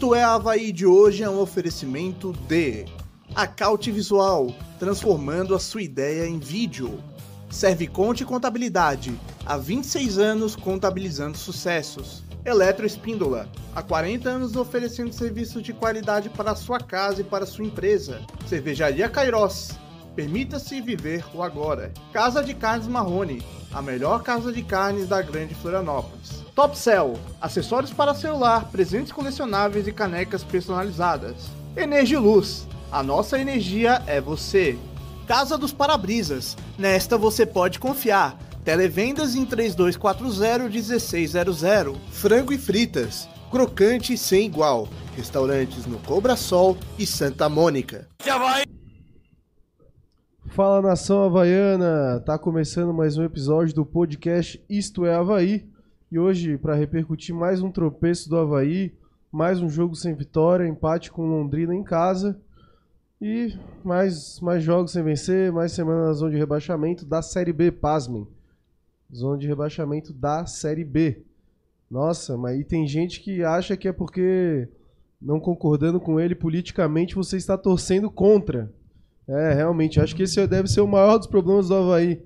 Isto é Havaí de hoje é um oferecimento de Acaute Visual, transformando a sua ideia em vídeo. Serviconte Contabilidade, há 26 anos contabilizando sucessos. Eletroespíndola, há 40 anos oferecendo serviços de qualidade para sua casa e para sua empresa. Cervejaria Cairós, permita-se viver o agora. Casa de Carnes Marrone, a melhor casa de carnes da Grande Florianópolis. Top Cell, acessórios para celular, presentes colecionáveis e canecas personalizadas. Energiluz, a nossa energia é você. Casa dos Parabrisas, nesta você pode confiar. Televendas em 3240-1600. Frango e fritas, crocante sem igual. Restaurantes no Cobra Sol e Santa Mônica. Fala nação havaiana! Tá começando mais um episódio do podcast Isto é Havaí. E hoje, para repercutir mais um tropeço do Havaí, mais um jogo sem vitória, empate com Londrina em casa. E mais, mais jogos sem vencer, mais semana na zona de rebaixamento da Série B, pasmem. Zona de rebaixamento da Série B. Nossa, mas aí tem gente que acha que é porque não concordando com ele politicamente você está torcendo contra. É, realmente, acho que esse deve ser o maior dos problemas do Havaí.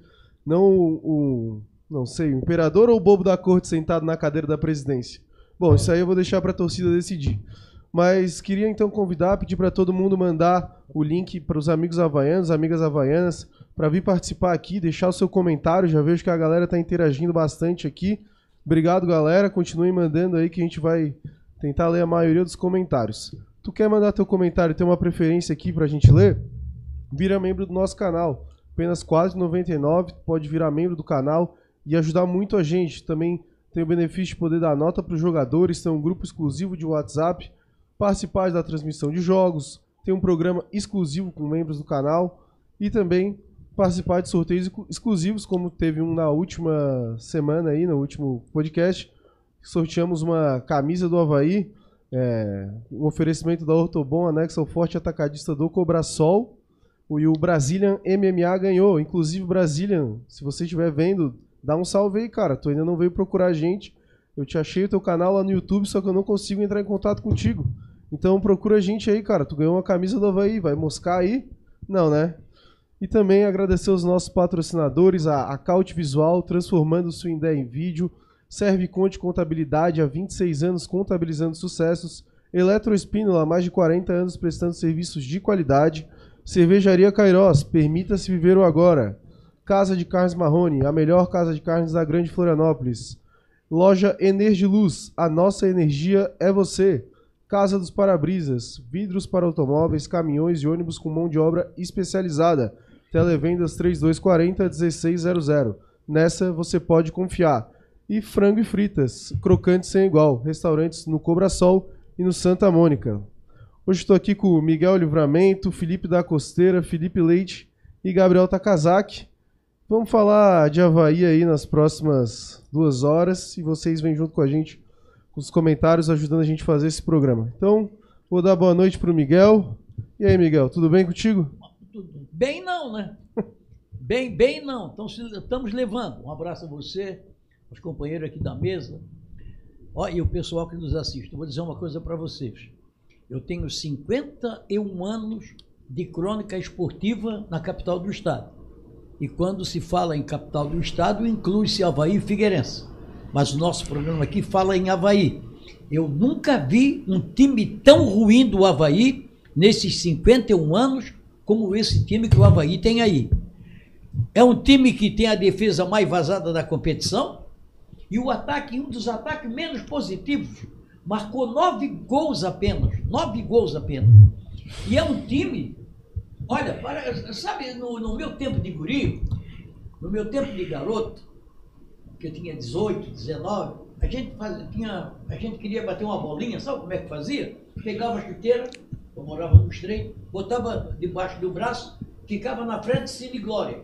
Não o, não sei, o imperador ou o bobo da corte sentado na cadeira da presidência? Bom, isso aí eu vou deixar para a torcida decidir. Mas queria então convidar, pedir para todo mundo mandar o link para os amigos havaianos, amigas havaianas, para vir participar aqui, deixar o seu comentário. Já vejo que a galera está interagindo bastante aqui. Obrigado, galera. Continuem mandando aí que a gente vai tentar ler a maioria dos comentários. Tu quer mandar teu comentário ter uma preferência aqui para a gente ler? Vira membro do nosso canal. Apenas R$ 4,99. Pode virar membro do canal e ajudar muito a gente. Também tem o benefício de poder dar nota para os jogadores, ter um grupo exclusivo de WhatsApp, participar da transmissão de jogos, tem um programa exclusivo com membros do canal e também participar de sorteios exclusivos, como teve um na última semana aí, no último podcast. Sorteamos uma camisa do Havaí, é, um oferecimento da Ortobon, anexo ao forte atacadista do Cobrasol. E o Brazilian MMA ganhou. Inclusive, Brazilian, se você estiver vendo, dá um salve aí, cara. Tu ainda não veio procurar a gente. Eu te achei o teu canal lá no YouTube, só que eu não consigo entrar em contato contigo. Então procura a gente aí, cara. Tu ganhou uma camisa do Havaí, vai moscar aí? Não, né? E também agradecer os nossos patrocinadores, a Acaute Visual, transformando sua ideia em vídeo, Serve Conte Contabilidade, há 26 anos contabilizando sucessos, Eletroespínola, há mais de 40 anos prestando serviços de qualidade, Cervejaria Cairós, permita-se viver o agora, Casa de Carnes Marrone, a melhor casa de carnes da Grande Florianópolis, Loja Energiluz, a nossa energia é você. Casa dos Parabrisas, vidros para automóveis, caminhões e ônibus com mão de obra especializada. Televendas 3240 1600. Nessa você pode confiar. E frango e fritas, crocantes sem igual. Restaurantes no Cobra Sol e no Santa Mônica. Hoje estou aqui com o Miguel Livramento, Felipe da Costeira, Felipe Leite e Gabriel Takazaki. Vamos falar de Havaí aí nas próximas duas horas e vocês vêm junto com a gente com os comentários ajudando a gente a fazer esse programa. Então, vou dar boa noite para o Miguel. E aí, Miguel, tudo bem contigo? Bem não, né? Bem, bem não. Então, estamos levando. Um abraço a você, aos companheiros aqui da mesa. Ó, e o pessoal que nos assiste. Vou dizer uma coisa para vocês. Eu tenho 51 anos de crônica esportiva na capital do estado. E quando se fala em capital do estado, inclui-se Havaí e Figueirense mas o nosso programa aqui fala em Havaí. Eu nunca vi um time tão ruim do Havaí nesses 51 anos como esse time que o Havaí tem aí. É um time que tem a defesa mais vazada da competição e o ataque, um dos ataques menos positivos. Marcou nove gols apenas. Nove gols apenas. E é um time. Olha, sabe, no, no meu tempo de guri, no meu tempo de garoto, que eu tinha 18, 19, a gente, faz, tinha, a gente queria bater uma bolinha, sabe como é que fazia? Pegava a chuteira, eu morava no estreito, botava debaixo do braço, ficava na frente Cine Glória.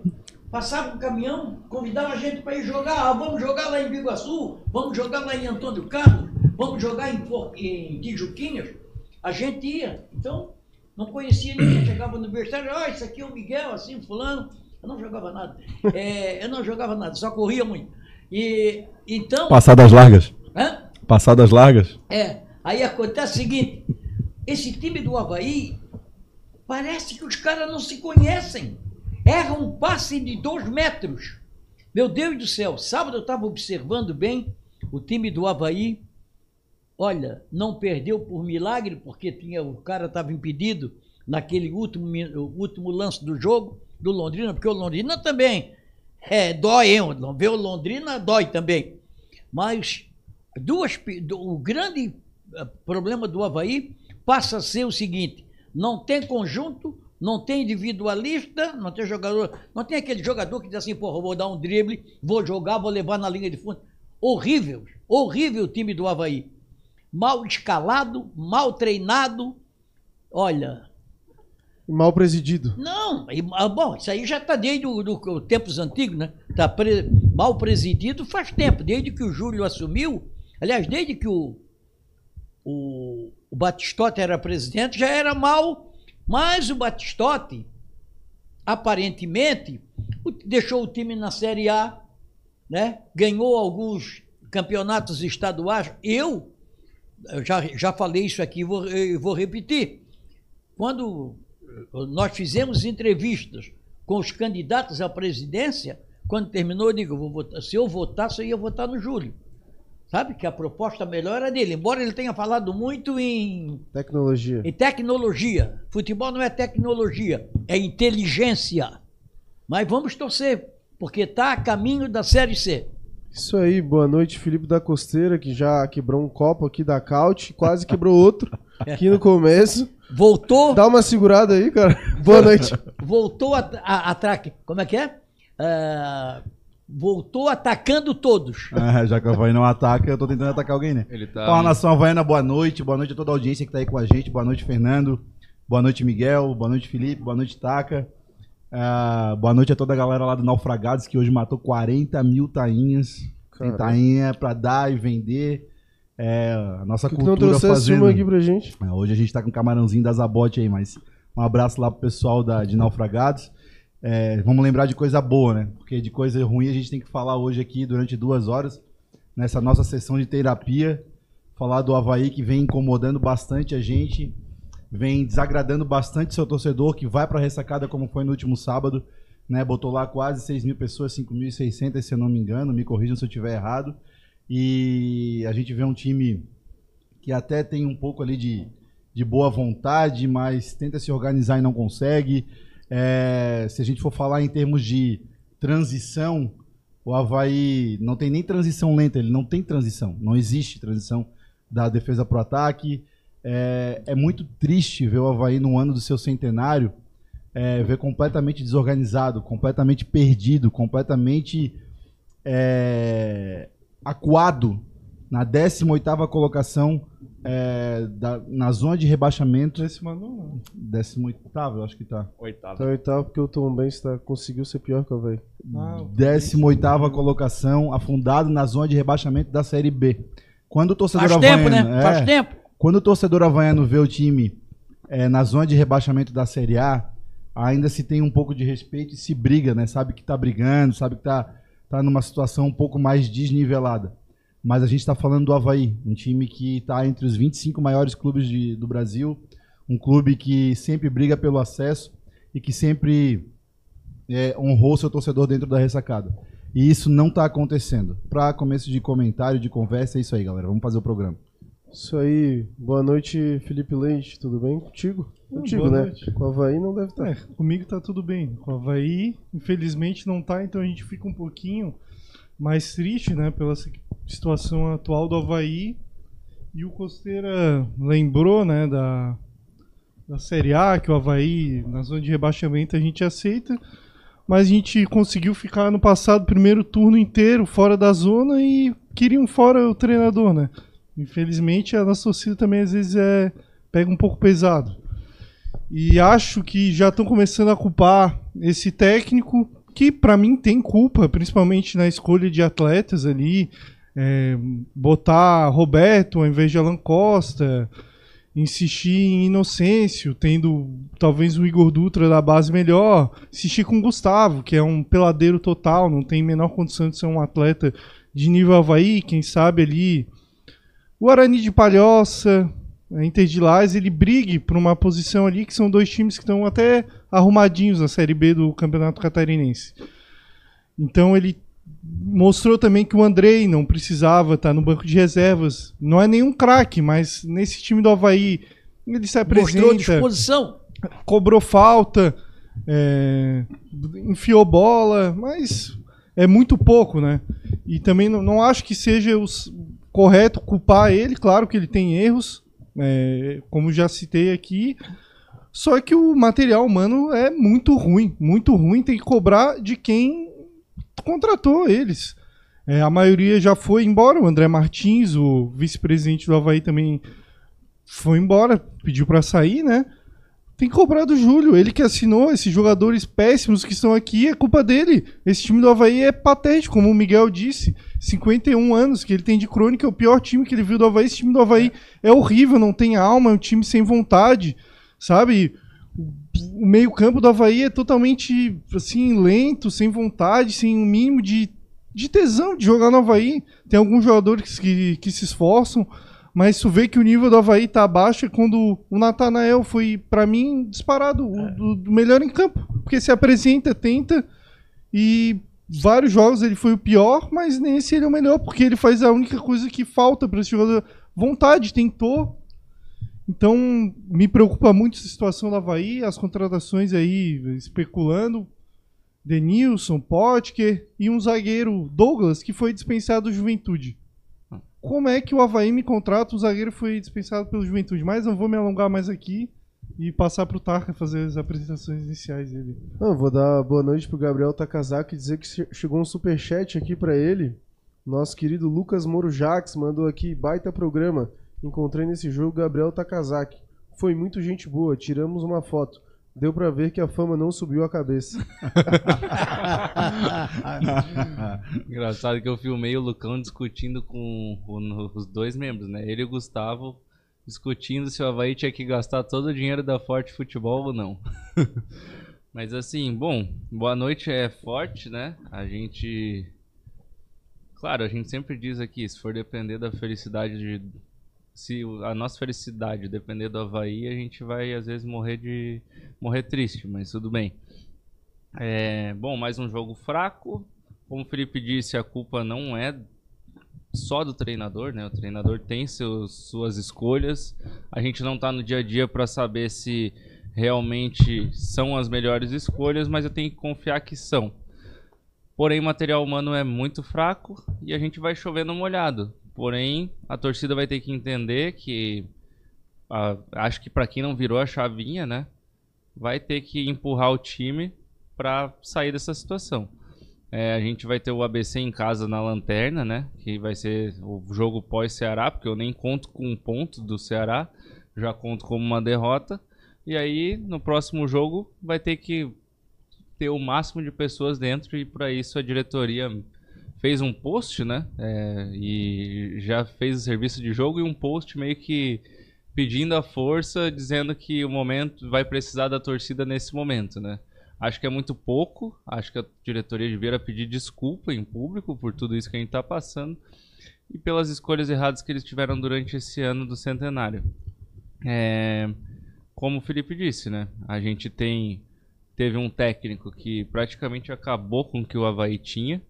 Passava um caminhão, convidava a gente para ir jogar. Ah, vamos jogar lá em Biguaçu, vamos jogar lá em Antônio Carlos, vamos jogar em, em Tijuquinhas. A gente ia. Então, não conhecia ninguém. Chegava no universitário, ah, isso aqui é o Miguel, assim, fulano. Eu não jogava nada. É, eu não jogava nada, só corria muito. E então. Passadas largas? Hã? Passadas largas? É. Aí acontece o seguinte: esse time do Havaí parece que os caras não se conhecem. Erra um passe de dois metros. Meu Deus do céu, sábado eu estava observando bem o time do Havaí. Olha, não perdeu por milagre, porque tinha, o cara estava impedido naquele último, último lance do jogo do Londrina, porque o Londrina também é, dói, hein? Ver o Londrina dói também. Mas duas, o grande eh, problema do Havaí passa a ser o seguinte: não tem conjunto, não tem individualista, não tem jogador, não tem aquele jogador que diz assim, porra, vou dar um drible, vou jogar, vou levar na linha de fundo. Horrível, horrível o time do Havaí. Mal escalado, mal treinado. Olha, Mal presidido. Não, ah, bom, isso aí já está desde os tempos antigos, né? Está pre, mal presidido faz tempo, desde que o Júlio assumiu. Aliás, desde que o, o, o Batistote era presidente, já era mal, mas o Batistote, aparentemente, deixou o time na Série A, né? ganhou alguns campeonatos estaduais. Eu, eu já, já falei isso aqui, vou, vou repetir. Quando nós fizemos entrevistas com os candidatos à presidência. Quando terminou, eu digo, eu votar, se eu votasse, eu ia votar no Júlio. Sabe que a proposta melhor era dele, embora ele tenha falado muito em tecnologia. Em tecnologia. Futebol não é tecnologia, é inteligência. Mas vamos torcer, porque está a caminho da Série C. Isso aí, boa noite, Felipe da Costeira, que já quebrou um copo aqui da Caute, quase quebrou outro aqui no começo. Voltou. Dá uma segurada aí, cara. Boa noite. Voltou a, a, ataque. Como é que é? Uh, voltou atacando todos. É, já que o Havaí não ataca, eu tô tentando atacar alguém, né? Ele tá Fala, nação Havaiana, boa noite. Boa noite a toda a audiência que tá aí com a gente. Boa noite, Fernando. Boa noite, Miguel. Boa noite, Felipe. Boa noite, Taca. Uh, boa noite a toda a galera lá do Naufragados, que hoje matou 40 mil tainhas. Tem tainha pra dar e vender. É, a nossa que cultura que não fazendo... aqui pra gente? É, hoje a gente tá com um camarãozinho da Zabote aí, mas um abraço lá pro pessoal da, de Naufragados. É, vamos lembrar de coisa boa, né? Porque de coisa ruim a gente tem que falar hoje aqui durante duas horas, nessa nossa sessão de terapia. Falar do Havaí que vem incomodando bastante a gente, vem desagradando bastante seu torcedor, que vai pra ressacada como foi no último sábado. Né, botou lá quase 6 mil pessoas, 5.600, se eu não me engano, me corrijam se eu estiver errado. E a gente vê um time que até tem um pouco ali de, de boa vontade, mas tenta se organizar e não consegue. É, se a gente for falar em termos de transição, o Havaí não tem nem transição lenta, ele não tem transição, não existe transição da defesa para o ataque. É, é, muito triste ver o Havaí no ano do seu centenário, é, ver completamente desorganizado, completamente perdido, completamente é, acuado na 18ª colocação é, da, na zona de rebaixamento. Décima não. 18ª, eu acho que tá. Oitava. Tá oitavo porque o Tom Benz tá, conseguiu ser pior que o velho. Ah, 18ª colocação, afundado na zona de rebaixamento da Série B. Quando o torcedor Faz havaiano, tempo, né? É, Faz tempo. Quando o torcedor havaiano vê o time é, na zona de rebaixamento da Série A, ainda se tem um pouco de respeito e se briga, né? Sabe que tá brigando, sabe que tá está numa situação um pouco mais desnivelada. Mas a gente está falando do Havaí, um time que está entre os 25 maiores clubes de, do Brasil, um clube que sempre briga pelo acesso e que sempre é, honrou seu torcedor dentro da ressacada. E isso não está acontecendo. Para começo de comentário, de conversa, é isso aí, galera. Vamos fazer o programa. Isso aí. Boa noite, Felipe Leite. Tudo bem contigo? Contigo, Boa né? Noite. Com o Havaí não deve estar. É, comigo tá tudo bem. Com o Havaí, infelizmente, não tá, então a gente fica um pouquinho mais triste, né, pela situação atual do Havaí. E o Costeira lembrou, né, da, da Série A, que o Havaí, na zona de rebaixamento, a gente aceita. Mas a gente conseguiu ficar no passado, primeiro turno inteiro, fora da zona e queriam fora o treinador, né? Infelizmente, a nossa torcida também às vezes é, pega um pouco pesado. E acho que já estão começando a culpar esse técnico, que para mim tem culpa, principalmente na escolha de atletas ali. É, botar Roberto ao invés de Alan Costa, insistir em Inocêncio, tendo talvez o Igor Dutra da base melhor, insistir com Gustavo, que é um peladeiro total, não tem menor condição de ser um atleta de nível Havaí, quem sabe ali o Arani de Palhoça, a Inter de Lais, ele brigue por uma posição ali que são dois times que estão até arrumadinhos na Série B do Campeonato Catarinense. Então ele mostrou também que o Andrei não precisava estar no banco de reservas. Não é nenhum craque, mas nesse time do Havaí ele se apresenta. Mostrou disposição. Cobrou falta, é, enfiou bola, mas é muito pouco, né? E também não, não acho que seja os, correto culpar ele, claro que ele tem erros, é, como já citei aqui. Só que o material humano é muito ruim, muito ruim. Tem que cobrar de quem contratou eles. É, a maioria já foi embora. O André Martins, o vice-presidente do Havaí, também foi embora, pediu para sair, né? Tem que cobrar do Júlio. Ele que assinou esses jogadores péssimos que estão aqui, é culpa dele. Esse time do Havaí é patético, como o Miguel disse. 51 anos que ele tem de crônica, é o pior time que ele viu do Havaí. Esse time do Havaí é horrível, não tem alma, é um time sem vontade, sabe? O meio-campo do Havaí é totalmente assim, lento, sem vontade, sem um mínimo de, de tesão de jogar no Havaí. Tem alguns jogadores que, que se esforçam, mas tu vê que o nível do Havaí tá abaixo é quando o Natanael foi, para mim, disparado, o do melhor em campo. Porque se apresenta, tenta e vários jogos ele foi o pior, mas nesse ele é o melhor, porque ele faz a única coisa que falta para esse jogador. Vontade, tentou. Então, me preocupa muito essa situação do Havaí, as contratações aí, especulando. Denilson, Potker e um zagueiro, Douglas, que foi dispensado do Juventude. Como é que o Havaí me contrata? O zagueiro foi dispensado pelo Juventude, mas não vou me alongar mais aqui e passar pro Tarka fazer as apresentações iniciais dele. Não, vou dar boa noite pro Gabriel Takazaki e dizer que che- chegou um superchat aqui pra ele. Nosso querido Lucas Moro Jax mandou aqui, baita programa. Encontrei nesse jogo Gabriel Takazaki. Foi muito gente boa, tiramos uma foto. Deu pra ver que a fama não subiu a cabeça. Engraçado que eu filmei o Lucão discutindo com os dois membros, né? Ele e o Gustavo discutindo se o Havaí tinha que gastar todo o dinheiro da Forte Futebol ou não. Mas assim, bom, boa noite é forte, né? A gente. Claro, a gente sempre diz aqui, se for depender da felicidade de. Se a nossa felicidade depender do Havaí, a gente vai às vezes morrer de. morrer triste, mas tudo bem. É, bom, mais um jogo fraco. Como o Felipe disse, a culpa não é só do treinador, né? O treinador tem seus, suas escolhas. A gente não tá no dia a dia para saber se realmente são as melhores escolhas, mas eu tenho que confiar que são. Porém, o material humano é muito fraco e a gente vai chover no molhado. Porém, a torcida vai ter que entender que acho que para quem não virou a chavinha, né, vai ter que empurrar o time para sair dessa situação. É, a gente vai ter o ABC em casa na lanterna, né? Que vai ser o jogo pós-Ceará, porque eu nem conto com um ponto do Ceará, já conto como uma derrota. E aí, no próximo jogo, vai ter que ter o máximo de pessoas dentro, e para isso a diretoria fez um post, né? É, e já fez o serviço de jogo e um post meio que pedindo a força, dizendo que o momento vai precisar da torcida nesse momento, né? Acho que é muito pouco. Acho que a diretoria deveria pedir desculpa em público por tudo isso que a gente está passando e pelas escolhas erradas que eles tiveram durante esse ano do centenário. É, como o Felipe disse, né? A gente tem teve um técnico que praticamente acabou com o que o Havaí tinha,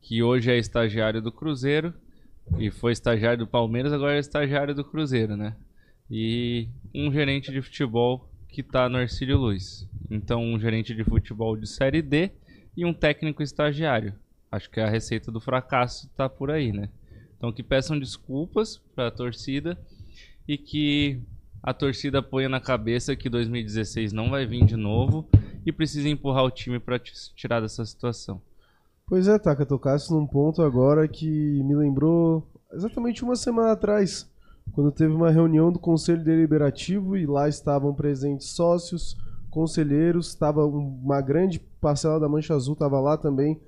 que hoje é estagiário do Cruzeiro e foi estagiário do Palmeiras, agora é estagiário do Cruzeiro, né? E um gerente de futebol que está no Ercílio Luz. Então, um gerente de futebol de Série D e um técnico estagiário. Acho que a receita do fracasso está por aí, né? Então, que peçam desculpas para a torcida e que a torcida ponha na cabeça que 2016 não vai vir de novo e precisa empurrar o time para tirar dessa situação. Pois é, Taka, tocasse num ponto agora que me lembrou exatamente uma semana atrás, quando teve uma reunião do Conselho Deliberativo e lá estavam presentes sócios, conselheiros, estava uma grande parcela da Mancha Azul estava lá também.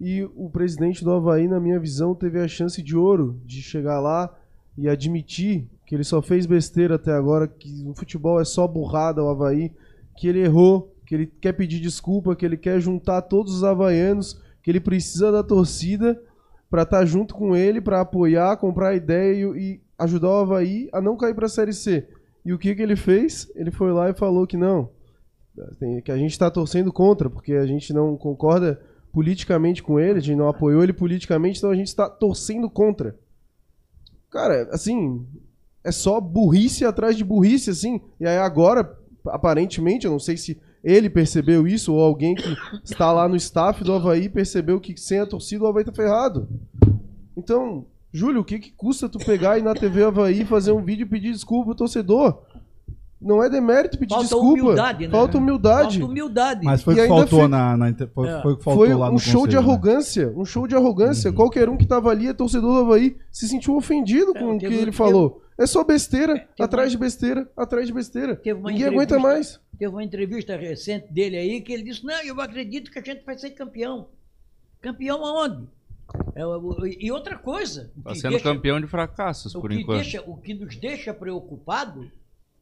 E o presidente do Havaí, na minha visão, teve a chance de ouro de chegar lá e admitir que ele só fez besteira até agora, que o futebol é só burrada o Havaí, que ele errou, que ele quer pedir desculpa, que ele quer juntar todos os havaianos, que ele precisa da torcida pra estar junto com ele, pra apoiar, comprar ideia e, e ajudar o Havaí a não cair pra Série C. E o que, que ele fez? Ele foi lá e falou que não, que a gente tá torcendo contra, porque a gente não concorda politicamente com ele, a gente não apoiou ele politicamente, então a gente está torcendo contra. Cara, assim, é só burrice atrás de burrice, assim. E aí agora, aparentemente, eu não sei se ele percebeu isso ou alguém que está lá no staff do Havaí percebeu que sem a torcida o Havaí tá ferrado. Então, Júlio, o que, que custa tu pegar e na TV Havaí fazer um vídeo e pedir desculpa pro torcedor? Não é demérito pedir Falta desculpa. humildade, né? Falta humildade. Falta humildade. Mas foi o que ainda faltou fi- na, na inter- foi, É. foi o que faltou Foi lá no um show de conselho, né? arrogância. Um show de arrogância. Qualquer um que tava ali, é torcedor do Havaí, se sentiu ofendido É, com o que ele teve- falou. É só besteira, teve atrás uma- de besteira, atrás de besteira. Ninguém aguenta mais. Teve uma entrevista recente dele aí que ele disse: Não, eu acredito que a gente vai ser campeão. Campeão aonde? É, e outra coisa. Tá que sendo deixa- campeão de fracassos, o por que enquanto. deixa- o que nos deixa preocupado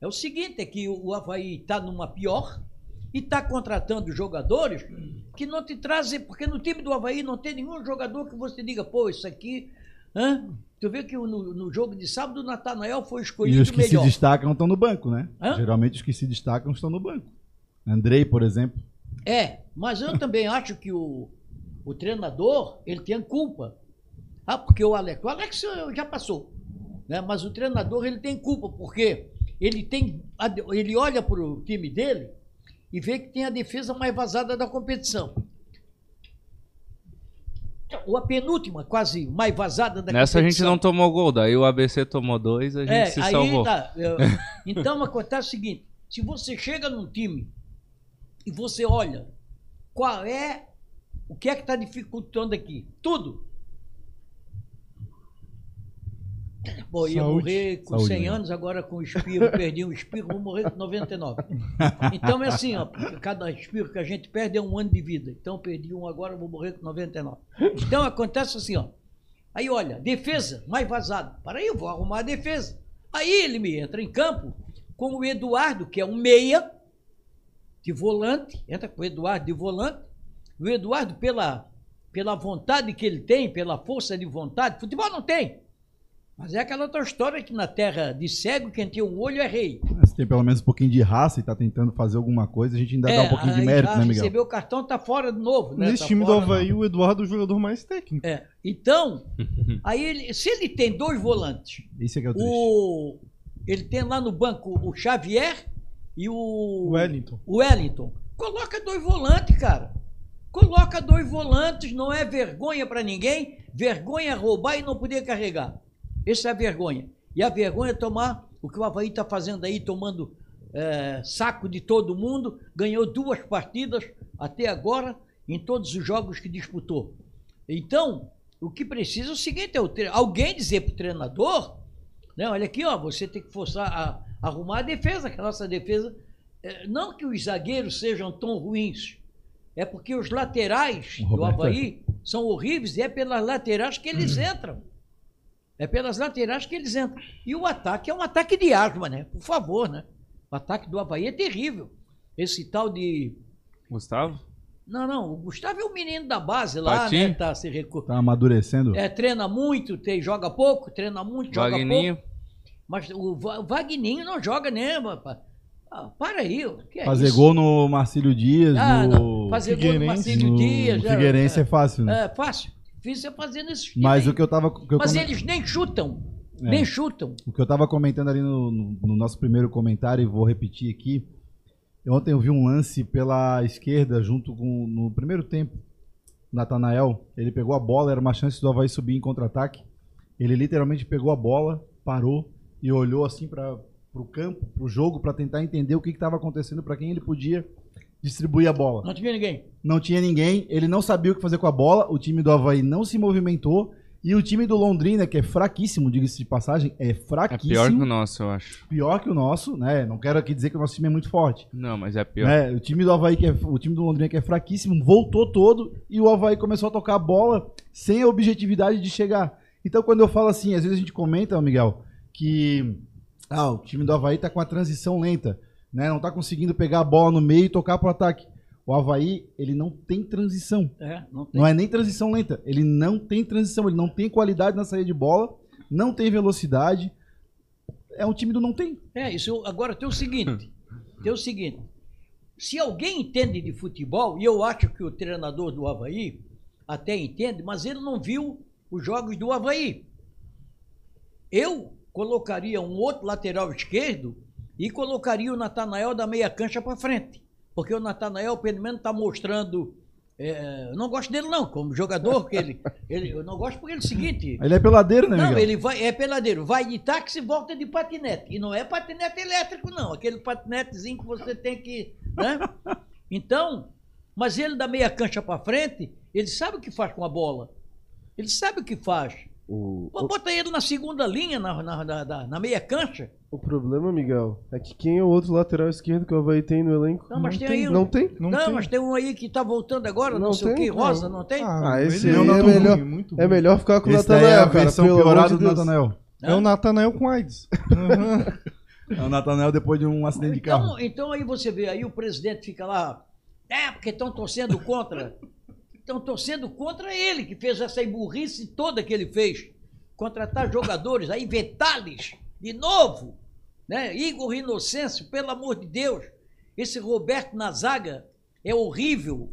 é o seguinte: é que o Havaí está numa pior e está contratando jogadores que não te trazem, porque no time do Havaí não tem nenhum jogador que você diga, pô, isso aqui. Hã? Tu vê que no, no jogo de sábado o Natanael foi escolhido E os que melhor. se destacam estão no banco, né? Hã? Geralmente os que se destacam estão no banco. Andrei, por exemplo. É, mas eu também acho que o, o treinador, ele tem culpa. Ah, porque o Alex, o Alex já passou, né? Mas o treinador, ele tem culpa, porque ele tem, ele olha para o time dele e vê que tem a defesa mais vazada da competição. Ou a penúltima, quase mais vazada da Nessa a gente competição. não tomou gol, daí o ABC tomou dois, a gente É, se aí salvou. tá. Eu- Então acontece o seguinte: se você chega num time e você olha qual é o que é que está dificultando aqui, tudo. Pô, ia Saúde. morrer com Saúde, 100 né? anos, agora com espirro, perdi um espirro, vou morrer com 99. Então é assim, ó, cada espirro que a gente perde é um ano de vida. Então perdi um agora, vou morrer com 99. Então acontece assim, ó. Aí olha, defesa, mais vazado. Para aí, eu vou arrumar a defesa. Aí ele me entra em campo com o Eduardo, que é um meia de volante, entra com o Eduardo de volante. O Eduardo, pela, pela vontade que ele tem, pela força de vontade, futebol não tem. Mas é aquela outra história que na terra de cego, quem tem um olho é rei. Se tem pelo menos um pouquinho de raça e tá tentando fazer alguma coisa, a gente ainda dá um pouquinho de mérito, né, Miguel? recebeu o cartão, tá fora de novo, né? Nesse Tá time do Havaí, o Eduardo é o jogador mais técnico. É. Então, aí ele, se ele tem dois volantes, Esse é que é o triste. o, ele tem lá no banco o Xavier e o Wellington. o Wellington. Coloca dois volantes, cara. Coloca dois volantes, não é vergonha pra ninguém. Vergonha é roubar e não poder carregar. Essa é a vergonha. E a vergonha é tomar o que o Havaí está fazendo aí, tomando é, saco de todo mundo. Ganhou duas partidas até agora em todos os jogos que disputou. Então, o que precisa é o seguinte: é o tre- alguém dizer para o treinador, né, olha aqui, ó, você tem que forçar a, arrumar a defesa, que a nossa defesa. é, não que os zagueiros sejam tão ruins, é porque os laterais do Havaí são horríveis e é pelas laterais que eles entram. É pelas laterais que eles entram. E o ataque é um ataque de asma, né? Por favor, né? O ataque do Havaí é terrível. Esse tal de. Gustavo? Não, não, o Gustavo é o menino da base lá, Patinho? né? Tá se recu... Tá amadurecendo? é, treina muito, tem, joga pouco, treina muito, joga Wagninho? pouco. Mas o, Va- o Vagninho não joga mesmo, rapaz. Ah, para aí, o que é Fazer isso? gol no Marcílio Dias, Ah, no, não. Fazer gol no Marcílio no Dias. já- Figueirense é fácil, né? é, fácil. Difícil é fazer nesses times Mas aí. o que eu tava... que eu Mas eles nem chutam. É. Nem chutam. O que eu tava comentando ali no, no- no nosso primeiro comentário, e vou repetir aqui. Ontem eu vi um lance pela esquerda, junto com. No primeiro tempo, Natanael. Ele pegou a bola, era uma chance do Havaí subir em contra-ataque. Ele literalmente pegou a bola, parou e olhou assim para o campo, para o jogo, para tentar entender o que estava acontecendo, para quem ele podia distribuir a bola. Não tinha ninguém. Não tinha ninguém, ele não sabia o que fazer com a bola, o time do Havaí não se movimentou. E o time do Londrina, que é fraquíssimo, diga-se de passagem, é É fraquíssimo pior que o nosso, eu acho. pior que o nosso, né? Não quero aqui dizer que o nosso time é muito forte. Não, mas é pior. Né? O time do Havaí, que é, o time do Londrina, que é fraquíssimo, voltou todo e o Havaí começou a tocar a bola sem a objetividade de chegar. Então, quando eu falo assim, às vezes a gente comenta, Miguel, que ah, o time do Havaí tá com a transição lenta, né? Não tá conseguindo pegar a bola no meio e tocar pro ataque. O Havaí, ele não tem transição. É, não tem. Não é nem transição lenta. Ele não tem transição, ele não tem qualidade na saída de bola, não tem velocidade. É um time do não tem. É, isso agora tem o seguinte, tem o seguinte, se alguém entende de futebol, e eu acho que o treinador do Havaí até entende, mas ele não viu os jogos do Havaí. Eu colocaria um outro lateral esquerdo e colocaria o Natanael da meia cancha para frente. Porque o Natanael, pelo menos, está mostrando. é, eu não gosto dele, não, como jogador, porque ele, ele. Eu não gosto porque ele é o seguinte. Ele é peladeiro, né, Não, Miguel? ele vai, é peladeiro, vai de táxi e volta de patinete. E não é patinete elétrico, não. Aquele patinetezinho que você tem que. Né? Então, mas ele da meia cancha pra frente, ele sabe o que faz com a bola. Ele sabe o que faz. O, Pô, Bota ele na segunda linha, na, na, na, na- na meia cancha. o problema, Miguel, é que quem é o outro lateral esquerdo que o Havaí tem no elenco? Não, mas tem, tem, aí. um- Não tem? Não, Não, tem. mas tem um aí que tá voltando agora, não, Não sei o tem? que, Rosa, não, tem? Ah, esse ele aí muito é melhor- ruim, muito É melhor ficar com o Esse daí é a Natanael, cara. versão piorada do. Natanael. É o Natanael com AIDS. Uhum. É o Natanael depois de um acidente de carro. Então, então aí você vê, aí o presidente fica lá, é, porque estão torcendo contra. Estão torcendo contra ele, que fez essa burrice toda que ele fez. Contratar jogadores, aí vetá-los de novo. Né? Igor Inocêncio, pelo amor de Deus. Esse Roberto na zaga é horrível.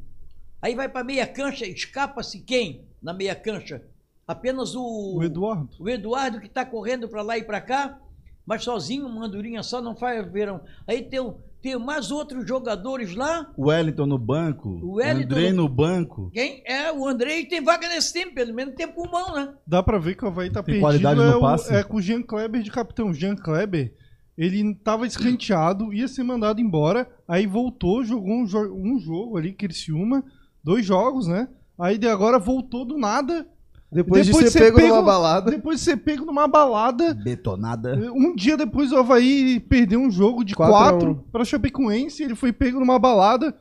Aí vai para meia cancha, escapa-se quem na meia cancha? Apenas o, O Eduardo. o Eduardo que está correndo para lá e para cá, mas sozinho, uma andorinha só, não faz verão. Aí tem, o- tem mais outros jogadores lá. O Wellington no banco. O Wellington Andrei no- no banco. Quem é? O Andrei tem vaga nesse time, pelo menos tem pulmão, né? Dá pra ver que o Havaí tá Tem perdido. qualidade no É, o- é com o Jean Kleber de capitão. O Jean Kleber, ele tava escanteado, ia ser mandado embora, aí voltou, jogou um, jo- um jogo ali, Criciúma, dois jogos, né? Aí de agora voltou do nada. Depois, Depois de você ser pego, pega- numa balada. Depois de ser pego numa balada. Betonada. Um dia depois o Havaí perdeu um jogo de Quatro a 4 um. pra Chapecoense, ele foi pego numa balada,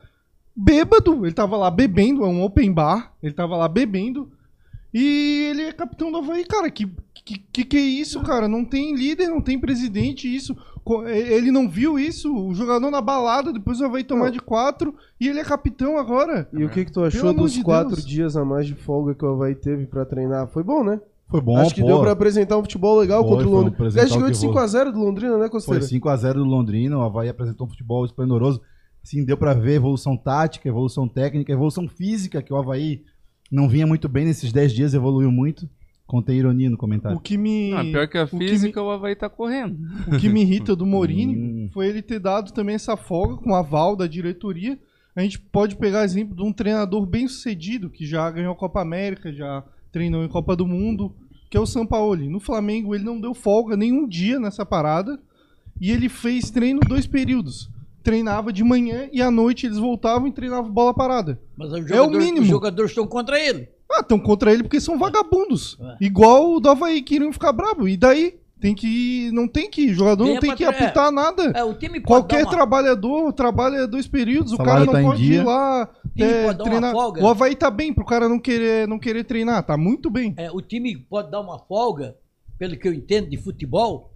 bêbado, ele tava lá bebendo, é um open bar, ele tava lá bebendo, e ele é capitão do Havaí, cara, que que, que é isso, cara? Não tem líder, não tem presidente, isso, ele não viu isso, o jogador na balada, depois o Havaí tomar Não. de 4, e ele é capitão agora. E o que, que tu achou Pelo dos de quatro Deus. dias a mais de folga que o Havaí teve pra treinar? Foi bom, né? Foi bom, Acho que pô. deu pra apresentar um futebol legal Foi, contra o foi um Londrina. Acho que o ganhou de que 5x0 do Londrina, né, Foi Costeira? 5x0 do Londrina, o Havaí apresentou um futebol esplendoroso. Assim, deu pra ver evolução tática, evolução técnica, evolução física, que o Havaí não vinha muito bem nesses 10 dias, evoluiu muito. Contei ironia no O comentário. que me. Não, pior que a o que me- física, o Havaí tá correndo. O que me irrita do Morini Hum. foi ele ter dado também essa folga com o aval da diretoria. A gente pode pegar exemplo de um treinador bem sucedido, que já ganhou a Copa América, já treinou em Copa do Mundo, que é o Sampaoli. No Flamengo ele não deu folga nenhum dia nessa parada e ele fez treino dois períodos. Treinava de manhã e à noite eles voltavam e treinavam bola parada. Mas os É o mínimo. os jogadores estão contra ele. Ah, estão contra ele porque são vagabundos. É. Igual o do Havaí, queriam ficar brabo. E daí? Tem que. Não tem que. O jogador Venha não tem pra que tre- apitar nada. É, o time pode Qualquer dar uma, trabalhador trabalha dois períodos, o Salário cara não tá em pode dia. ir lá time é, pode dar uma treinar. folga. O Havaí tá bem pro cara não querer, não querer treinar, tá muito bem. é, o time pode dar uma folga, pelo que eu entendo de futebol.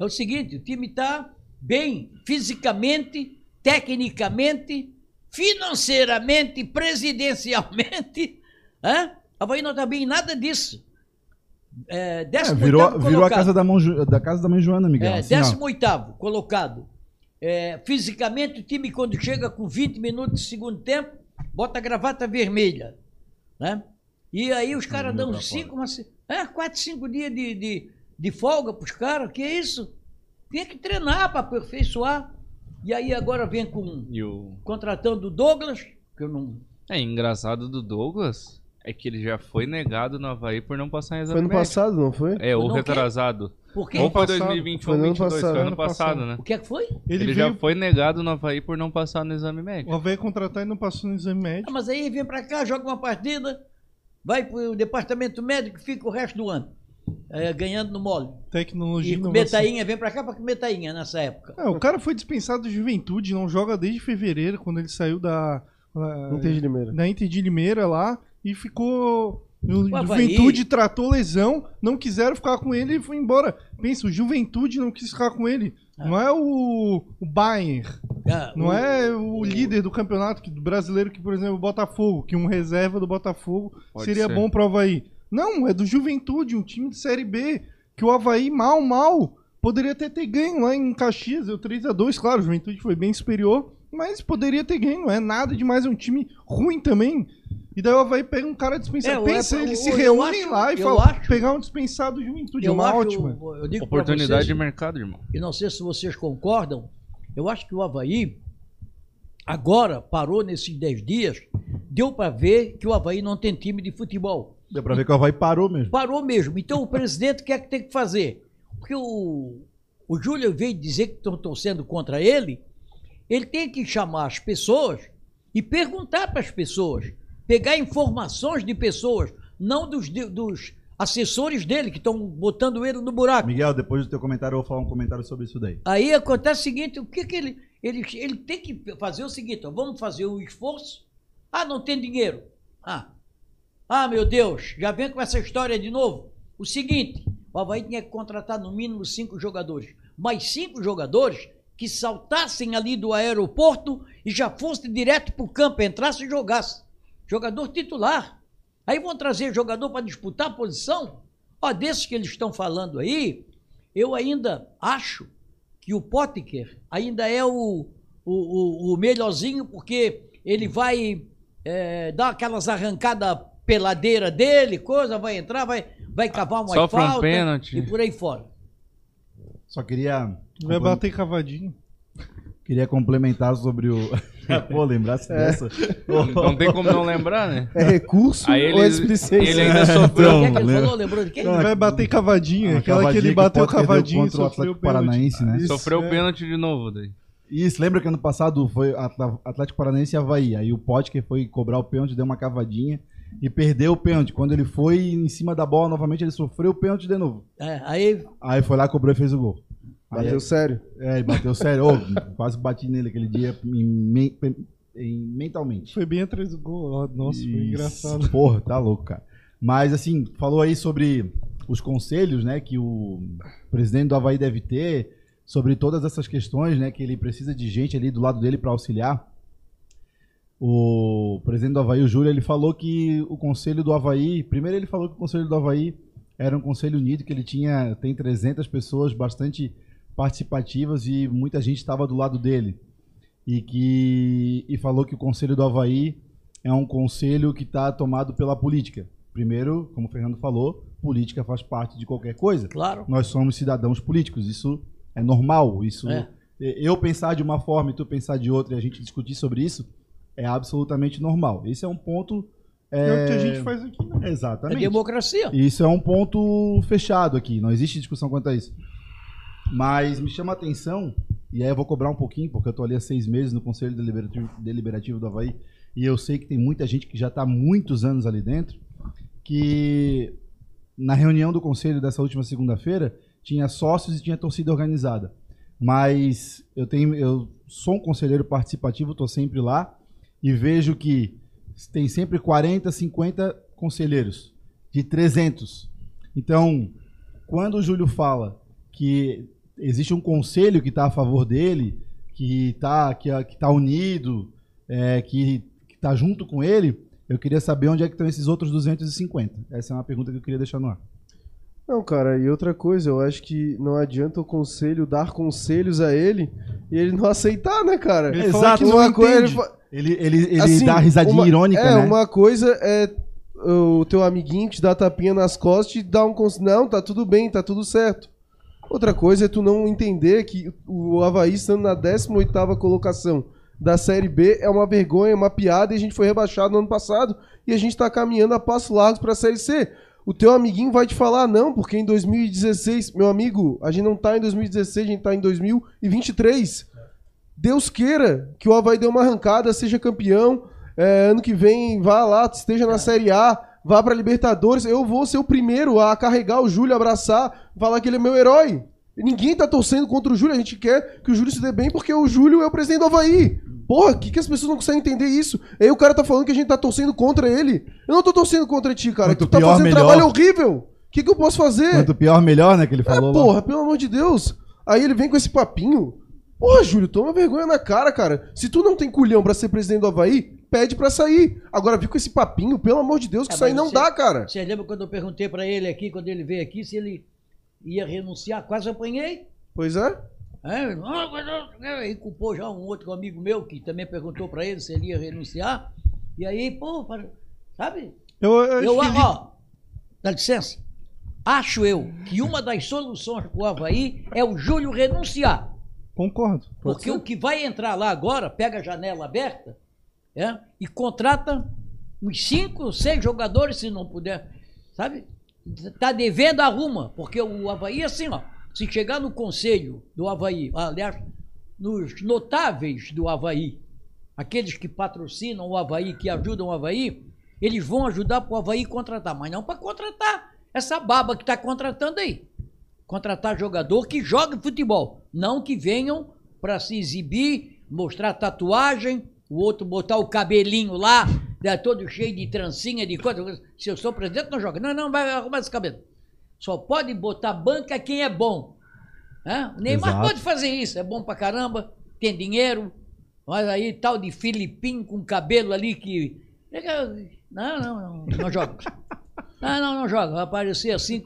É o seguinte, o time está bem fisicamente, tecnicamente, financeiramente, presidencialmente. Hã? Havaí não está bem em nada disso. É, É, décimo virou oitavo virou a casa da, mão, da casa da mãe Joana, Miguel. É, assim, ó. 18 colocado. É, fisicamente, o time, quando chega com 20 minutos de segundo tempo, bota a gravata vermelha. Né? E aí os caras dão uns 5, é, 4, 5 dias de, de, de folga pros caras. Que é isso? Tem que treinar para aperfeiçoar. E aí agora vem com o... contratando o Douglas, que eu não. É engraçado do Douglas é que ele já foi negado no Havaí por não passar em exame Foi no médico. passado, não foi? É, ou Não retrasado. Por quê? Ou foi passado. 2021 Foi no ano 22, foi passado. ano Ano passado, passado. né? O que é que foi? Ele, Ele, veio, já foi negado no Havaí por não passar no exame médico. O Havaí contratar e não passou no exame Ah, médico. mas aí vem para cá, joga uma partida, vai pro departamento médico e fica o resto do ano. é, ganhando no mole. Tecnologia E e comer inovação. tainha, vem pra cá pra comer tainha nessa época. É, o cara foi dispensado de juventude, não joga desde fevereiro, quando ele saiu da, da, Inter de Limeira. da Inter de Limeira lá e ficou. O. Juventude tratou lesão, não quiseram ficar com ele e foi embora. Pensa, o Juventude não quis ficar com ele. Ah. Não é o, o Bayern. Ah, Não o- é o líder do campeonato que- do brasileiro que, por exemplo, o Botafogo, que um reserva do Botafogo Pode seria ser. bom pro Havaí. Não, é do Juventude, um time de Série B, que o Havaí, mal, mal, poderia até ter ganho lá em Caxias, deu 3x2, claro, o Juventude foi bem superior, mas poderia ter ganho, não é nada demais, é um time ruim também. E daí o Havaí pega um cara dispensado. É, Pensa, é, eles se reúnem acho- lá e falam, acho- pegar um dispensado do Juventude, é eu uma acho, ótima. eu Oportunidade de vocês, mercado, irmão. e não sei se vocês concordam, eu acho que o Havaí agora parou nesses 10 dias, deu para ver que o Havaí não tem time de futebol. Deu pra ver que o Havaí parou mesmo. Parou mesmo. Então o presidente quer que tem que fazer? Porque o, o Júlio veio dizer que estão torcendo contra ele, ele tem que chamar as pessoas e perguntar para as pessoas, pegar informações de pessoas, não dos, dos assessores dele que estão botando ele no buraco. Miguel, depois do teu comentário, eu vou falar um comentário sobre isso daí. Aí acontece o seguinte, o que que ele, ele, ele tem que fazer o seguinte, ó, vamos fazer o esforço. Ah, não tem dinheiro. Ah, ah, meu Deus, já vem com essa história de novo. O seguinte, o Havaí tinha que contratar no mínimo cinco jogadores. Mais cinco jogadores que saltassem ali do aeroporto e já fossem direto para o campo, entrasse e jogasse. Jogador titular. Aí vão trazer jogador para disputar a posição. Ó, desses que eles estão falando aí, eu ainda acho que o Potker ainda é o, o, o, o melhorzinho, porque ele vai é, dar aquelas arrancadas peladeira dele, coisa, vai entrar, vai, vai cavar uma Sofre um falta pênalti. e por aí fora. Só queria. Vai complemen- bater cavadinho. Queria complementar sobre o. Pô, lembrasse dessa? Não tem como não lembrar, né? É recurso Aí ou é ele, ele ainda sofreu. O que é que ele lembra- falou? Lembrou de quem? Não, Vai bater cavadinho, Ah, aquela que cavadinha ele bateu o Potker deu cavadinho e contra o sofreu Atlético. Paranaense, né? Isso, Sofreu o é. pênalti de novo daí. Isso, lembra que ano passado foi Atlético Paranaense e Havaí. Aí o Potker foi cobrar o pênalti, deu uma cavadinha e perdeu o pênalti. Quando ele foi em cima da bola novamente, ele sofreu o pênalti de novo. É, aí, Aí foi lá, cobrou e fez o gol. Aí, Bateu sério. é, bateu sério. Ô, quase bati nele aquele dia em em- mentalmente. Foi bem atrás do gol. Nossa, foi Isso. engraçado. Porra, tá louco, cara. Mas assim, falou aí sobre os conselhos, né, que o presidente do Havaí deve ter, sobre todas essas questões, né, que ele precisa de gente ali do lado dele para auxiliar. O presidente do Havaí, o Júlio, ele falou que o conselho do Havaí, primeiro ele falou que o conselho do Havaí era um conselho unido, que ele tinha, tem 300 pessoas bastante participativas e muita gente estava do lado dele. E que e falou que o conselho do Havaí é um conselho que está tomado pela política. Primeiro, como o Fernando falou, política faz parte de qualquer coisa. claro, Nós somos cidadãos políticos, isso é normal. Isso É. eu pensar de uma forma e tu pensar de outra e a gente discutir sobre isso é absolutamente normal. Esse é um ponto É, o que a gente faz aqui, né? é exatamente. democracia. Isso é um ponto fechado aqui, não existe discussão quanto a isso. Mas me chama a atenção, e aí eu vou cobrar um pouquinho, porque eu tô ali há seis meses no Conselho Deliberativo, Deliberativo do Havaí, e eu sei que tem muita gente que já está há muitos anos ali dentro, que na reunião do Conselho dessa última segunda-feira, tinha sócios e tinha torcida organizada. Mas eu tenho, eu sou um conselheiro participativo, estou sempre lá, e vejo que tem sempre 40, 50 conselheiros, de 300. Então, quando o Júlio fala que existe um conselho que está a favor dele, que está que, que tá unido, é, que está junto com ele, eu queria saber onde é que estão esses outros 250. Essa é uma pergunta que eu queria deixar no ar. Não, cara, e outra coisa, eu acho que não adianta o conselho dar conselhos a ele e ele não aceitar, né, cara? Ele fala que Uma não coisa- ele fa- Ele, ele, ele Assim, dá risadinha uma- irônica, é, né? uma coisa é o teu amiguinho te dar tapinha nas costas e te dar um conselho. Não, tá tudo bem, tá tudo certo. Outra coisa é tu não entender que o Havaí estando na 18ª colocação da Série B é uma vergonha, uma piada e a gente foi rebaixado no ano passado e a gente tá caminhando a passos largos pra Série C. O teu amiguinho vai te falar não, porque em 2016, meu amigo, a gente não tá em 2016, a gente tá em 2023. Deus queira que o Havaí dê uma arrancada, seja campeão, é, ano que vem vá lá, esteja na Série A, vá pra Libertadores. Eu vou ser o primeiro a carregar o Júlio, abraçar, falar que ele é meu herói. Ninguém tá torcendo contra o Júlio, a gente quer que o Júlio se dê bem porque o Júlio é o presidente do Havaí. Porra, que, que as pessoas não conseguem entender isso? Aí o cara tá falando que a gente tá torcendo contra ele. Eu não tô torcendo contra ti, cara. Quanto tu tá pior, fazendo melhor. trabalho horrível. O que, que eu posso fazer? Quanto pior, melhor, né? Que ele É, falou lá. porra, pelo amor de Deus. Aí ele vem com esse papinho. Porra, Júlio, toma vergonha na cara, cara. Se tu não tem culhão pra ser presidente do Havaí, pede pra sair. Agora, viu com esse papinho, pelo amor de Deus, que É, isso aí não você- dá, cara. Você lembra quando eu perguntei pra ele aqui, quando ele veio aqui, se ele ia renunciar? Quase apanhei. Pois é. É, não, aí culpou já um outro amigo meu que também perguntou pra ele se ele ia renunciar. E aí, pô, para- sabe? Eu, eu Eu, ele- ó, dá licença. Acho eu que uma das soluções pro Havaí é o Júlio renunciar. Concordo. Porque o que vai entrar lá agora, pega a janela aberta é, e contrata uns cinco, seis jogadores, se não puder, sabe? Tá devendo, arruma. Porque o Havaí, assim, ó, se chegar no conselho do Havaí, aliás, nos notáveis do Havaí, aqueles que patrocinam o Havaí, que ajudam o Havaí, eles vão ajudar para o Havaí contratar, mas não para contratar essa baba que está contratando aí contratar jogador que jogue futebol, não que venham para se exibir, mostrar tatuagem, o outro botar o cabelinho lá, né, todo cheio de trancinha, de coisa. Se eu sou presidente, não joga. Não, não, vai arrumar esse cabelo. Só pode botar banca quem é bom. Né? O Neymar Exato. pode fazer isso, é bom pra caramba, tem dinheiro. Mas aí tal de Filipinho com cabelo ali que. Não, não, não, não joga. Não, não, não joga. Vai aparecer assim.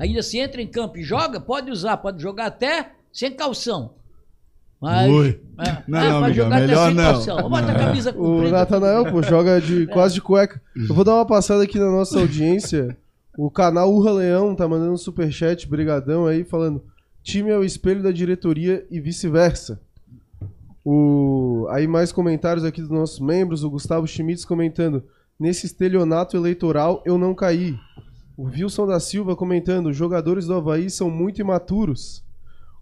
Ainda se entra em campo e joga, pode usar, pode jogar até sem calção. Mas. Ui. É, Não, é, não, Miguel, jogar até melhor não. calção. Bota a camisa O. Natanael, pô, joga de quase de cueca. Eu vou dar uma passada aqui na nossa audiência. O canal Urra Leão tá mandando um superchat, brigadão aí, falando time é o espelho da diretoria e vice-versa. O... Aí mais comentários aqui dos nossos membros, o Gustavo Schmitz comentando, nesse estelionato eleitoral eu não caí. O Wilson da Silva comentando, os jogadores do Havaí são muito imaturos.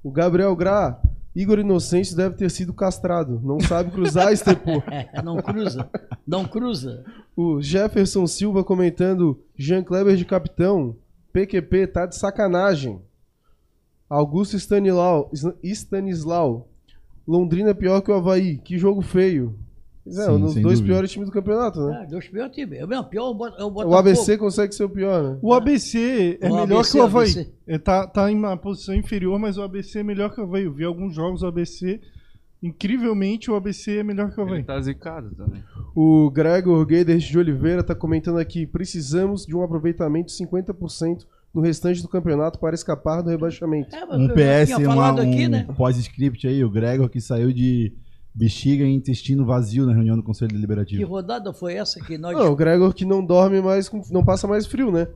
O Gabriel Gra, Igor Inocêncio deve ter sido castrado, não sabe cruzar, Estepô. É, não cruza. Não cruza. O Jefferson Silva comentando Jean Kleber de capitão. PQP tá de sacanagem. Augusto Stanislau, Stanislau. Londrina é pior que o Havaí. Que jogo feio. É, Sim, um dos dois dúvida. piores times do campeonato, né? É, dois piores times. É mesmo, pior é o é o O Botafogo. ABC consegue ser o pior, né? O ABC é O melhor ABC, que o Havaí. ABC. É, tá, tá em uma posição inferior, mas o ABC é melhor que o Havaí. Eu vi alguns jogos do ABC. Incrivelmente, o ABC é melhor que o Ele Havaí. tá zicado também. O Gregor Guedes de Oliveira tá comentando aqui: precisamos de um aproveitamento de 50% no restante do campeonato para escapar do rebaixamento. É, mas Um eu PS, uma, um né? pós-script aí, o Gregor que saiu de bexiga e intestino vazio na reunião do Conselho Que Deliberativo. rodada foi essa que nós. Não, o Gregor que não dorme mais, não passa mais frio, né?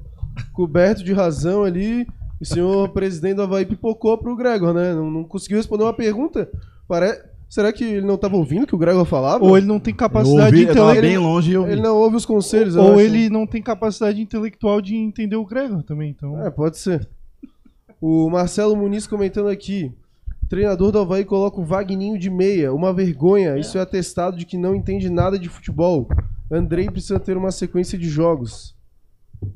Coberto de razão ali, o senhor presidente do Havaí pipocou pro Gregor, né? Não, não conseguiu responder uma pergunta. Pare... Será que ele não tava ouvindo o que o Gregor falava? Ou ele não tem capacidade ouvi, intelectual. bem longe eu. Ele não ouve os conselhos, Ou acho. ele não tem capacidade intelectual de entender o Gregor também. Então, É, pode ser. O Marcelo Muniz comentando aqui. Treinador do Havaí coloca o Vagninho de meia. Uma vergonha. Isso é atestado de que não entende nada de futebol. Andrei precisa ter uma sequência de jogos.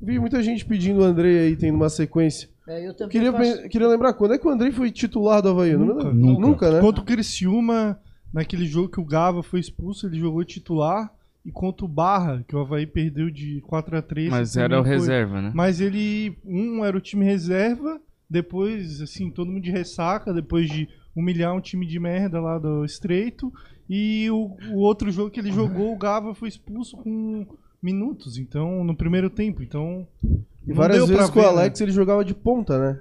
Vi muita gente pedindo o Andrei aí tendo uma sequência. É, eu também Queria, faço- queria lembrar, quando é que o Andrei foi titular do Havaí? Eu não me Nunca. lembro. Nunca. Nunca, né? Contra o Criciúma, naquele jogo que o Gava foi expulso, ele jogou titular. E contra o Barra, que o Havaí perdeu de 4 a 3 Mas era o foi. reserva, né? Mas ele, um era o time reserva, depois, assim, todo mundo de ressaca, depois de humilhar um time de merda lá do Estreito. E o, o outro jogo que ele jogou, o Gava foi expulso com minutos, então, no primeiro tempo. Então, E várias pra vezes com o né? Alex ele jogava de ponta, né?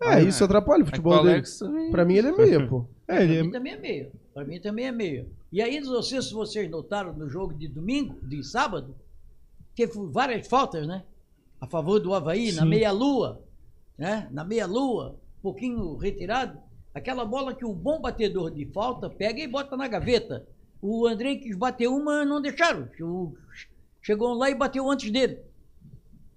Aí isso atrapalha o É futebol dele. Alex também- Pra mim ele é meia, pô. É, Pra ele mim é, também é meio. Pra mim também é meio. E aí, não sei se vocês notaram no jogo de domingo, de sábado, teve várias faltas, né? A favor do Havaí, na Sim. meia-lua. Né? Na meia-lua, um pouquinho retirado. Aquela bola que o bom batedor de falta pega e bota na gaveta. O André quis bater uma, não deixaram. Chegou lá e bateu antes dele.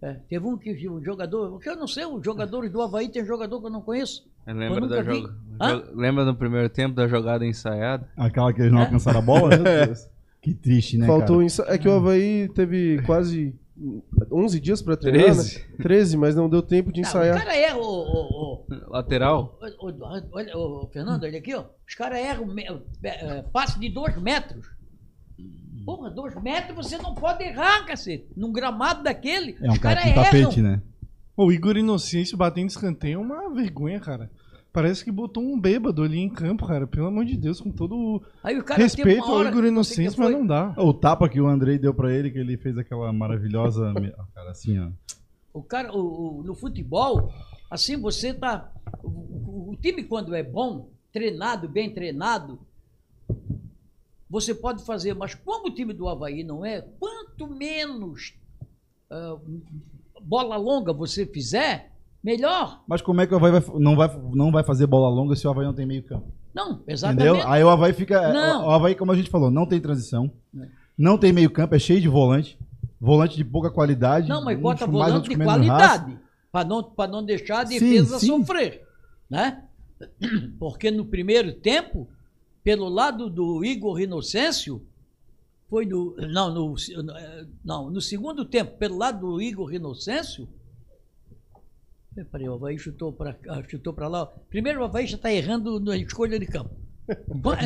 É, teve um que o jogador. que Eu não sei, os jogadores do Havaí tem jogador que eu não conheço. Eu lembro Eu da joga... Jo- Lembra no primeiro tempo da jogada ensaiada? Aquela que eles não alcançaram a bola? Que triste, né, Faltou cara? É que o Havaí teve quase 11 dias pra treinar, 13. né? 13, mas não deu tempo de Não, o ensaiar. cara erra, o, o, o- Lateral? o- o- olha, o Fernando, olha aqui, ó. Os caras erram me- é, passe de dois metros. Porra, dois metros você não pode errar, cacete. Num gramado daquele, É um os cara caras com erram. tapete, né? o Igor Inocêncio batendo escanteio é uma vergonha, cara. Parece que botou um bêbado ali em campo, cara. Pelo amor de Deus, com todo o Aí o cara teve respeito ao Igor Inocêncio, mas não dá. O tapa que o Andrei deu pra ele, que ele fez aquela maravilhosa. cara, assim, ó. O cara, o, o- no futebol, assim, você tá. O, o- time, quando é bom, treinado, bem treinado, você pode fazer, mas como o time do Havaí não é, quanto menos ah, bola longa você fizer, melhor. Mas como é que o Havaí vai, não, vai, não vai fazer bola longa se o Havaí não tem meio campo? Não, exatamente. Entendeu? Aí o Havaí fica. Não. O Havaí, como a gente falou, não tem transição. Não tem meio campo, é cheio de volante. Volante de pouca qualidade. Não, mas bota volante de qualidade. Para não, pra não deixar a Sim, defesa sim. sofrer. Né? Porque no primeiro tempo, pelo lado do Igor Inocêncio, foi no. Não, no, não, no segundo tempo, pelo lado do Igor Inocêncio. Peraí, o Havaí chutou para chutou pra lá. Primeiro, o Havaí já está errando na escolha de campo.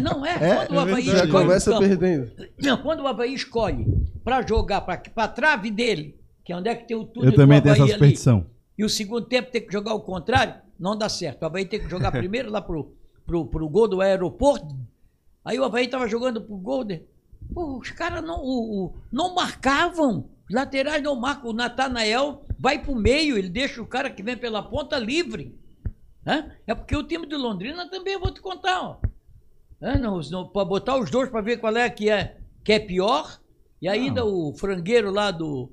Não, é, É, quando o Havaí Já escolhe começa campo, perdendo. não, quando o Havaí escolhe para jogar para a trave dele, que é onde é que tem o túnel Eu também do tenho essa superstição. e o segundo tempo tem que jogar o contrário, não dá certo. O Havaí tem que jogar primeiro lá pro, pro, pro gol do aeroporto. Aí o Havaí tava jogando pro gol. De... Pô, os caras não, o- o- não marcavam. Laterais não marcam. O Natanael vai pro meio, ele deixa o cara que vem pela ponta livre. Hã? É porque o time de Londrina também eu vou te contar, ó. Não, não, pra botar os dois para ver qual é que é que é pior. E ainda o frangueiro lá do,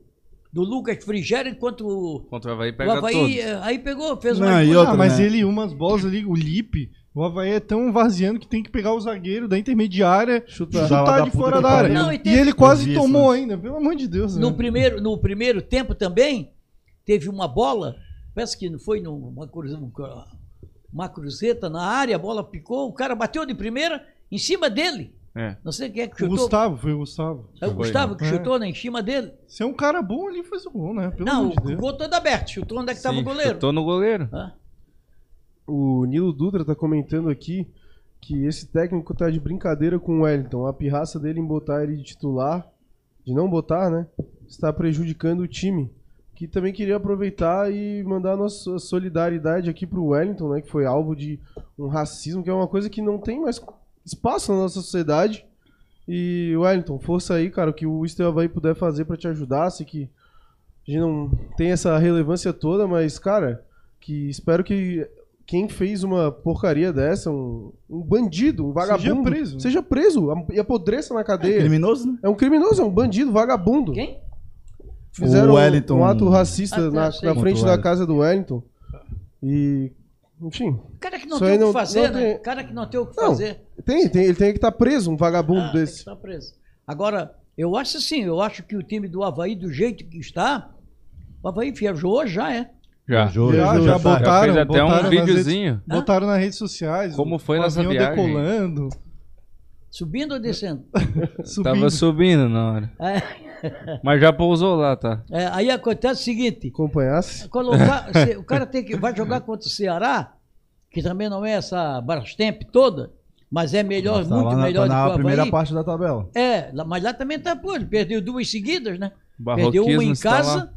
do Lucas Frigério, enquanto o, Contra o Havaí o pega Havaí todos. eh, aí pegou, fez Não, uma outra, ah, mas né? ele, umas bolas ali, o Lipe, o Havaí é tão vaziano que tem que pegar o zagueiro da intermediária, Chutar. chutar, de fora da área. Não, e e ele quase isso tomou ainda, pelo amor de Deus. no né? primeiro, no primeiro tempo também, teve uma bola, parece que não foi numa cruze- uma cruzeta na área, a bola picou, o cara bateu de primeira em cima dele. É. Não sei quem é que O chutou. Gustavo, foi o Gustavo. É o Gustavo que É. chutou né, em cima dele. Se é um cara bom ali, faz o gol, né? Pelo não, amor de o Deus. gol todo aberto. Chutou onde é que estava o goleiro. Chutou no goleiro. Hã? O Nilo Dutra tá comentando aqui que esse técnico tá de brincadeira com o Wellington. A pirraça dele em botar ele de titular, de não botar, né? Está prejudicando o time. Que também queria aproveitar e mandar nossa solidariedade aqui pro Wellington, né? Que foi alvo de um racismo, que é uma coisa que não tem mais espaço na nossa sociedade. E Wellington, força aí, cara, o que o Estel Havaí puder fazer pra te ajudar. Sei que a gente não tem essa relevância toda, mas, cara, que espero que quem fez uma porcaria dessa, um, um bandido, um vagabundo, preso. seja preso e apodreça na cadeia. Criminoso, né? É um criminoso, é um bandido, vagabundo. Quem? Fizeram O Wellington- um ato racista Ah, tá, na, na frente da casa do Wellington. E, enfim, O cara que não Isso tem o que não- fazer, não né? tem- O cara que não tem o que Não, fazer. tem, tem, ele tem que estar preso, um vagabundo Ah, tem que desse. estar preso. Agora, eu acho assim, eu acho que o time do Havaí, do jeito que está, o Havaí viajou já, é. Já. Já, Já já botaram, Já fez até um botaram nas redes- videozinho. Botaram nas redes sociais. Como foi nessa viagem? decolando, Subindo ou descendo? subindo. Tava subindo na hora. É, Mas já pousou lá, tá? é, aí acontece o seguinte: Acompanhasse. colocar, se- o cara tem que, vai jogar contra o Ceará, que também não é essa Brastemp toda, mas é melhor, Tá muito na, melhor tá do que na o primeira Havaí. parte da tabela. É, mas lá também tá, pô, ele perdeu duas seguidas, né? Perdeu uma em casa.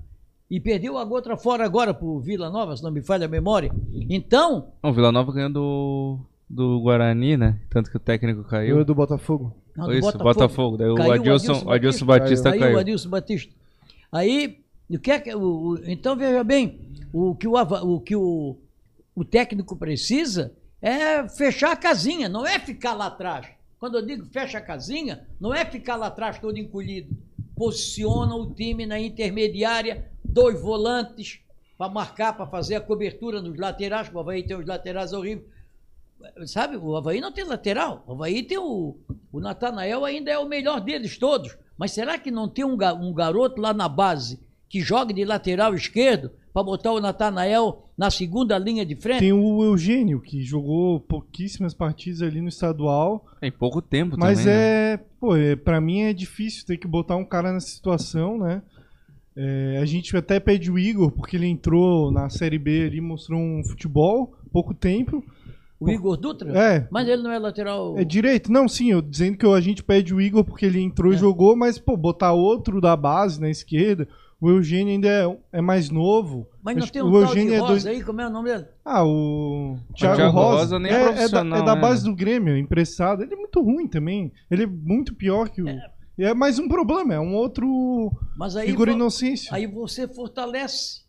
E perdeu a outra fora agora pro Vila Nova, se não me falha a memória. Então, Não, o Vila Nova ganhou do, do Guarani, né? Tanto que o técnico Eu caiu. do Botafogo. não, do Isso, Botafogo. Daí o Caiu o Adilson, Adilson o Adilson Batista. Batista Aí caiu. o Adilson Batista. Aí, o que é que. O, o- então, veja bem, o que, o, o, que o, o técnico precisa é fechar a casinha, não é ficar lá atrás. Quando eu digo fecha a casinha, não é ficar lá atrás todo encolhido. Posiciona o time na intermediária, dois volantes para marcar, para fazer a cobertura nos laterais, o Havaí tem os laterais horríveis. Sabe, o Havaí não tem lateral. O Havaí tem o. O Natanael ainda é o melhor deles todos. Mas será que não tem um, um garoto lá na base que joga de lateral esquerdo para botar o Natanael na segunda linha de frente? Tem o Eugênio, que jogou pouquíssimas partidas ali no estadual. Tem pouco tempo Mas também. né? é, pô, é, pra mim é difícil ter que botar um cara nessa situação, né? É, a gente até pede o Igor, porque ele entrou na Série B ali, mostrou um futebol, pouco tempo. O Igor Dutra? É. Mas ele não é lateral. É direito? Não, sim, eu dizendo que a gente pede o Igor porque ele entrou É. e jogou, mas, pô, botar outro da base na esquerda, O Eugênio ainda é, é mais novo. Mas não Acho tem um o tal Eugênio é Rosa dois- aí, como é o nome dele? Ah, o Thiago, Thiago Rosa, Rosa nem é é, é da, é da né, base né? do Grêmio, emprestado. Ele é muito ruim também. Ele é muito pior que o. E é mais um problema, é um outro Mas aí, Igor vo- Inocêncio. aí você fortalece.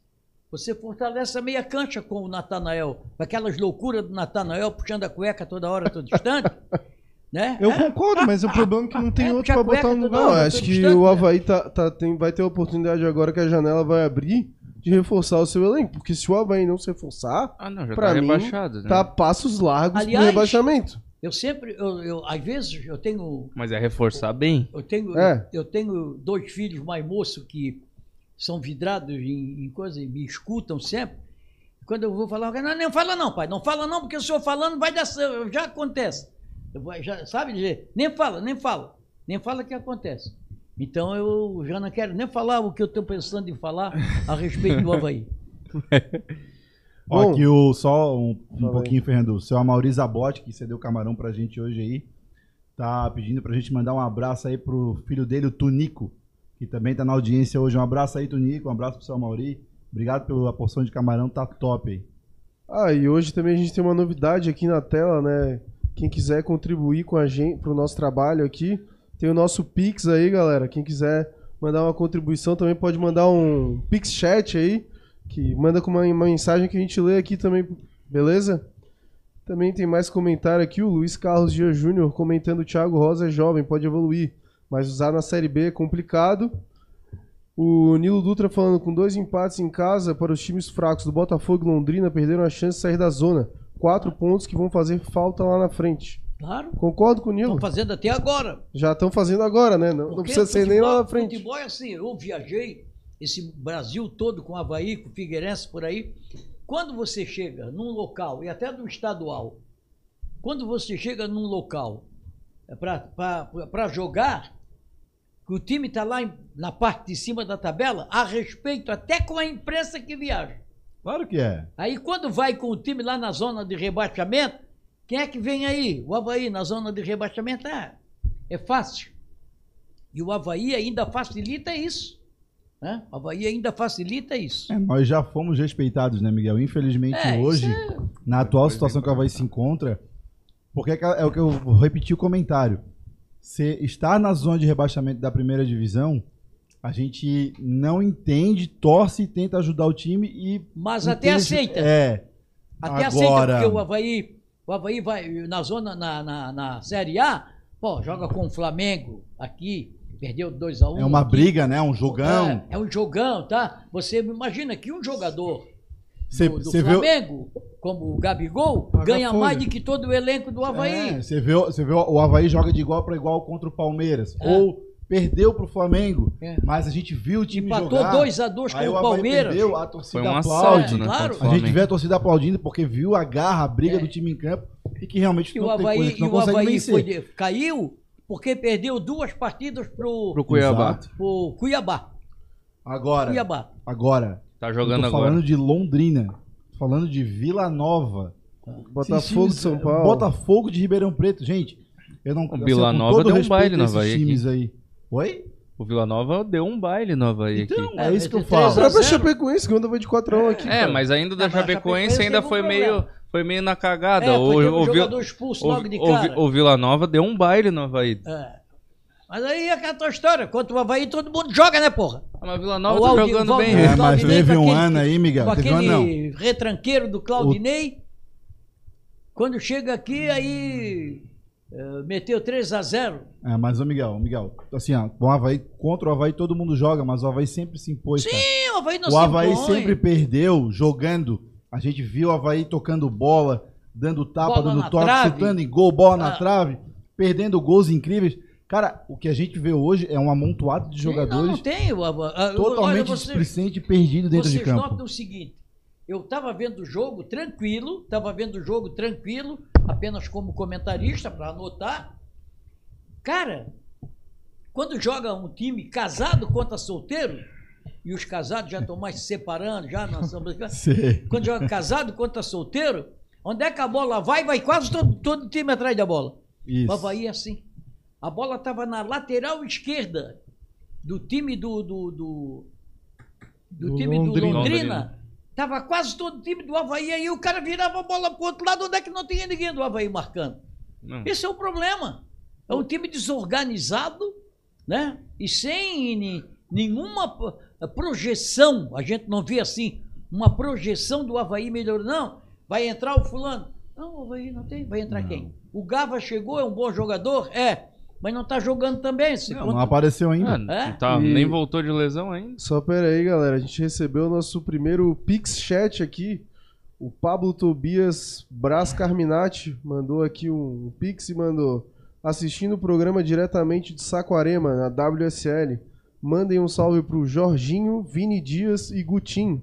Você fortalece a meia cancha com o Natanael. Aquelas loucuras do Natanael puxando a cueca toda hora, todo distante. né? Eu É. concordo, mas o problema é que não tem É, outro pra botar no lugar. Não, hora, acho que distante, o né? Havaí tá, tá- tem, vai ter a oportunidade agora que a janela vai abrir de reforçar o seu elenco. Porque se o Havaí não se reforçar, Ah, não, já Pra tá mim, rebaixado, né? tá a passos largos Aliás, pro rebaixamento. Eu sempre, eu, eu- às vezes, eu tenho Mas é reforçar bem. Eu tenho, É. eu tenho dois filhos mais moços que são vidrados em, em coisa e me escutam sempre. Quando eu vou falar, não, não fala não, pai, não fala não, porque o senhor falando vai dar certo, já acontece. Eu vou- já, sabe dizer, nem fala, nem fala, nem fala que acontece. Então eu já não quero nem falar o que eu estou pensando em falar a respeito do Havaí. Ó, Bom. aqui o, só um, um pouquinho, Fernando. O seu Amaury Zabotti, que cedeu camarão pra gente hoje aí, tá pedindo pra gente mandar um abraço aí pro filho dele, o Tunico, que também tá na audiência hoje. Um abraço aí, Tunico. Um abraço pro seu Amaury. Obrigado pela porção de camarão, tá top aí. Ah, e hoje também a gente tem uma novidade aqui na tela, né? Quem quiser contribuir com a gente pro nosso trabalho aqui, tem o nosso Pix aí, galera. Quem quiser mandar uma contribuição também pode mandar um Pix chat aí, que manda com uma, uma mensagem que a gente lê aqui também, beleza? Também tem mais comentário aqui, o Luiz Carlos Dias Júnior comentando o Thiago Rosa é jovem, pode evoluir, mas usar na Série B é complicado. O Nilo Dutra falando com dois empates em casa para os times fracos do Botafogo e Londrina perderam a chance de sair da zona. Quatro pontos que vão fazer falta lá na frente. Claro, Concordo com o Nilo. estão fazendo até agora. Já estão fazendo agora, né? Não, não precisa ser nem lá na frente. Futebol é assim, eu viajei esse Brasil todo com Havaí, com Figueirense por aí. Quando você chega num local, e até do estadual, quando você chega num local para jogar, que o time está lá em- na parte de cima da tabela, a respeito até com a imprensa que viaja. Claro que é. Aí quando vai com o time lá na zona de rebaixamento, quem é que vem aí? O Havaí na zona de rebaixamento? Ah, é fácil. E o Havaí ainda facilita isso. Né? O Havaí ainda facilita isso. É, Nós já fomos respeitados, né, Miguel? Infelizmente, É, hoje, é- na atual situação que o Havaí se encontra, porque é é o que eu vou repetir o comentário. Se estar na zona de rebaixamento da primeira divisão, a gente não entende, torce e tenta ajudar o time e. Mas até entende- aceita. É. Até Agora- aceita, porque o Havaí, o Havaí vai na zona, na, na, na Série A, pô, joga com o Flamengo aqui, perdeu 2x1. É uma briga, né? Um jogão. É, é um jogão, tá? Você imagina que um jogador Você do, do vê. o- Flamengo, como o Gabigol, Paga ganha mais do que todo o elenco do Havaí. É, você vê, o- você vê o Havaí joga de igual para igual contra o Palmeiras. É. Ou perdeu pro Flamengo. É. Mas a gente viu o time Empatou jogar. 2x2 com aí o Havaí Palmeiras. Perdeu, a torcida Foi um aplaude. assalto, né? claro. o A gente vê a torcida aplaudindo porque viu a garra, a briga É. do time em campo e que realmente E não o tem coisa Havaí, que e não o Havaí vencer. foi de- caiu porque perdeu duas partidas pro, Pro Cuiabá. Exato. pro Cuiabá. Agora, Cuiabá. agora, Tá jogando agora. falando de Londrina, falando de Vila Nova. Botafogo de times- São Paulo. Botafogo de Ribeirão Preto, gente. Eu não Vila com Nova deu um respeito baile a esses Havaí aqui. times aí. Oi? O Vila Nova deu um baile no Havaí aqui. Então, É, é, isso que eu falo. a Própria. Chapecoense, que vai de 4x1 aqui. É, cara. mas ainda da Chapecoense ainda foi meio, foi meio na cagada. É, o, um o, jogador expulso o- logo de o- cara. o Vila Nova deu um baile no Havaí. É. Mas aí é aquela tua história. Contra o Havaí, todo mundo joga, né, porra? Ah, Mas o Vila Nova O tá Aldi- jogando Valdir- bem. É, mas teve um aquele- ano aí, Miguel. Com um aquele retranqueiro do Claudinei. Quando chega aqui, aí eh, meteu 3 a 0 É, mas o Miguel, Miguel, assim, ó, o Havaí, contra o Havaí todo mundo joga, mas o Havaí sempre se impôs, cara. Sim, o Havaí não O se Havaí impõe. sempre perdeu jogando. A gente viu o Havaí tocando bola, dando tapa, Bola dando na toque, trave. chutando em gol, bola na Ah. trave, perdendo gols incríveis. Cara, o que a gente vê hoje é um amontoado de Sim, Não, jogadores não tem. o totalmente olha, vocês- e perdido dentro Vocês de campo. notam o seguinte: eu estava vendo o jogo tranquilo, estava vendo o jogo tranquilo, apenas como comentarista para anotar. Cara, quando joga um time casado contra solteiro, e os casados já estão mais se separando, já na quando joga casado contra solteiro, onde é que a bola vai? Vai quase todo, todo time atrás da bola. Isso. O Havaí é assim. A bola estava na lateral esquerda do time do, do, do, do, Do time do Londrina. Londrina, tava quase todo o time do Havaí, aí o cara virava a bola pro outro lado, onde é que não tinha ninguém do Havaí marcando? Não. Esse é o problema. É um time desorganizado, né? E sem nenhuma pro- projeção. A gente não vê assim uma projeção do Havaí melhorando. Não, vai entrar o fulano. Não, o Havaí não tem. Vai entrar quem? O Gava chegou, é um bom jogador? É. Mas não tá jogando também. Se Não, conta- não apareceu ainda. Ah, É? tá, E- Nem voltou de lesão ainda. Só pera aí, galera. A gente recebeu o nosso primeiro Pix Chat aqui. O Pablo Tobias Braz Carminati mandou aqui um Pix e mandou. Assistindo o programa diretamente de Saquarema, na WSL. Mandem um salve pro Jorginho, Vini Dias e Gutim.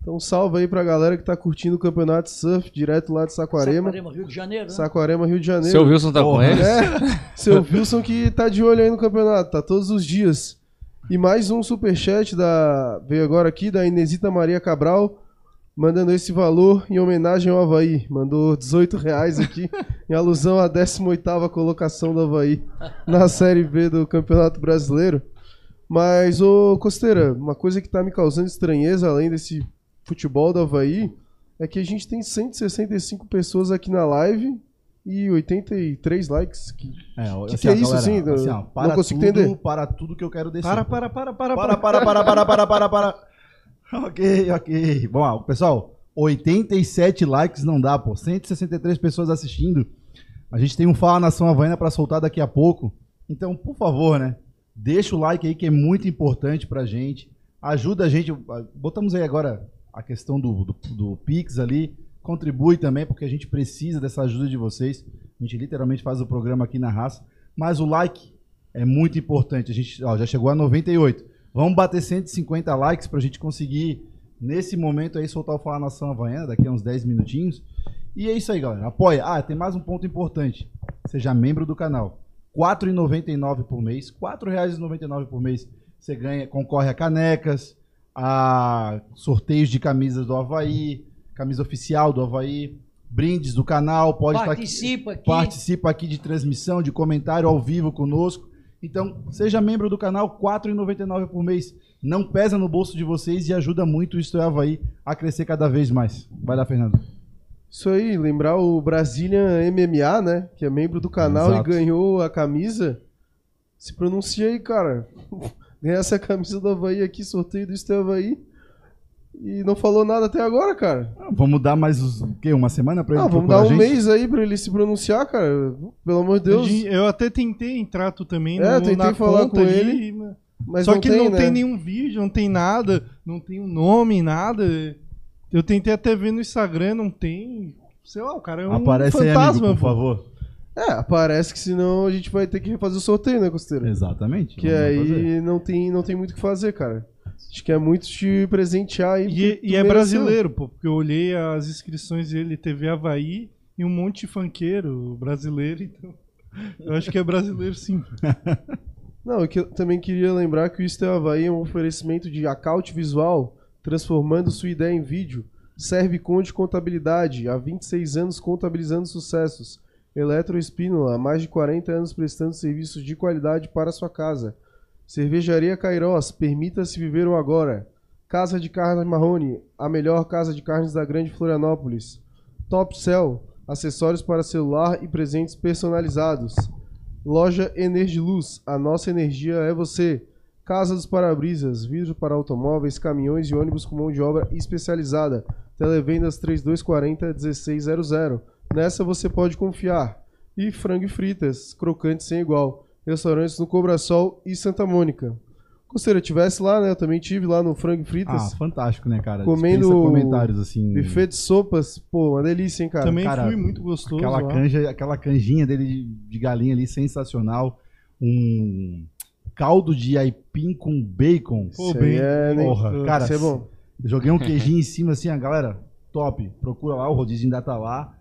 Então, salve aí pra galera que tá curtindo o campeonato de surf direto lá de Saquarema. Saquarema, Rio de Janeiro, né? Saquarema, Rio de Janeiro. Seu Wilson tá com Porra. ele? É, seu Wilson que tá de olho aí no campeonato, tá todos os dias. E mais um superchat da veio agora aqui da Inesita Maria Cabral, mandando esse valor em homenagem ao Havaí. Mandou 18 reais aqui, em alusão à 18ª colocação do Havaí na Série B do Campeonato Brasileiro. Mas, ô Costeira, uma coisa que tá me causando estranheza, além desse futebol do Havaí, é que a gente tem 165 pessoas aqui na live e 83 likes. Que É, Que que é isso, assim, ó, não para consigo tudo, entender. Para tudo que eu quero descer. Para, para, para, para, Para, para, para, para, para, para, para. Ok, ok. Bom, ó, pessoal, 87 likes não dá, pô. 163 pessoas assistindo. A gente tem um Fala Nação Havaiana pra soltar daqui a pouco. Então, por favor, né? Deixa o like aí que é muito importante pra gente. Ajuda a gente. Botamos aí agora a questão do, do, do Pix ali. Contribui também, porque a gente precisa dessa ajuda de vocês. A gente literalmente faz o programa aqui na raça. Mas o like é muito importante. A gente ó, já chegou a 98. Vamos bater 150 likes pra gente conseguir, nesse momento aí, soltar o Fala Nação Havaiana, daqui a uns 10 minutinhos. E é isso aí, galera. Apoia. Ah, tem mais um ponto importante. Seja membro do canal. R$ 4,99 por mês. R$ 4,99 por mês. Você ganha, concorre a canecas, a sorteios de camisas do Havaí, camisa oficial do Havaí, brindes do canal, pode estar aqui Participa aqui. participa aqui de transmissão, de comentário ao vivo conosco. Então, seja membro do canal, R$ 4,99 por mês. Não pesa no bolso de vocês e ajuda muito o Isto é Havaí a crescer cada vez mais. Vai lá, Fernando. Isso aí, lembrar o Brazilian MMA, né? Que é membro do canal Exato. e ganhou a camisa. Se pronuncia aí, cara. Ganhar essa camisa do Havaí aqui, sorteio do é Havaí. E não falou nada até agora, cara. Ah, Vamos dar mais os, o quê? Uma semana pra ele Ah, vamos dar um mês aí pra ele se pronunciar, cara. Pelo amor de Deus. Eu até tentei entrar tu também É, no, tentei na falar conta com ali, ele, mas- Mas Só não que tem, não né? tem nenhum vídeo, não tem nada, não tem um nome, nada. Eu tentei até ver no Instagram, não tem. Sei lá, o cara é um Aparece aí, fantasma. amigo, por pô. favor. É, parece que senão a gente vai ter que refazer o sorteio, né, Costeira? Exatamente. Que aí fazer. não tem, não tem muito o que fazer, cara. Acho que é muito te presentear aí. E, e é mereceu. brasileiro, pô, porque eu olhei as inscrições dele, TV Havaí e um monte de funkeiro brasileiro, então. Eu acho que é brasileiro sim. Não, é que eu também queria lembrar que o Isto é Havaí é um oferecimento de Acaute Visual, transformando sua ideia em vídeo. Serve Conte Contabilidade, há 26 anos contabilizando sucessos. Eletroespínola, há mais de 40 anos prestando serviços de qualidade para sua casa. Cervejaria Cairós, permita-se viver o agora. Casa de Carnes Marrone, a melhor casa de carnes da Grande Florianópolis. Top Cell, acessórios para celular e presentes personalizados. Loja Energiluz, a nossa energia é você. Casa dos Parabrisas, vidro para automóveis, caminhões e ônibus com mão de obra especializada. Televendas 3240 1600. Nessa você pode confiar. E frango e fritas, crocante sem igual. Restaurantes no Cobrasol e Santa Mônica. Costeira, tivesse lá, né? Eu também tive lá no frango e Ah, fritas. fantástico, né, cara? Comendo Dispensa comentários assim. Buffet de sopas, pô, uma delícia, hein, cara. Também cara, fui muito gostoso. Aquela lá. canja, aquela canjinha dele de, de galinha ali, sensacional. Um caldo de aipim com bacon. Pô, Isso bem- é, né? Porra, cara, Isso é bom. Joguei um queijinho em cima assim, a galera, top. Procura lá, o rodízio ainda tá lá.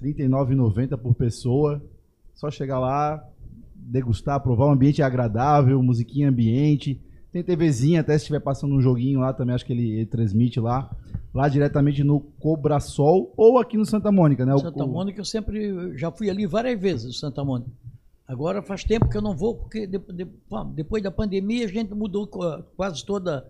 R$ 39,90 por pessoa. Só chegar lá, degustar, provar. O ambiente é agradável, musiquinha ambiente. Tem TVzinha, até se estiver passando um joguinho lá também, acho que ele, ele transmite lá. Lá diretamente no Cobrasol ou aqui no Santa Mônica, né? O- Santa o- Mônica, eu sempre já fui ali várias vezes, Santa Mônica. Agora faz tempo que eu não vou, porque de- de- depois da pandemia a gente mudou quase toda,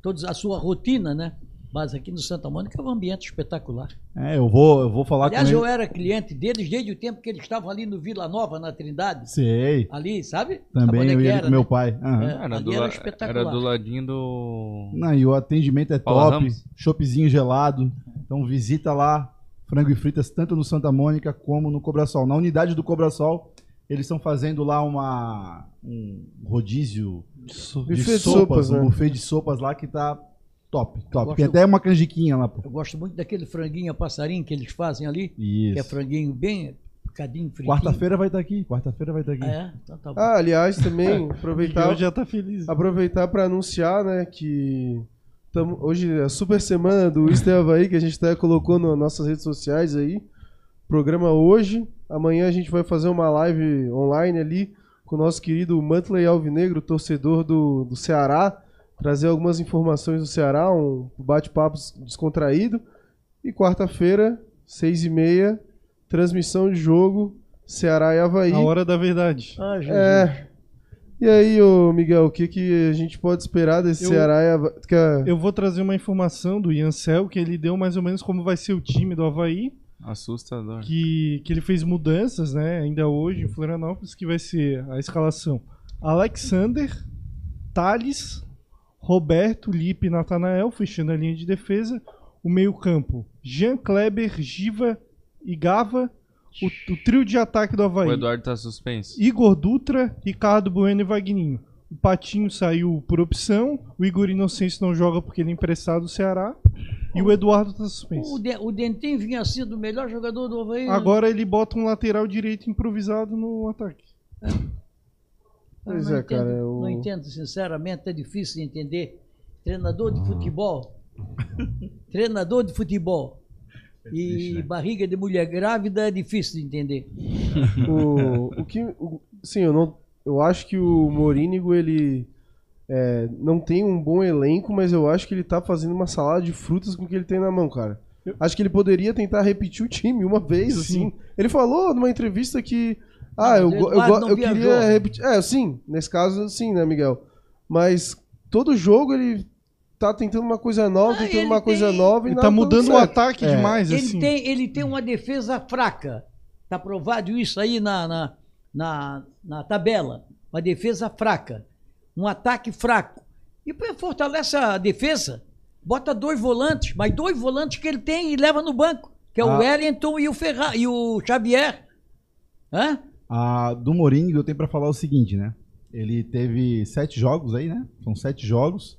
todos a sua rotina, né? Mas aqui no Santa Mônica é um ambiente espetacular. É, eu vou, eu vou falar Aliás, com eu ele. era cliente deles desde o tempo que eles estavam ali no Vila Nova, na Trindade. Sei. Ali, sabe? Também é eu que ia era, com meu né? pai. Aham. É. Era, ali do, era la- espetacular. era do ladinho do. Não, e o atendimento é Paula top, Ramos? choppzinho gelado. Então visita lá, frango e fritas, tanto no Santa Mônica como no Cobrasol. Na unidade do Cobrasol, eles estão fazendo lá uma um rodízio de de sopas, sopas, um né? buffet de sopas lá que tá top, top. gosto- Tem até uma canjiquinha lá, pô. Eu gosto muito daquele franguinho a passarinho que eles fazem ali, que é Isso. franguinho bem picadinho, fritinho. Quarta-feira vai estar aqui, quarta-feira vai estar aqui. Ah, é? Então tá bom. Ah, aliás, também aproveitar, já tá feliz. aproveitar para anunciar, né, que tamo, hoje é a super semana do Easter Havaí, que a gente até colocou nas nossas redes sociais aí. Programa hoje. Amanhã a gente vai fazer uma live online ali com o nosso querido Mantley Alvinegro, torcedor do, do Ceará. Trazer algumas informações do Ceará, um bate-papo descontraído. E quarta-feira, seis e meia, transmissão de jogo Ceará e Havaí. A hora da verdade. Ah, Jesus. É. E aí, ô Miguel, o que, que a gente pode esperar desse Eu- Ceará e Havaí? Quer- Eu vou trazer uma informação do Ian Cel, que ele deu mais ou menos como vai ser o time do Havaí, Assustador. que, que ele fez mudanças, né, ainda hoje em Florianópolis, que vai ser a escalação. Alexander, Thales, Roberto, Lipe e Natanael, fechando a linha de defesa. O meio-campo, Jean Kleber, Giva e Gava. O, o trio de ataque do Havaí. O Eduardo tá suspenso. Igor Dutra, Ricardo Bueno e Vagninho. O Patinho saiu por opção, o Igor Inocêncio não joga porque ele é emprestado do Ceará e o Eduardo tá O, suspenso. De, o Dentinho vinha sendo o melhor jogador do Havaí. né? Agora ele bota um lateral direito improvisado no ataque. Eu Pois não é, entendo, cara, eu- Não entendo, sinceramente, é difícil de entender. Treinador de futebol. Treinador de futebol. E barriga de mulher grávida é difícil de entender. o, o que, o- sim, eu não, eu acho que o Morínigo ele é, não tem um bom elenco, mas eu acho que ele tá fazendo uma salada de frutas com o que ele tem na mão, cara. Acho que ele poderia tentar repetir o time uma vez, Sim. assim. Ele falou numa entrevista que ah, eu, o eu, eu viajou. queria repetir. É, sim, nesse caso, sim, né, Miguel? Mas todo jogo ele tá tentando uma coisa nova, Ah, tentando uma coisa tem- nova e Ele nada tá mudando dando o ataque É. demais, Ele, assim. tem, ele tem uma defesa fraca. Está provado isso aí na, na, na, na tabela. Uma defesa fraca. Um ataque fraco. E fortalece a defesa. Bota dois volantes, mas dois volantes que ele tem e leva no banco. Que é o Ah. Wellington e o, Ferra, e o Xavier. Hã? A, do Mourinho, eu tenho pra falar o seguinte, né? Ele teve sete jogos aí, né? São sete jogos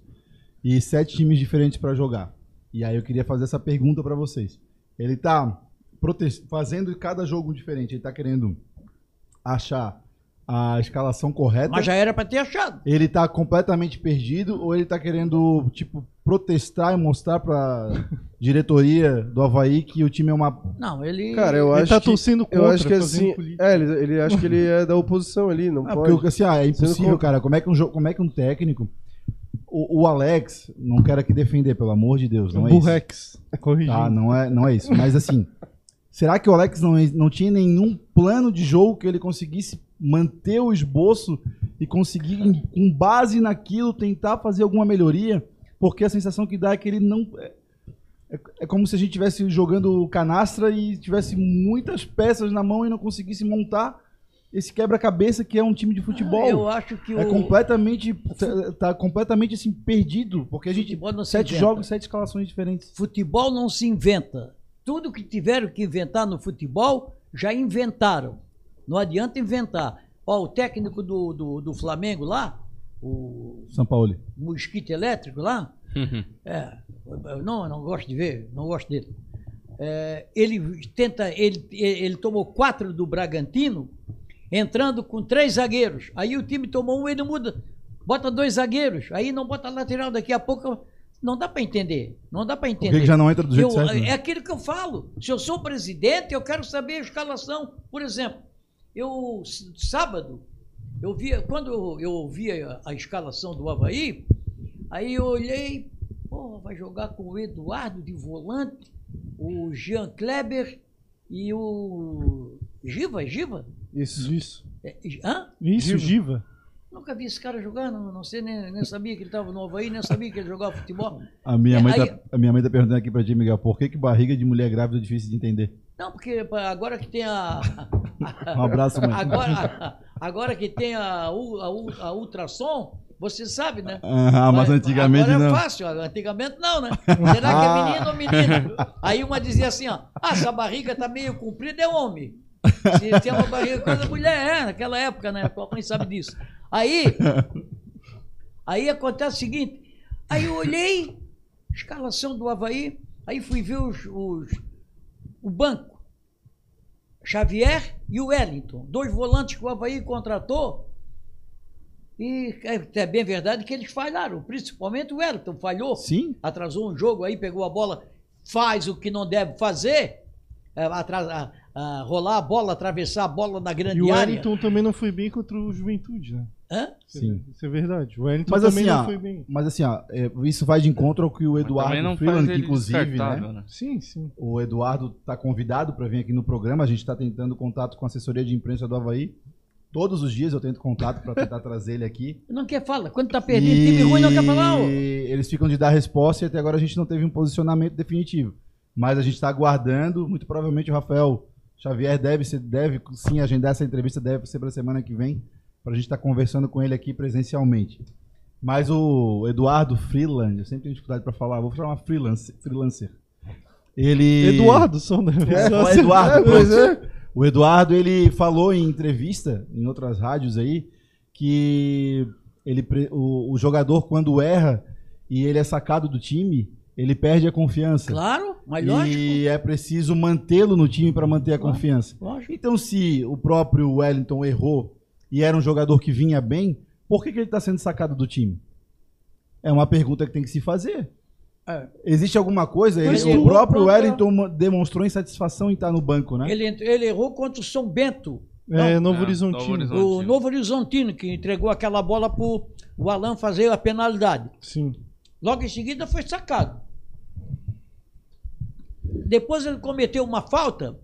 e sete times diferentes pra jogar. E aí eu queria fazer essa pergunta pra vocês. Ele tá fazendo cada jogo diferente. Ele tá querendo achar a escalação correta. Mas já era para ter achado. Ele tá completamente perdido ou ele tá querendo, tipo, protestar e mostrar pra diretoria do Havaí que o time é uma. Não, ele. Cara, eu Ele acho tá que torcendo eu contra, acho que assim, política. é, ele, ele acha que ele é da oposição ali, não Ah, pode. porque assim, ah, é impossível, cara. Como é que um, como é que um técnico. O, o Alex, não quero aqui defender, pelo amor de Deus, não é isso. Burrex. Corrigindo. Tá, não é, não é isso. Mas assim, será que o Alex não, não tinha nenhum plano de jogo que ele conseguisse manter o esboço e conseguir, com base naquilo, tentar fazer alguma melhoria? Porque a sensação que dá é que ele não. É, é- como se a gente estivesse jogando canastra e tivesse muitas peças na mão e não conseguisse montar esse quebra-cabeça que é um time de futebol. Eu acho que o. É completamente. Tá, tá completamente assim, perdido. Porque a gente. Sete jogos, sete escalações diferentes. Futebol não se inventa. Tudo que tiveram que inventar no futebol, já inventaram. Não adianta inventar. Ó, o técnico do, do, do Flamengo lá, o São Paulo. mosquito elétrico lá, é, eu não, eu não gosto de ver, não gosto dele. É, ele tenta, ele, ele tomou quatro do Bragantino, entrando com três zagueiros. Aí o time tomou um, ele muda, bota dois zagueiros, aí não bota lateral, daqui a pouco não dá para entender. Não dá para Por que entender. que já não entra do jeito Eu- certo? né? É aquilo que eu falo. Se eu sou presidente, eu quero saber a escalação. Por exemplo, eu sábado, eu via, quando eu, eu via a escalação do Havaí, aí eu olhei, pô, vai jogar com o Eduardo de volante, o Jean Kleber e o Giva, Giva? Isso. Isso. É, hã? Isso, Giva. Nunca vi esse cara jogando, não sei, nem, nem sabia que ele estava no Havaí, nem sabia que ele jogava futebol. A minha, É, mãe aí- tá, a minha mãe tá perguntando aqui pra ti, Miguel, por que, que barriga de mulher grávida é difícil de entender? Não, porque agora que tem a. Um abraço, mãe. Agora, agora que tem a, a, a ultrassom, você sabe, né? Aham, mas antigamente agora não. é fácil, antigamente não, né? Será que é menino ou menina? Aí uma dizia assim, ó, ah, essa barriga tá meio comprida, é homem. Se tem uma barriga coisa, mulher é, naquela época, né? Tua mãe sabe disso. Aí, aí acontece o seguinte, aí eu olhei, escalação do Havaí, aí fui ver os, os- o banco. Xavier e o Wellington, dois volantes que o Havaí contratou. E é, é bem verdade que eles falharam, principalmente o Wellington falhou, Sim? atrasou um jogo aí, pegou a bola, faz o que não deve fazer, é, atra- a- a- rolar a bola, atravessar a bola na grande E o área. Wellington também não foi bem contra o Juventude, né? Hã? Sim. Isso é verdade. O Wellington Mas também assim, não ó, foi bem. mas assim, ó, é, isso vai de encontro ao que o Eduardo também não Freeland, que inclusive, né? né? Sim, sim. O Eduardo tá convidado para vir aqui no programa. A gente está tentando contato com a assessoria de imprensa do Havaí. Todos os dias eu tento contato para tentar trazer ele aqui. Não quer falar. Quando tá perdendo, time ruim não quer falar. E eles ficam de dar resposta e até agora a gente não teve um posicionamento definitivo. Mas a gente está aguardando. Muito provavelmente o Rafael Xavier deve, ser, deve sim agendar essa entrevista, deve ser para a semana que vem, para a gente estar conversando com ele aqui presencialmente. Mas o Eduardo Freeland, eu sempre tenho dificuldade para falar, vou chamar freelancer. freelancer. Ele. Eduardo só, né? É, o assim. Eduardo, É, pois pronto. O Eduardo, ele falou em entrevista, em outras rádios aí, que ele, o, o jogador, quando erra e ele é sacado do time, ele perde a confiança. Claro, mas lógico. E é preciso mantê-lo no time para manter a Claro. confiança. lógico. Então, se o próprio Wellington errou e era um jogador que vinha bem, por que, que ele está sendo sacado do time? É uma pergunta que tem que se fazer. É. Existe alguma coisa? Ele- o próprio pronto, Wellington mo- demonstrou insatisfação em estar no banco, né? Ele, ele errou contra o São Bento, É, Não, Novo Horizontino. Novo Horizonte. o Novo Horizontino, que entregou aquela bola para o Alan fazer a penalidade. Sim. Logo em seguida foi sacado. Depois ele cometeu uma falta.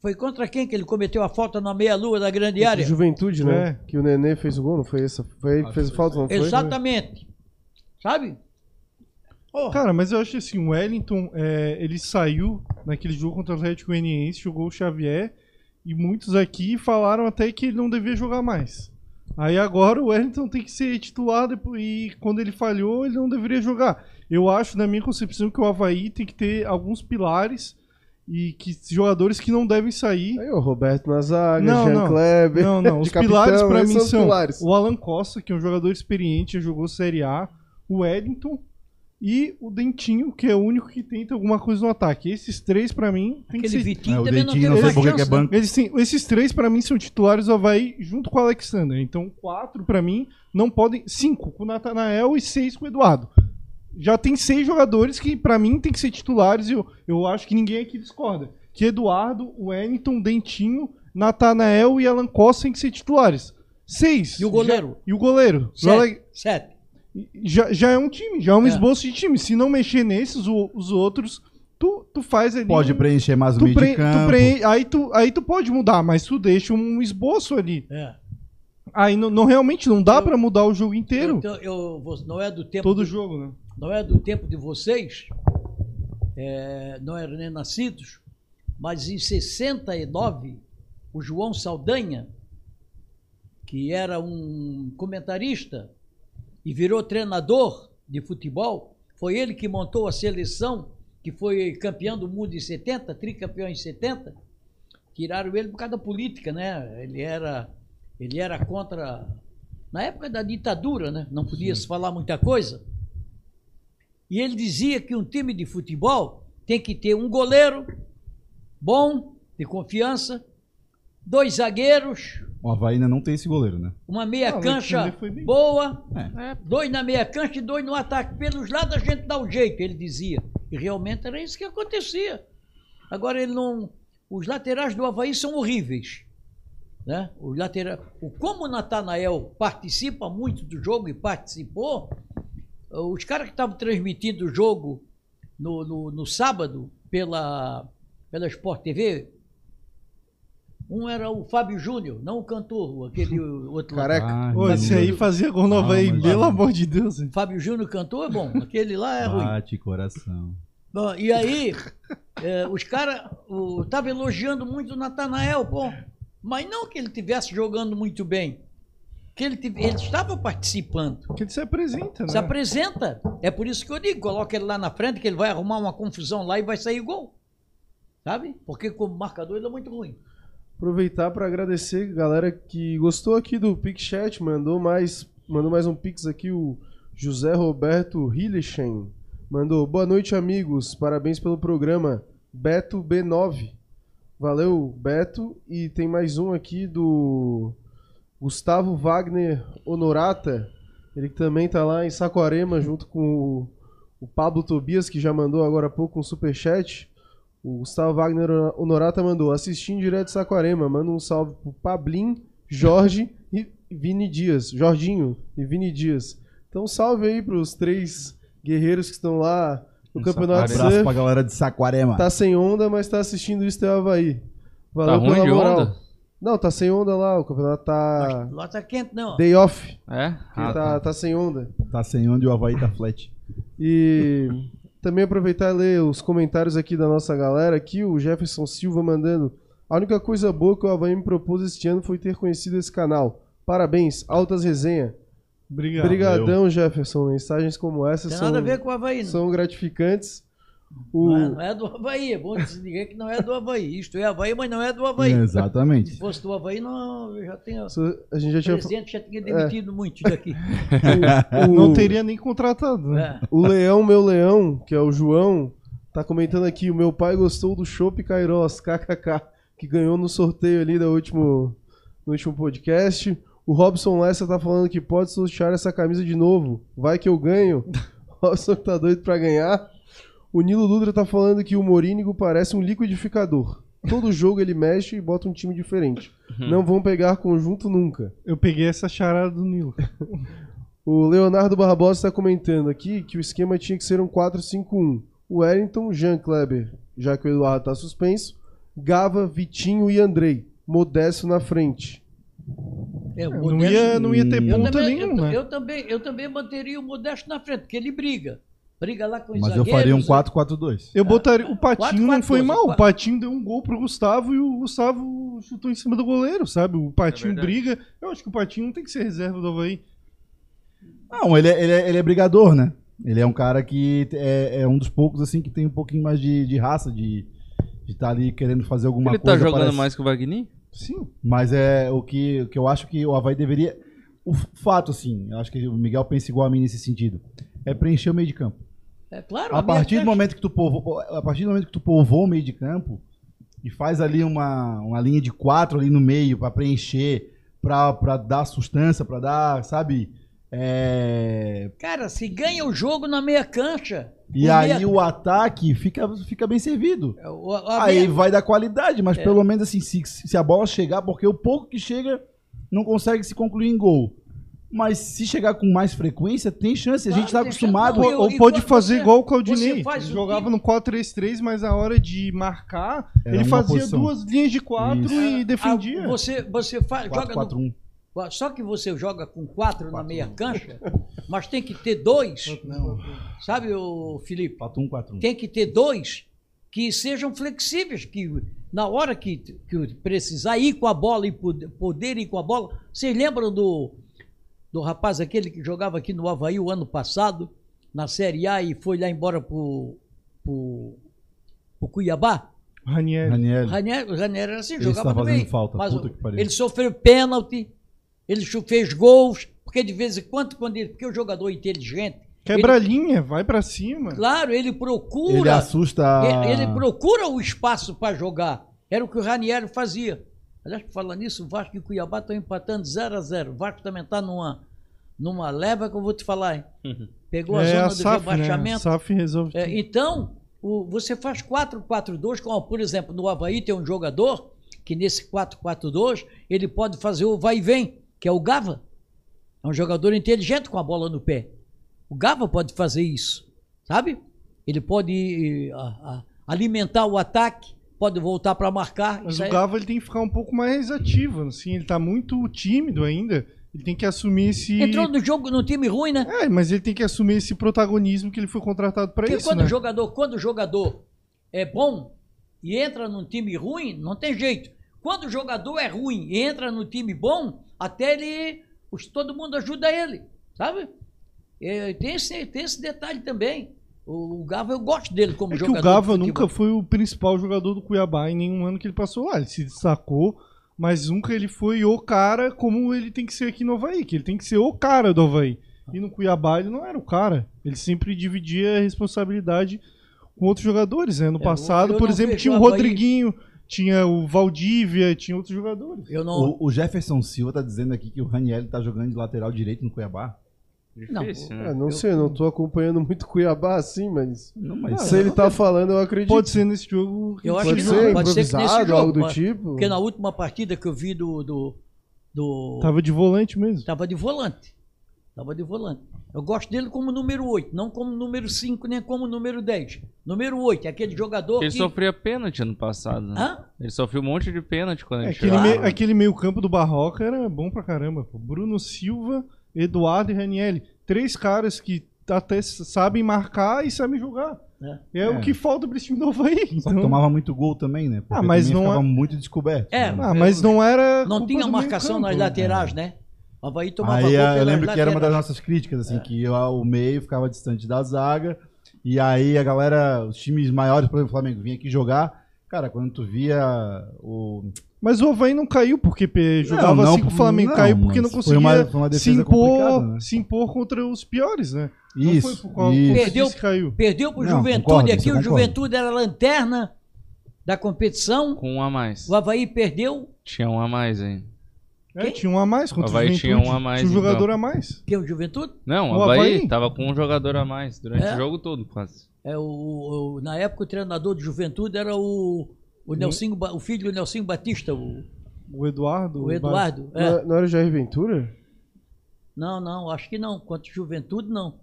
Foi contra quem que ele cometeu a falta na meia-lua da grande área? Juventude, né? É. Que o Nenê fez o gol, não foi essa? Foi ele que fez a falta, não foi? Exatamente. Sabe? Porra, Cara, mas eu acho assim, o Wellington, é, ele saiu naquele jogo contra o Atlético Goianiense, jogou o Xavier, e muitos aqui falaram até que ele não devia jogar mais. Aí agora o Wellington tem que ser titular e quando ele falhou, ele não deveria jogar. Eu acho, na minha concepção, que o Havaí tem que ter alguns pilares e que jogadores que não devem sair. Aí o Roberto na zaga, Não, Jean não. Kleber. Não, não. Os capitão, pilares pra esses mim são são o Alan Costa, que é um jogador experiente, jogou Série A, o Wellington e o Dentinho, que é o único que tenta alguma coisa no ataque. Esses três, pra mim, tem que aquele ser. Vitinho É, o também não Dentinho, teve não sei uma por que que é banco. Eles, têm- esses três, pra mim, são titulares do Havaí junto com o Alexander. Então, quatro, pra mim, não podem. Cinco com o Natanael e seis com o Eduardo. Já tem seis jogadores que, pra mim, tem que ser titulares e eu, eu acho que ninguém aqui discorda. Que Eduardo, Wellington, Dentinho, Natanael e Alan Costa têm que ser titulares. Seis. E o goleiro? Já- e o goleiro. Sete. Ale- Sete. Já, já é um time, já é um É. esboço de time. Se não mexer nesses, o- os outros, tu, tu faz ali. Pode um- preencher mais o meio pre- de tu aí, tu, aí tu pode mudar, mas tu deixa um esboço ali. É. Aí não, não- realmente não dá Eu- pra mudar o jogo inteiro. Então, eu, vou- não é do tempo Todo do- jogo, né? não é do tempo de vocês, é, não eram nem nascidos, mas em 69, o João Saldanha, que era um comentarista e virou treinador de futebol, foi ele que montou a seleção, que foi campeão do mundo em 70, tricampeão em 70. Tiraram ele por causa da política, né? Ele era, ele era contra. Na época da ditadura, né? Não podia se falar muita coisa. E ele dizia que um time de futebol tem que ter um goleiro bom, de confiança, dois zagueiros, O Havaí ainda não tem esse goleiro, né? uma meia Ah, o cancha Alexandre foi bem. boa, É. dois na meia cancha e dois no ataque. Pelos lados a gente dá um jeito, ele dizia. E realmente era isso que acontecia. Agora ele não. Os laterais do Havaí são horríveis. Né? Os laterais, o, como o Natanael participa muito do jogo e participou, os caras que estavam transmitindo o jogo no, no, no sábado pela, pela Sport TV, Um era o Fábio Júnior, não o cantor, aquele outro lá. Careca. Pô, esse aí fazia gol no Ah, Havaí, mas- pelo amor de Deus. hein? Fábio Júnior cantor é bom, aquele lá é ruim. Bate coração. Bom, e aí, é, os caras estavam elogiando muito o Natanael, pô. Mas não que ele estivesse jogando muito bem. Que ele, tive- ele estava participando. Porque ele se apresenta, né? Se apresenta. É por isso que eu digo, coloca ele lá na frente, que ele vai arrumar uma confusão lá e vai sair gol. Sabe? Porque como marcador ele é muito ruim. Aproveitar para agradecer a galera que gostou aqui do Pix Chat, mandou mais, mandou mais um Pix aqui, o José Roberto Hillechen. Mandou, boa noite, amigos, parabéns pelo programa. Beto B9. Valeu, Beto. E tem mais um aqui do Gustavo Wagner Honorata. Ele também tá lá em Saquarema, junto com o, o Pablo Tobias, que já mandou agora há pouco um superchat. O Gustavo Wagner Honorata mandou assistindo direto de Saquarema. Manda um salve pro Pablin, Jorge e Vini Dias. Jorginho e Vini Dias. Então salve aí pros três guerreiros que estão lá no Em Campeonato Abraço pra galera de Saquarema. Tá sem onda, mas tá assistindo isso teu Havaí. Valeu Tá ruim pela de moral. onda? Não, tá sem onda lá. O campeonato tá lá tá quente, não. day off. É? Ah, tá, tá sem onda. Tá sem onde o Havaí tá flat. E também aproveitar e ler os comentários aqui da nossa galera. Aqui o Jefferson Silva mandando. A única coisa boa que o Havaí me propôs este ano foi ter conhecido esse canal. Parabéns, altas resenha. Obrigado. Obrigadão, Jefferson. Mensagens como essa Tem são, nada a ver com o Havaí, não. são gratificantes. O, Não, é, não é do Havaí, é bom dizer que não é do Havaí. Isto é Havaí, mas não é do Havaí. Se Exatamente. fosse do Havaí, não, eu já tinha. a gente já tinha. O presidente já tinha demitido muitos daqui. o- Não teria nem contratado, né? É. O Leão, meu leão, que é o João, tá comentando aqui. O meu pai gostou do Chopp Kairos, kkk, que ganhou no sorteio ali do último, no último podcast. O Robson Lessa tá falando que pode sortear essa camisa de novo. Vai que eu ganho. O Robson tá doido pra ganhar. O Nilo Dutra tá falando que o Morínigo parece um liquidificador. Todo jogo ele mexe e bota um time diferente. Não vão pegar conjunto nunca. Eu peguei essa charada do Nilo. O Leonardo Barbosa está comentando aqui que o esquema tinha que ser um 4-5-1. O Wellington, Jean Kleber, já que o Eduardo está suspenso, Gava, Vitinho e Andrei. Modesto na frente. É, o Não ia, não ia ter também, nenhum, eu, né? eu também, eu também manteria o Modesto na frente, porque ele briga. Briga lá com os Mas eu faria um 4-4-2. Eu botaria. O Patinho não foi 4-4-2, mal. O. Patinho deu um gol pro Gustavo e o Gustavo chutou em cima do goleiro, sabe? O Patinho verdade. briga. Eu acho que o Patinho não tem que ser reserva do Havaí. Não, ele é, ele, é, ele é brigador, né? Ele é um cara que é, é um dos poucos, assim, que tem um pouquinho mais de, de raça, de estar ali querendo fazer alguma Ele coisa. tá jogando parece. mais que o Wagner? Sim. Mas é o que, o que eu acho que o Havaí deveria. O fato, assim, eu acho que o Miguel pensa igual a mim nesse sentido. É preencher o meio de campo. É claro, A partir do momento que tu povoa, a partir do momento que tu povoa o meio de campo e faz ali uma, uma linha de quatro ali no meio para preencher, pra pra dar sustância, pra dar, sabe? É, Cara, se ganha o jogo na meia cancha. E aí meia- o ataque fica, fica bem servido. o- a Aí meia- vai dar qualidade, É. mas pelo menos assim, se, se a bola chegar, porque o pouco que chega não consegue se concluir em gol. Mas se chegar com mais frequência, tem chance. A gente tá tem acostumado. Não, Ou pode fazer você- igual o Claudinei. faz Ele jogava no 4-3-3, mas na hora de marcar, Era ele fazia posição. duas linhas de quatro Isso. e Ah, defendia. você, você faz, joga no 4-4-1. Só que você joga com quatro na meia cancha, mas tem que ter dois. Sabe, o Felipe? 4-1, 4-1. Tem que ter dois que sejam flexíveis, que na hora que, que precisar ir com a bola e poder, poder ir com a bola. Vocês lembram do, do rapaz aquele que jogava aqui no Havaí o ano passado, na Série A, e foi lá embora pro, pro, pro Cuiabá? Ranieri. Raniel. Ranieri, o Ranieri era assim, jogava tá meio. falta, Mas puta o- que pariu. ele sofreu pênalti, ele fez gols, porque de vez em quando, quando ele, porque o jogador é inteligente, Quebra a linha, vai pra cima. claro, ele procura, Ele assusta. ele, ele procura o espaço para jogar. Era o que o Ranieri fazia. Aliás, falando nisso, o Vasco e o Cuiabá estão empatando 0 a 0 O Vasco também está numa, numa leva que eu vou te falar, hein? Pegou a é zona a do SAF, né? A rebaixamento. SAF resolve É, então, o- você faz 4-4-2, como por exemplo, no Havaí tem um jogador que nesse 4-4-2 ele pode fazer o vai e vem, que é o Gava. É um jogador inteligente com a bola no pé. O Gava pode fazer isso, sabe? Ele pode eh, a- a- alimentar o ataque pode voltar para marcar. Mas o aí- Gava ele tem que ficar um pouco mais ativo, assim, ele tá muito tímido ainda. Ele tem que assumir esse. Entrou no jogo num time ruim, né? É, mas ele tem que assumir esse protagonismo que ele foi contratado para Porque isso, quando, né? o jogador, quando o jogador é bom e entra num time ruim, não tem jeito. Quando o jogador é ruim e entra no time bom, até ele. todo mundo ajuda ele, sabe? É, tem, esse, tem esse detalhe também. O, o Gava, eu gosto dele como É que jogador. o Gava nunca foi o principal jogador do Cuiabá em nenhum ano que ele passou lá. Ele se destacou, mas nunca ele foi o cara como ele tem que ser aqui no Havaí, que ele tem que ser o cara do Havaí. E no Cuiabá ele não era o cara. Ele sempre dividia a responsabilidade com outros jogadores. Né? No É, passado, eu por exemplo, tinha o o Havaí- Rodriguinho, tinha o Valdívia, tinha outros jogadores. Eu não. O, o Jefferson Silva tá dizendo aqui que o Raniel tá jogando de lateral direito no Cuiabá. Difícil, É, né? não Eu- sei, não tô acompanhando muito Cuiabá assim, mas. Não, mas Se ele tá falando, eu acredito. Pode ser nesse jogo. Eu acho Pode que ser não, pode ser que nesse improvisado, jogo, algo do mas- tipo. Porque na última partida que eu vi do. do, do Tava de volante mesmo. Tava de volante. Tava de volante. Eu gosto dele como número 8, não como número 5, nem como número 10. Número 8, é aquele jogador Ele que... sofria pênalti ano passado. né? Hã? Ele sofreu um monte de pênalti quando É, ele aquele, chegou. meio, aquele meio campo do Barroca era bom pra caramba. pô. Bruno Silva, Eduardo e Ranielli. Três caras que até sabem marcar e sabem jogar. É, É. o que falta pra esse time do Havaí. Só que Então... tomava muito gol também, né? Porque Ah, mas não ficava é- muito descoberto. É, né? Ah, mas não era. Não tinha marcação nas laterais, né? O Havaí tomava Aí gol eu lembro que era uma das nossas críticas, assim, que o- o meio ficava distante da zaga. E aí a galera, os times maiores, por exemplo, o Flamengo, vinha aqui jogar. Cara, quando tu via o. Mas o Havaí não caiu porque jogava não, assim com o Flamengo. não, caiu porque não foi conseguia uma- foi uma se, impor, né? se impor contra os piores, né? não Isso. foi por qual isso. Perdeu- que caiu. Perdeu pro Não, Juventude concordo, aqui, o concordo. Juventude era a lanterna da competição. Com um a mais. O Havaí perdeu, Tinha um a mais ainda. É, tinha um a mais contra o Havaí Juventude. tinha um a mais, Tinha um jogador então. a mais. que é o Juventude? Não, O o Havaí, Havaí? tava com um jogador a mais durante É? o jogo todo, quase. É, o, o- na época o treinador de Juventude era o, o, Nelsinho, Ba- o filho do Nelsinho Batista, o, O Eduardo. o Eduardo. Não, É. é- não era o Jair Ventura? Não, não, acho que não. Quanto Juventude, não.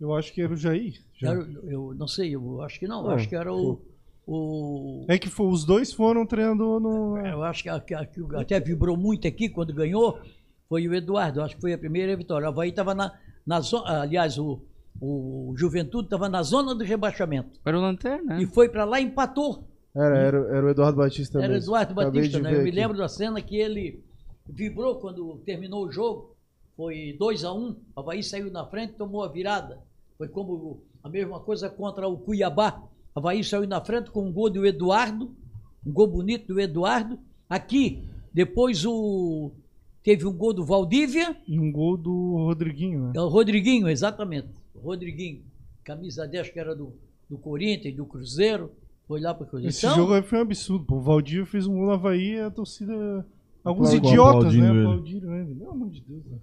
Eu acho que era o Jair. Era- eu não sei, eu acho que não. Ah, acho que era o. o É que foi- os dois foram treinador no. eu acho que, a- que a- que até vibrou muito aqui quando ganhou. Foi o Eduardo. Acho que foi a primeira vitória. O Havaí estava na, na zona. Aliás, o, o Juventude estava na zona do rebaixamento. Era o Lanterna, né? E foi para lá e empatou. Era, era, era o Eduardo Batista Era o. Eduardo Batista, de né? Eu me aqui. lembro da cena que ele vibrou quando terminou o jogo. Foi 2 a 1 um, o Havaí saiu na frente e tomou a virada. Foi como a mesma coisa contra o Cuiabá. O Havaí saiu na frente com um gol do Eduardo, um gol bonito do Eduardo. Aqui, depois o teve um gol do Valdívia, E um gol do Rodriguinho, né? é o Rodriguinho, exatamente. Rodriguinho, camisa 10 que era do, do Corinthians, do Cruzeiro, foi lá para Cruzeiro. Esse jogo aí foi um absurdo. Pô. O Valdir fez um gol Havaí e a torcida. Alguns Aplaudiu. idiotas, né? Aplaudindo ele. Aplaudiram ele. Pelo amor de Deus. Né?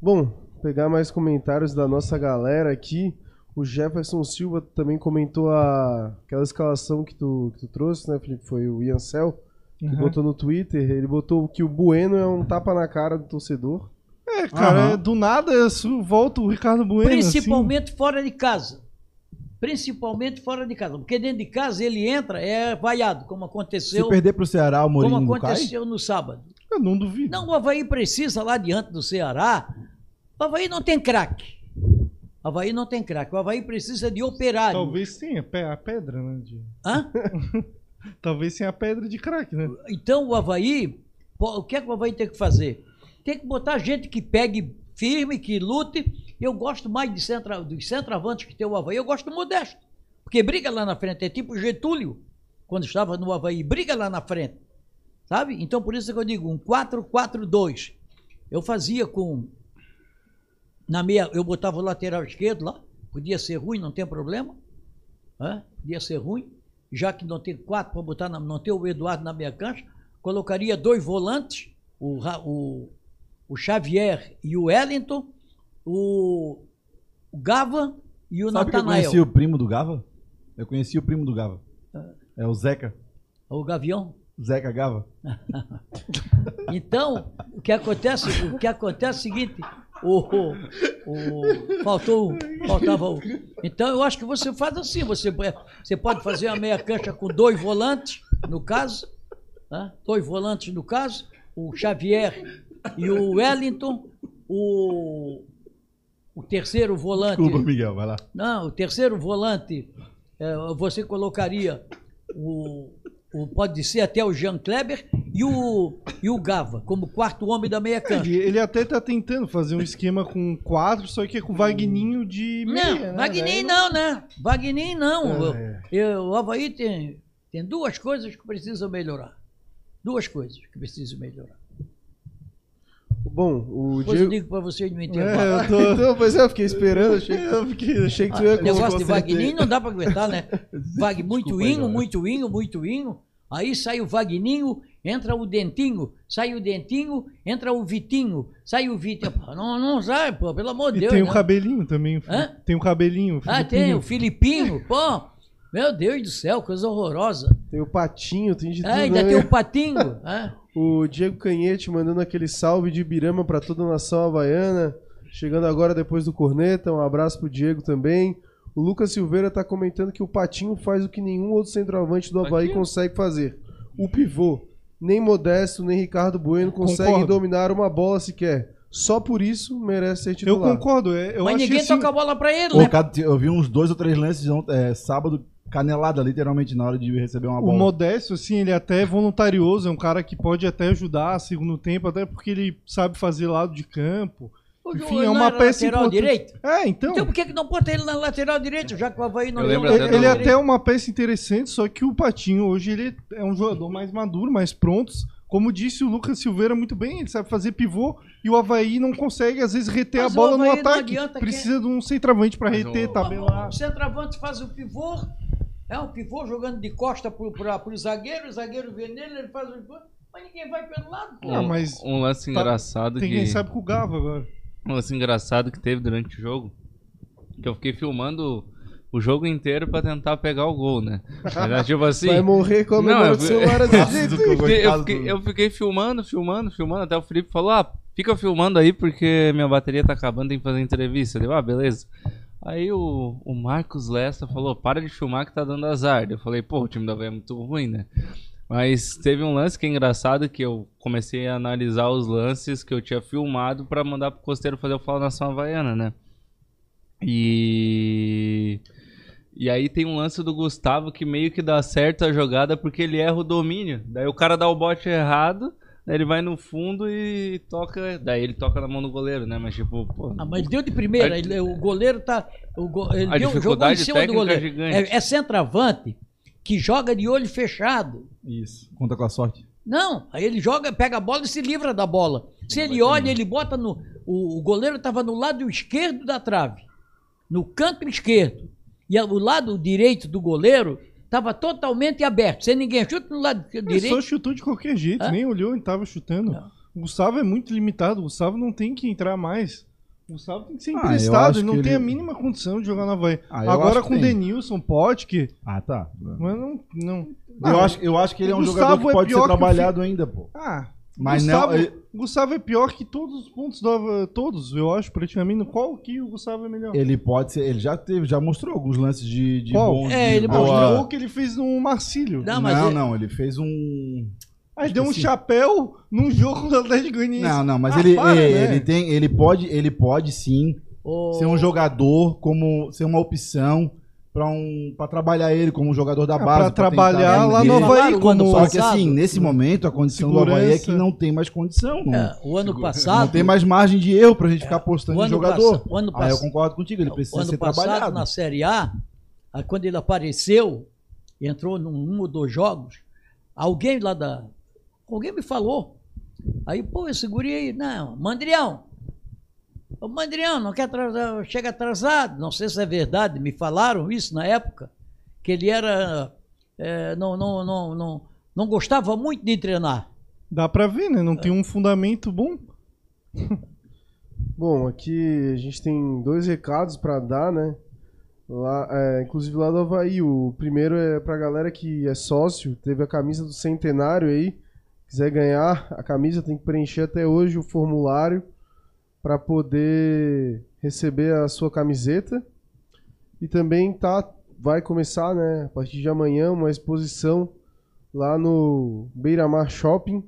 Bom, pegar mais comentários da nossa galera aqui. O Jefferson Silva também comentou a, aquela escalação que tu, que tu trouxe, né, Felipe? Foi o Ian Cell, que Uhum. botou no Twitter. Ele botou que o Bueno é um tapa na cara do torcedor. É, cara, é, do nada volta o Ricardo Bueno. assim. Principalmente fora de casa. Principalmente fora de casa. Porque dentro de casa ele entra, é vaiado, como Se aconteceu, perder pro Ceará, o como Mourinho cai? aconteceu no sábado. Assim. Eu não duvido. Não, o Havaí precisa lá diante do Ceará. O Havaí não tem craque. O Havaí não tem craque. O Havaí precisa de operário. Talvez pe- a pedra, né? de- Hã? Talvez tenha a pedra de craque, né? Então o Havaí, o que é que o Havaí tem que fazer? Tem que botar gente que pegue firme, que lute. Eu gosto mais de centra, dos centroavantes que tem o Havaí, eu gosto do Modesto. Porque briga lá na frente, é tipo Getúlio, quando estava no Havaí, briga lá na frente. Sabe? Então por isso que eu digo, um 4-4-2. Eu fazia com. Na meia, eu botava o lateral esquerdo lá, podia ser ruim, não tem problema. Hã? Podia ser ruim já que não tem quatro para botar, na, não tem o Eduardo na meia cancha, colocaria dois volantes, o, o, o Xavier e o Wellington, o, o Gava e o Sabe que eu conheci o primo do Gava? Eu conheci o primo do Gava. É o Zeca. O Gavião. Zeca Gava. Então, o que acontece, o que acontece é o seguinte, o, o, o- faltou, faltava o. Então eu acho que você faz assim, você, você pode fazer uma meia cancha com dois volantes, no caso, né? dois volantes no caso, o Xavier e o Wellington, o, o terceiro volante. Desculpa, Miguel, vai lá. Não, o terceiro volante, eh, você colocaria o, o- pode ser até o Jean Kleber e o, e o Gava, como quarto homem da meia cancha. Ele, ele até tá tentando fazer um esquema com quatro, só que é com o Vagninho de meia, Não, né? Wagner Daí não, né? Wagner não. É. Eu- o Havaí tem, tem duas coisas que precisam melhorar. Duas coisas que precisam melhorar. Bom, o Depois eu Diego. digo para vocês no É, intervalo. eu tô... Então, pois é, eu fiquei esperando, achei que, Eu fiquei... achei que tu ia O negócio de Wagner não dá para aguentar, né? Vag, muito Desculpa aí, inho, galera. muito inho, muito inho. Aí sai o Vagninho, entra o Dentinho, sai o Dentinho, entra o Vitinho, sai o Vitinho. Não, não sai, pô, pelo amor de E Deus. tem o né? cabelinho também. o Hã? Tem o cabelinho. o Ah, tem o Filipinho, pô. Meu Deus do céu, coisa horrorosa. Tem o Patinho, tem de tudo. Ah, ainda né? tem o Patinho. ah. O Diego Canhete mandando aquele salve de Ibirama para toda a nação havaiana. Chegando agora depois do Corneta. Um abraço pro Diego também. O Lucas Silveira tá comentando que o Patinho faz o que nenhum outro centroavante do Havaí Patinho? consegue fazer. O pivô. Nem Modesto, nem Ricardo Bueno conseguem Concordo. dominar uma bola sequer. Só por isso merece ser Eu titular. concordo. é, Eu Mas ninguém assim, toca a bola pra ele, né? cara, eu vi uns dois ou três lances ont- é, sábado, canelada, literalmente, na hora de receber uma O bola. Modesto, assim, ele é até voluntarioso, é um cara que pode até ajudar segundo tempo, até porque ele sabe fazer lado de campo. O Enfim, é uma peça lateral importante. direito. É, então. Então por que, que não bota ele na lateral direita, já que o Havaí não até Ele, ele é até uma peça interessante, só que o Patinho hoje ele é um jogador mais maduro, mais pronto. Como disse o Lucas Silveira muito bem, ele sabe fazer pivô e o Havaí não consegue, às vezes, reter Mas a o bola no ataque. adianta Precisa de um centroavante pra Mas reter, o- tabelar. O centroavante faz o pivô, é um pivô jogando de costa pro, pra, pro zagueiro, o zagueiro vê nele, ele faz o mas ninguém vai pelo lado. pô. Ah, Um, mas um lance tá- engraçado Tem que. quem sabe com o Gava agora. Um lance engraçado que teve durante o jogo. Que eu fiquei filmando o jogo inteiro pra tentar pegar o gol, né? Era tipo assim. Vai morrer com a Não, eu do celular desse jeito. Ácido que eu Eu fiquei, eu, fiquei, do- eu fiquei filmando, filmando, filmando. Até o Felipe falou: Ah, fica filmando aí porque minha bateria tá acabando, tem que fazer entrevista. Eu ah, beleza. Aí o, o Marcos Lesta falou: Para de filmar que tá dando azar. Eu falei: Pô, o time da Havaí é muito ruim, né? Mas teve um lance que é engraçado que eu comecei a analisar os lances que eu tinha filmado pra mandar pro Costeiro fazer o Fala Nação Havaiana, né? E. E aí tem um lance do Gustavo que meio que dá certo a jogada porque ele erra o domínio. Daí o cara dá o bote errado, ele vai no fundo e toca. Daí ele toca na mão do goleiro, né? Mas tipo, pô. Ah, mas deu de primeira, A- ele- o goleiro tá. O go, ele A deu, jogou em dificuldade cima do técnica goleiro. é. É, é centroavante que joga de olho fechado. Isso, conta com a sorte. Não, aí ele joga, pega a bola e se livra da bola. Se ele olha, ele bota no. O, o goleiro estava no lado esquerdo da trave, no canto esquerdo. E o lado direito do goleiro estava totalmente aberto. Sem ninguém chuta no lado Ele direito. só chutou de qualquer jeito, Hã? nem olhou e tava chutando. Não. O Gustavo é muito limitado, o Gustavo não tem que entrar mais. O Gustavo tem que ser Ah, eu emprestado, acho ele não que tem ele- a mínima condição de jogar na Havaí. Ah, eu Agora que com o. Denilson, Potke, Ah, tá. mas não. não. Eu, Ah, acho, eu acho que ele é um Gustavo jogador que é pode ser que trabalhado ainda, pô. Ah, Mas Gustavo, não, ele- Gustavo é pior que todos os pontos do todos, eu acho, praticamente. Qual que o Gustavo é melhor? Ele pode ser. Ele já teve, já mostrou alguns lances de, de Qual? bom. É, de ele boa- o gol que ele fez no Marcílio. Não, Não, mas não, ele- ele fez um. Aí deu um assim. chapéu num jogo do Atlético Goianiense. Não, não, mas Ah, ele, para, ele, né? ele tem. Ele pode, ele pode sim o- ser um jogador, como ser uma opção pra um para trabalhar ele como jogador da Ah, base. pra tentar trabalhar lá no Havaí como... Só que passado. assim, nesse momento, a condição do Havaí é que Segurança. não tem mais condição. Não, é, o ano não passado. tem mais margem de erro pra gente ficar apostando o em jogador. passa- o ano Aí eu concordo contigo, ele O precisa ano ser passado, trabalhado. na Série A, quando ele apareceu, entrou num um ou dois jogos, alguém lá da. Alguém me falou. Aí, pô, eu segurei aí. Não, Mandrião. Ô, Mandrião, não quer atrasar, chega atrasado. Não sei se é verdade, me falaram isso na época, que ele era. é, não, não, não, não, não gostava muito de treinar. Dá pra ver, né? Não tem um fundamento bom. Bom, aqui a gente tem dois recados pra dar, né? Lá, é, inclusive lá do Havaí. O primeiro é pra galera que é sócio, teve a camisa do centenário aí. Quiser ganhar a camisa, tem que preencher até hoje o formulário para poder receber a sua camiseta. E também tá, vai começar, né, a partir de amanhã, uma exposição lá no Beira Mar Shopping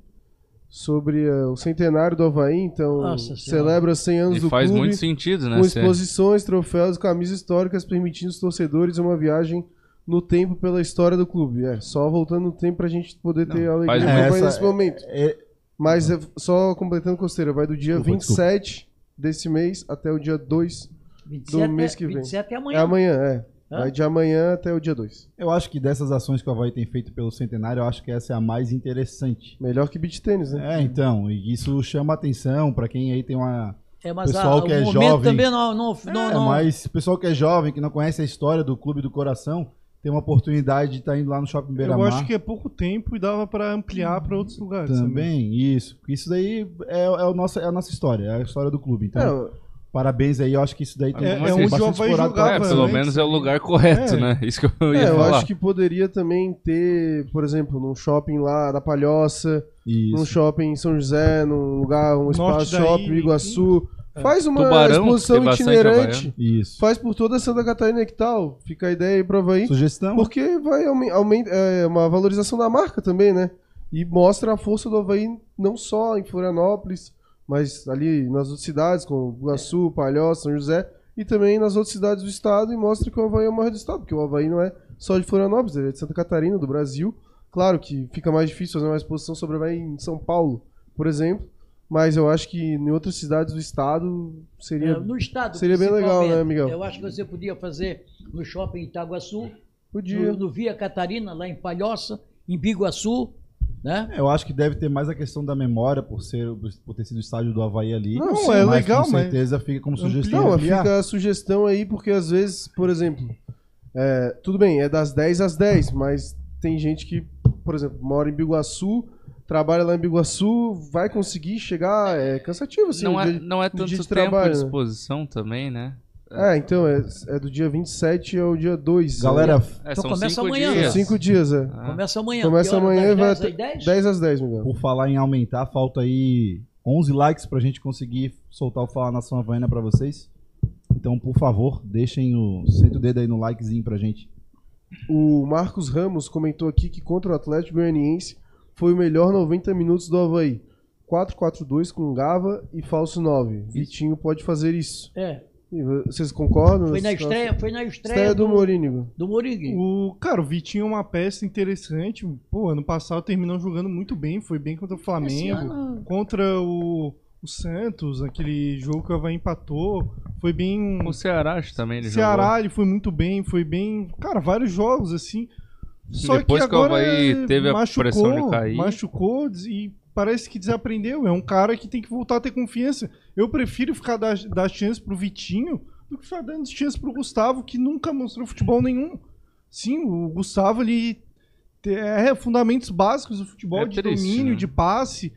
sobre eh, o centenário do Havaí. Então, Nossa celebra 100 anos E do faz clube. muito sentido, né? com exposições, troféus e camisas históricas, permitindo os torcedores uma viagem no tempo pela história do clube. É, só voltando no tempo pra gente poder ter a alegria Essa nesse momento. É, Mas é, só completando costeira, vai do dia Desculpa, 27 desse mês até o dia 2. 27 do mês é- que vem. 27 é É amanhã. amanhã, é. Hã? Vai de amanhã até o dia 2. eu acho que dessas ações que o Havaí tem feito pelo centenário, eu acho que essa é a mais interessante. Melhor que beat tênis, né? É, então, e isso chama atenção pra quem aí tem uma. É, mas Pessoal a, que o é momento jovem. também não, não, não, é, não- mas o pessoal que é jovem, que não conhece a história do Clube do Coração, tem uma oportunidade de estar indo lá no Shopping Beira Eu Mar. acho que é pouco tempo e dava pra ampliar pra outros lugares. Também. Também, isso. Isso daí é, é, o nosso, é a nossa história, é a história do clube. Então, É, parabéns aí, eu acho que isso daí tem É- vai é onde bastante o explorado jogava É, pelo menos é o lugar correto, É. né? Isso que eu ia é, eu falar. acho que poderia também ter, por exemplo, num shopping lá da Palhoça, num Isso. shopping em São José, num lugar, um espaço shopping, Iguaçu. Faz uma Tubarão, exposição itinerante. Isso. Faz por toda Santa Catarina que tal? Fica a ideia aí pra Havaí. Sugestão? Porque vai aumen- aumenta é uma valorização da marca também, né? E mostra a força do Havaí não só em Florianópolis, mas ali nas outras cidades, como Iguaçu, Palhoça, São José, e também nas outras cidades do estado, e mostra que o Havaí é o maior do estado, porque o Havaí não é só de Florianópolis, ele é de Santa Catarina, do Brasil. Claro que fica mais difícil fazer uma exposição sobre o Havaí em São Paulo, por exemplo, mas eu acho que em outras cidades do estado seria... é, no estado. seria bem legal, né, Miguel? Eu acho que você podia fazer no shopping Itaguaçu, Podia. no, no Via Catarina, lá em Palhoça, em Biguaçu, né? Eu acho que deve ter mais a questão da memória, por, ser, por ter sido o estádio do Havaí ali. Não, Não, é mas legal, com mas- certeza fica como sugestão. Não, ampliar. fica a sugestão aí, porque às vezes, por exemplo, é, tudo bem, é das 10 às 10, mas tem gente que, por exemplo, mora em Biguaçu, trabalha lá em Biguaçu, vai conseguir chegar, é cansativo, assim, não, o é, dia- não é tanto dia tempo de trabalho, de né? exposição também, né? É, então, é, é do dia 27 ao dia 2. Galera, É, Então são começa cinco amanhã. dias. Cinco dias, é. Ah. Começa amanhã. Começa amanhã e vai até 10 às 10? 10 às 10, Miguel. por falar em aumentar, falta aí 11 likes pra gente conseguir soltar o Falar Nação Havaiana pra vocês. Então, por favor, deixem o. Senta o dedo aí no likezinho pra gente. O Marcos Ramos comentou aqui que contra o Atlético Goianiense foi o melhor 90 minutos do Havaí. 4-4-2 com Gava e falso 9. Vitinho pode fazer isso. É, E Vocês concordam? foi na estreia, foi na estreia, Estreia do do, Morínigo. do Moringue. O, cara, o Vitinho é uma peça interessante. Pô, ano passado terminou jogando muito bem. Foi bem contra o Flamengo. ano- Contra o, o Santos, aquele jogo que o Havaí empatou. Foi bem. O Ceará também ele Ceará, ele foi muito bem. Foi bem. Cara, vários jogos assim. Só Depois que que o agora Havaí teve a machucou, pressão de cair. Machucou e parece que desaprendeu. É um cara que tem que voltar a ter confiança. Eu prefiro ficar dar, dar chance pro Vitinho do que ficar dando chance pro Gustavo, que nunca mostrou futebol nenhum. Sim, o Gustavo, ele te- é fundamentos básicos do futebol, É de triste, domínio, né? de passe.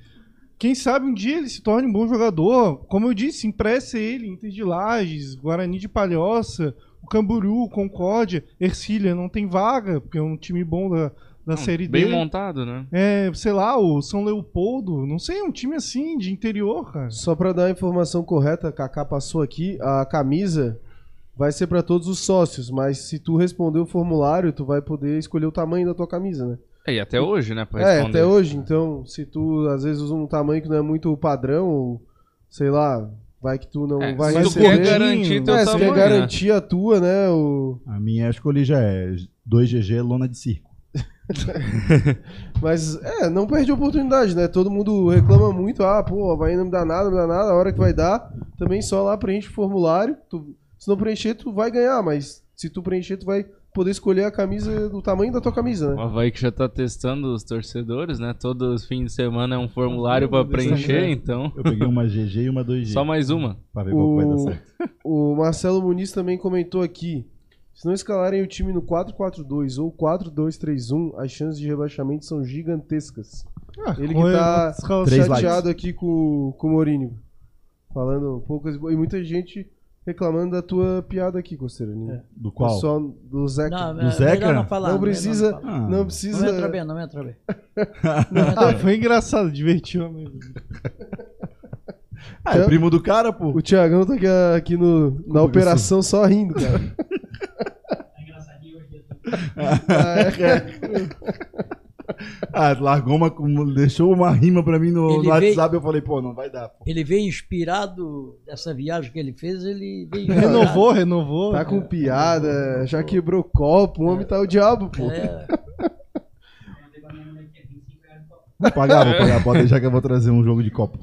Quem sabe um dia ele se torne um bom jogador. Como eu disse, empresta ele, Inter de Lages, Guarani de Palhoça, o Camburu, Concórdia, Ercília não tem vaga, porque é um time bom da, da Série Bem D. montado, né? É, sei lá, o São Leopoldo, não sei, um time assim, de interior, cara. Só pra dar a informação correta, a Kaká passou aqui, a camisa vai ser pra todos os sócios, mas se tu responder o formulário, tu vai poder escolher o tamanho da tua camisa, né? É, e até hoje, né? Pra É, até hoje, então, se tu às vezes usa um tamanho que não é muito padrão, ou sei lá, vai que tu não É, vai se tu receber. quer garantir teu é, se tamanho, quer né? garantir a tua, né? O... A minha escolha já é 2GG lona de circo. Mas, é, não perde a oportunidade, né? Todo mundo reclama muito, ah, pô, vai não me dá nada, não me dá nada, a hora que vai dar, também só lá preenche o formulário. Tu, se não preencher, tu vai ganhar, mas se tu preencher, tu vai poder escolher a camisa do tamanho da tua camisa, O né? Havaí que já tá testando os torcedores, né? Todos os fins de semana é um formulário pra preencher, então. Eu peguei uma GG e uma 2G. Só mais uma. Pra ver qual que vai dar O, certo. o Marcelo Muniz também comentou aqui. Se não escalarem o time no 4-4-2 ou 4-2-3-1, as chances de rebaixamento são gigantescas. Ah, Ele que tá chateado aqui com, com o Mourinho. Falando poucas. E muita gente reclamando da tua piada aqui, Costeiro. né? Do qual? Só do Zeca. Não, Não, é, Zeca? não falar. melhor precisa. Não, falar. Ah, Não precisa. não entra bem, não entra bem. Ah, foi engraçado, divertiu mesmo. Ah, é primo do cara, pô. O Thiagão tá aqui, aqui no, na operação só rindo, cara. Ah, é. Ah, largou uma. Deixou uma rima pra mim no, no veio- WhatsApp. Eu falei, pô, não vai dar. Pô. Ele veio inspirado dessa viagem que ele fez, ele veio Renovou, renovou. Tá com piada, já quebrou copo, o homem tá o diabo, pô. É, Vou pagar, vou pagar. Pode deixar que eu vou trazer um jogo de copo.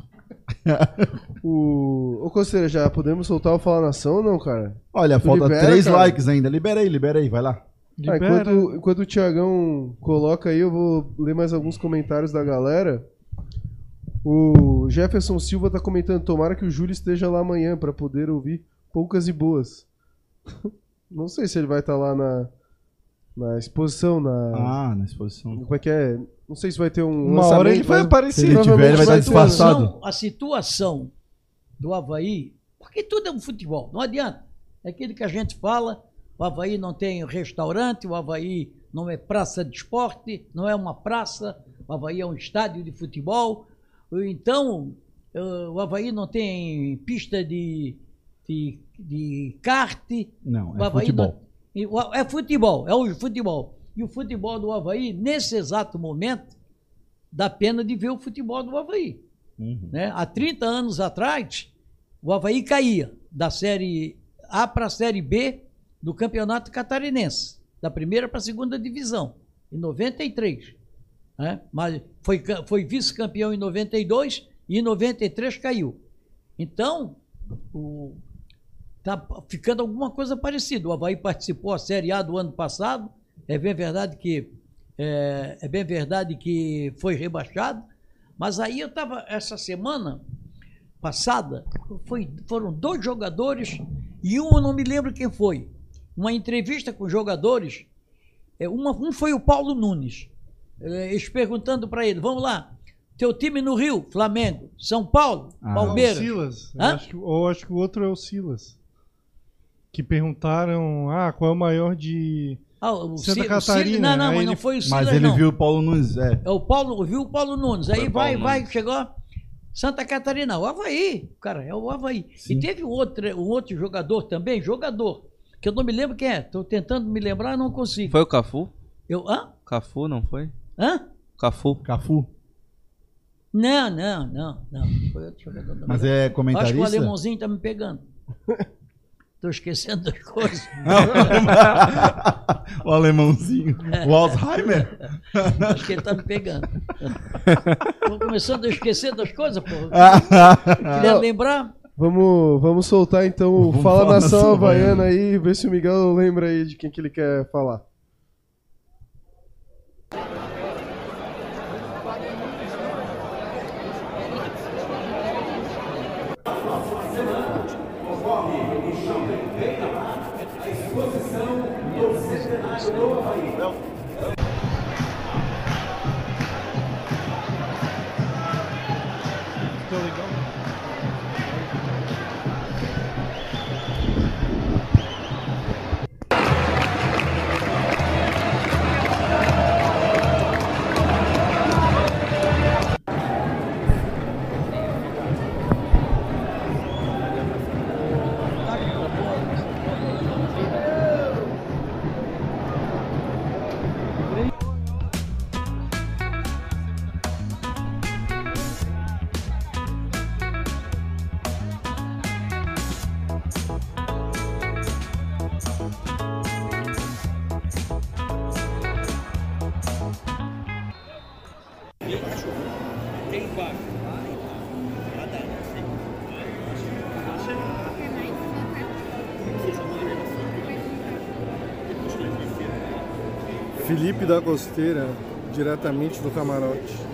O... Ô, Costeira, já podemos soltar o Fala Nação ou não, cara? Olha, Tu falta libera, três cara? likes ainda. Libera aí, libera aí, vai lá. Ah, enquanto, enquanto o Tiagão coloca aí, eu vou ler mais alguns comentários da galera. O Jefferson Silva tá comentando: tomara que o Júlio esteja lá amanhã pra poder ouvir poucas e boas. Não sei se ele vai estar lá na, na exposição, na. Ah, na exposição. Como é que é? Não sei se vai ter um. Uma hora ele vai aparecer. Se ele tiver, ele vai estar né? disfarçado. a situação do Havaí, porque tudo é um futebol, não adianta. É aquilo que a gente fala, o Havaí não tem restaurante, o Havaí não é praça de esporte, não é uma praça, o Havaí é um estádio de futebol. Então, eh, o Havaí não tem pista de, de, de kart, Não, é futebol. não- é futebol, é o futebol. E o futebol do Havaí, nesse exato momento, dá pena de ver o futebol do Havaí. Uhum. Né? Há 30 anos atrás, o Havaí caía da Série A para a Série B do Campeonato Catarinense, da primeira para a segunda divisão, em 93. né? Mas foi, foi vice-campeão em 92 e em 93 caiu. Então, o, tá ficando alguma coisa parecida. O Havaí participou da Série A do ano passado. É bem verdade que é, é bem verdade que foi rebaixado. Mas aí eu estava essa semana passada, foi, foram dois jogadores e um eu não me lembro quem foi. Uma entrevista com jogadores. é, uma, um foi o Paulo Nunes. é, eles perguntando para ele: vamos lá, teu time no Rio, Flamengo, São Paulo, Ah. O Palmeiras. Silas. Eu acho, que- ou acho que o outro é o Silas. Que perguntaram, ah, qual é o maior de... Ah, o Santa o Catarina, não, não, mas não foi o Silas, Mas ele não. viu o Paulo Nunes, é. É o Paulo, viu o Paulo Nunes. Aí Foi o vai, Paulo vai, Nunes. chegou Santa Catarina, o Havaí, cara, é o Havaí. Sim. E teve outro, um outro jogador também, jogador, que eu não me lembro quem é. Estou tentando me lembrar, não consigo. Foi o Cafu? Eu, hã? Cafu, não foi? Hã? Cafu. Cafu. Não, não, não, não. Foi outro jogador. Mas é Acho que o comentarista? alemãozinho tá me pegando. Tô esquecendo das coisas. o alemãozinho. O Alzheimer? Acho que ele tá me pegando. Tô começando a esquecer das coisas, pô. Queria lembrar. Vamos, vamos soltar então o Fala Nação Havaiana aí, ver se o Miguel lembra aí de quem que ele quer falar. Da Costeira, diretamente do camarote.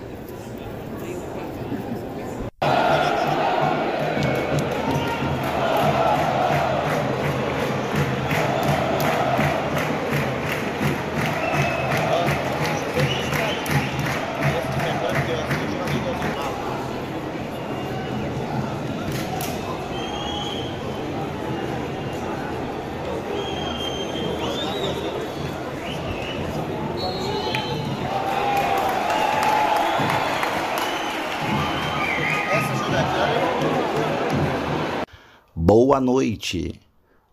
Boa noite!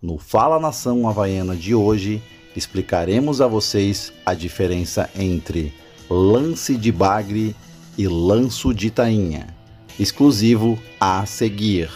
No Fala Nação Havaiana de hoje, explicaremos a vocês a diferença entre lance de bagre e lanço de tainha. Exclusivo a seguir.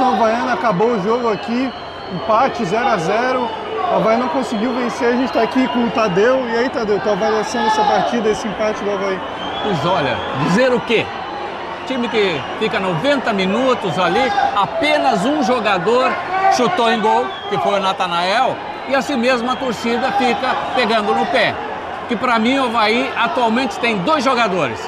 Nação Havaiana, acabou o jogo aqui, empate 0 a 0 O Havaí não conseguiu vencer, a gente está aqui com o Tadeu. E aí, Tadeu, tua avaliação dessa partida, esse empate do Havaí? Pois olha, dizer o quê? Time que fica 90 minutos ali, apenas um jogador chutou em gol, que foi o Natanael, e assim mesmo a torcida fica pegando no pé. Que para mim o Havaí atualmente tem dois jogadores,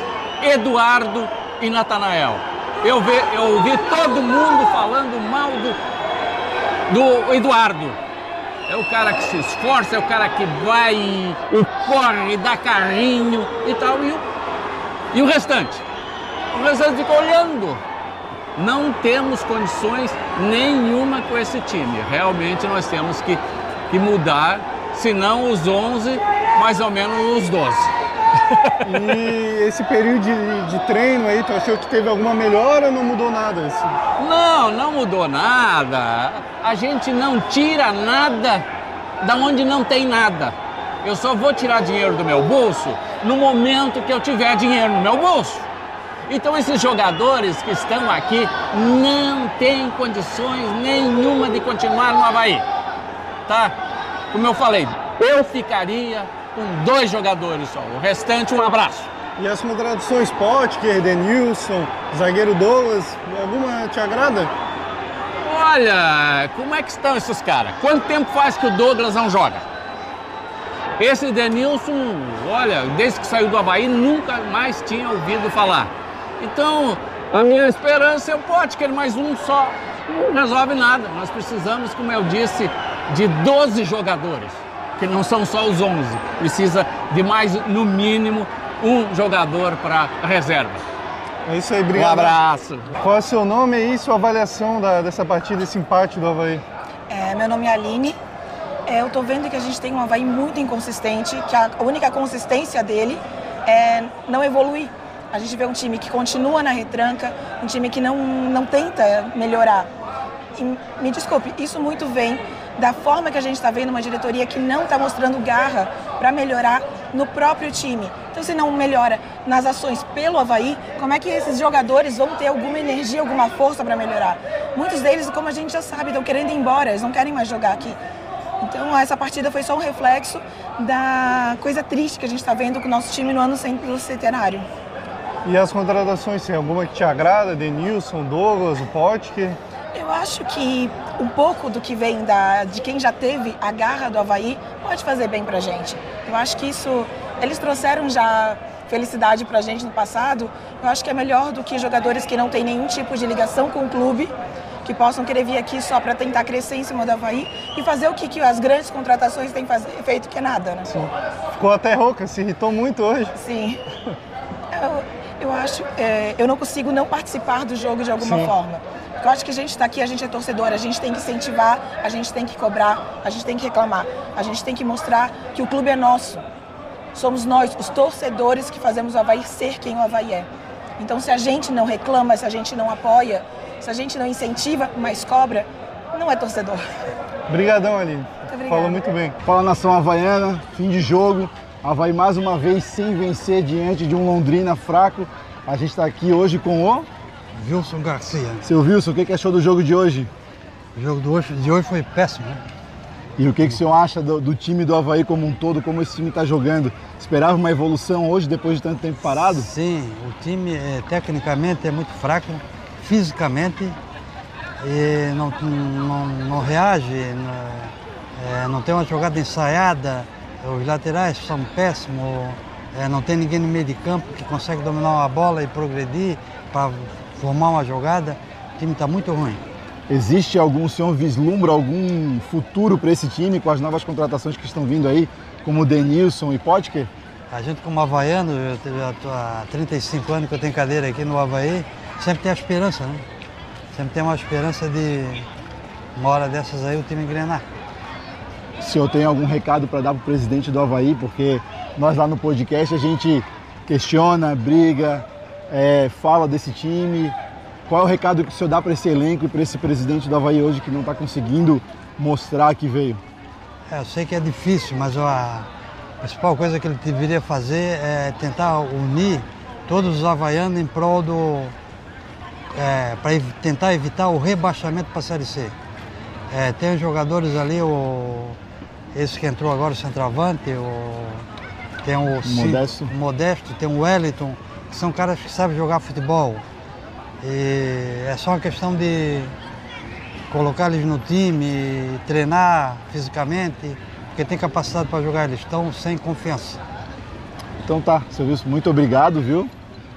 Eduardo e Natanael. Eu, vi, eu ouvi todo mundo falando mal do, do Eduardo. É o cara que se esforça, é o cara que vai e corre, dá carrinho e tal. E o, e o restante? O restante fica olhando. Não temos condições nenhuma com esse time. Realmente nós temos que, que mudar, senão os 11, mais ou menos os 12. E esse período de, de treino aí, tu achou que teve alguma melhora ou não mudou nada? Assim? Não, não mudou nada. A gente não tira nada da onde não tem nada. Eu só vou tirar dinheiro do meu bolso no momento que eu tiver dinheiro no meu bolso. Então esses jogadores que estão aqui não têm condições nenhuma de continuar no Havaí. Tá? Como eu falei, eu ficaria com dois jogadores só. O restante, um abraço. E as contradições, Potker, Denilson, zagueiro Douglas, alguma te agrada? Olha, como é que estão esses caras? Quanto tempo faz que o Douglas não joga? Esse Denilson, olha, desde que saiu do Havaí, nunca mais tinha ouvido falar. Então, a minha esperança é o Potker, mais um só não resolve nada. Nós precisamos, como eu disse, de 12 jogadores, que não são só os 11. Precisa de mais, no mínimo, um jogador para reserva. É isso aí, Um obrigado. abraço. Qual é o seu nome e sua avaliação da- dessa partida, esse empate do Havaí? É, meu nome é Aline. É, eu tô vendo que a gente tem um Havaí muito inconsistente, que a única consistência dele é não evoluir. A gente vê um time que continua na retranca, um time que não, não tenta melhorar. E me desculpe, isso muito vem da forma que a gente está vendo uma diretoria que não está mostrando garra para melhorar no próprio time. Então, se não melhora nas ações pelo Havaí, como é que esses jogadores vão ter alguma energia, alguma força para melhorar? Muitos deles, como a gente já sabe, estão querendo ir embora, eles não querem mais jogar aqui. Então, essa partida foi só um reflexo da coisa triste que a gente está vendo com o nosso time no ano centenário. E as contratações, tem alguma que te agrada? Denilson, Douglas, o Potker? Eu acho que um pouco do que vem da, de quem já teve a garra do Havaí pode fazer bem pra gente. Eu acho que isso. Eles trouxeram já felicidade pra gente no passado, eu acho que é melhor do que jogadores que não têm nenhum tipo de ligação com o clube, que possam querer vir aqui só para tentar crescer em cima do Havaí e fazer o que, que as grandes contratações têm faz- feito, que é nada, né? Sim. Ficou até rouca, se irritou muito hoje. Sim. Eu, eu acho, é, eu não consigo não participar do jogo de alguma Sim. forma. Eu acho que a gente está aqui, a gente é torcedor, a gente tem que incentivar, a gente tem que cobrar, a gente tem que reclamar, a gente tem que mostrar que o clube é nosso. Somos nós, os torcedores, que fazemos o Havaí ser quem o Havaí é. Então, se a gente não reclama, se a gente não apoia, se a gente não incentiva, mas cobra, não é torcedor. Obrigadão, Aline. Falou muito bem. Fala nação havaiana, fim de jogo. Havaí mais uma vez sem vencer diante de um Londrina fraco. A gente está aqui hoje com o Wilson Garcia. seu Wilson. O que, que achou do jogo de hoje? O jogo de hoje, de hoje foi péssimo. né? E o que, que o senhor acha do, do time do Havaí como um todo, como esse time está jogando? Esperava uma evolução hoje depois de tanto tempo parado? Sim, o time eh, tecnicamente é muito fraco, fisicamente, e não, não, não reage, não, eh, não tem uma jogada ensaiada, os laterais são péssimos, eh, não tem ninguém no meio de campo que consegue dominar uma bola e progredir para formar uma jogada. O time está muito ruim. Existe algum, o senhor vislumbra algum futuro para esse time com as novas contratações que estão vindo aí, como o Denilson e Potker? A gente como havaiano, eu há 35 anos que eu tenho cadeira aqui no Havaí, sempre tem a esperança, né? Sempre tem uma esperança de uma hora dessas aí o time engrenar. O senhor tem algum recado para dar para o presidente do Havaí? Porque nós lá no podcast a gente questiona, briga, é, fala desse time. Qual é o recado que o senhor dá para esse elenco e para esse presidente do Havaí hoje que não está conseguindo mostrar que veio? É, eu sei que é difícil, mas a principal coisa que ele deveria fazer é tentar unir todos os havaianos em prol do. para tentar evitar o rebaixamento para a Série C. É, tem os jogadores ali, o, esse que entrou agora, o centroavante, o, tem o Modesto. Modesto, tem o Wellington, são caras que sabem jogar futebol. E é só uma questão de colocar eles no time, treinar fisicamente, porque tem capacidade para jogar, eles estão sem confiança. Então tá, seu Wilson, muito obrigado, viu?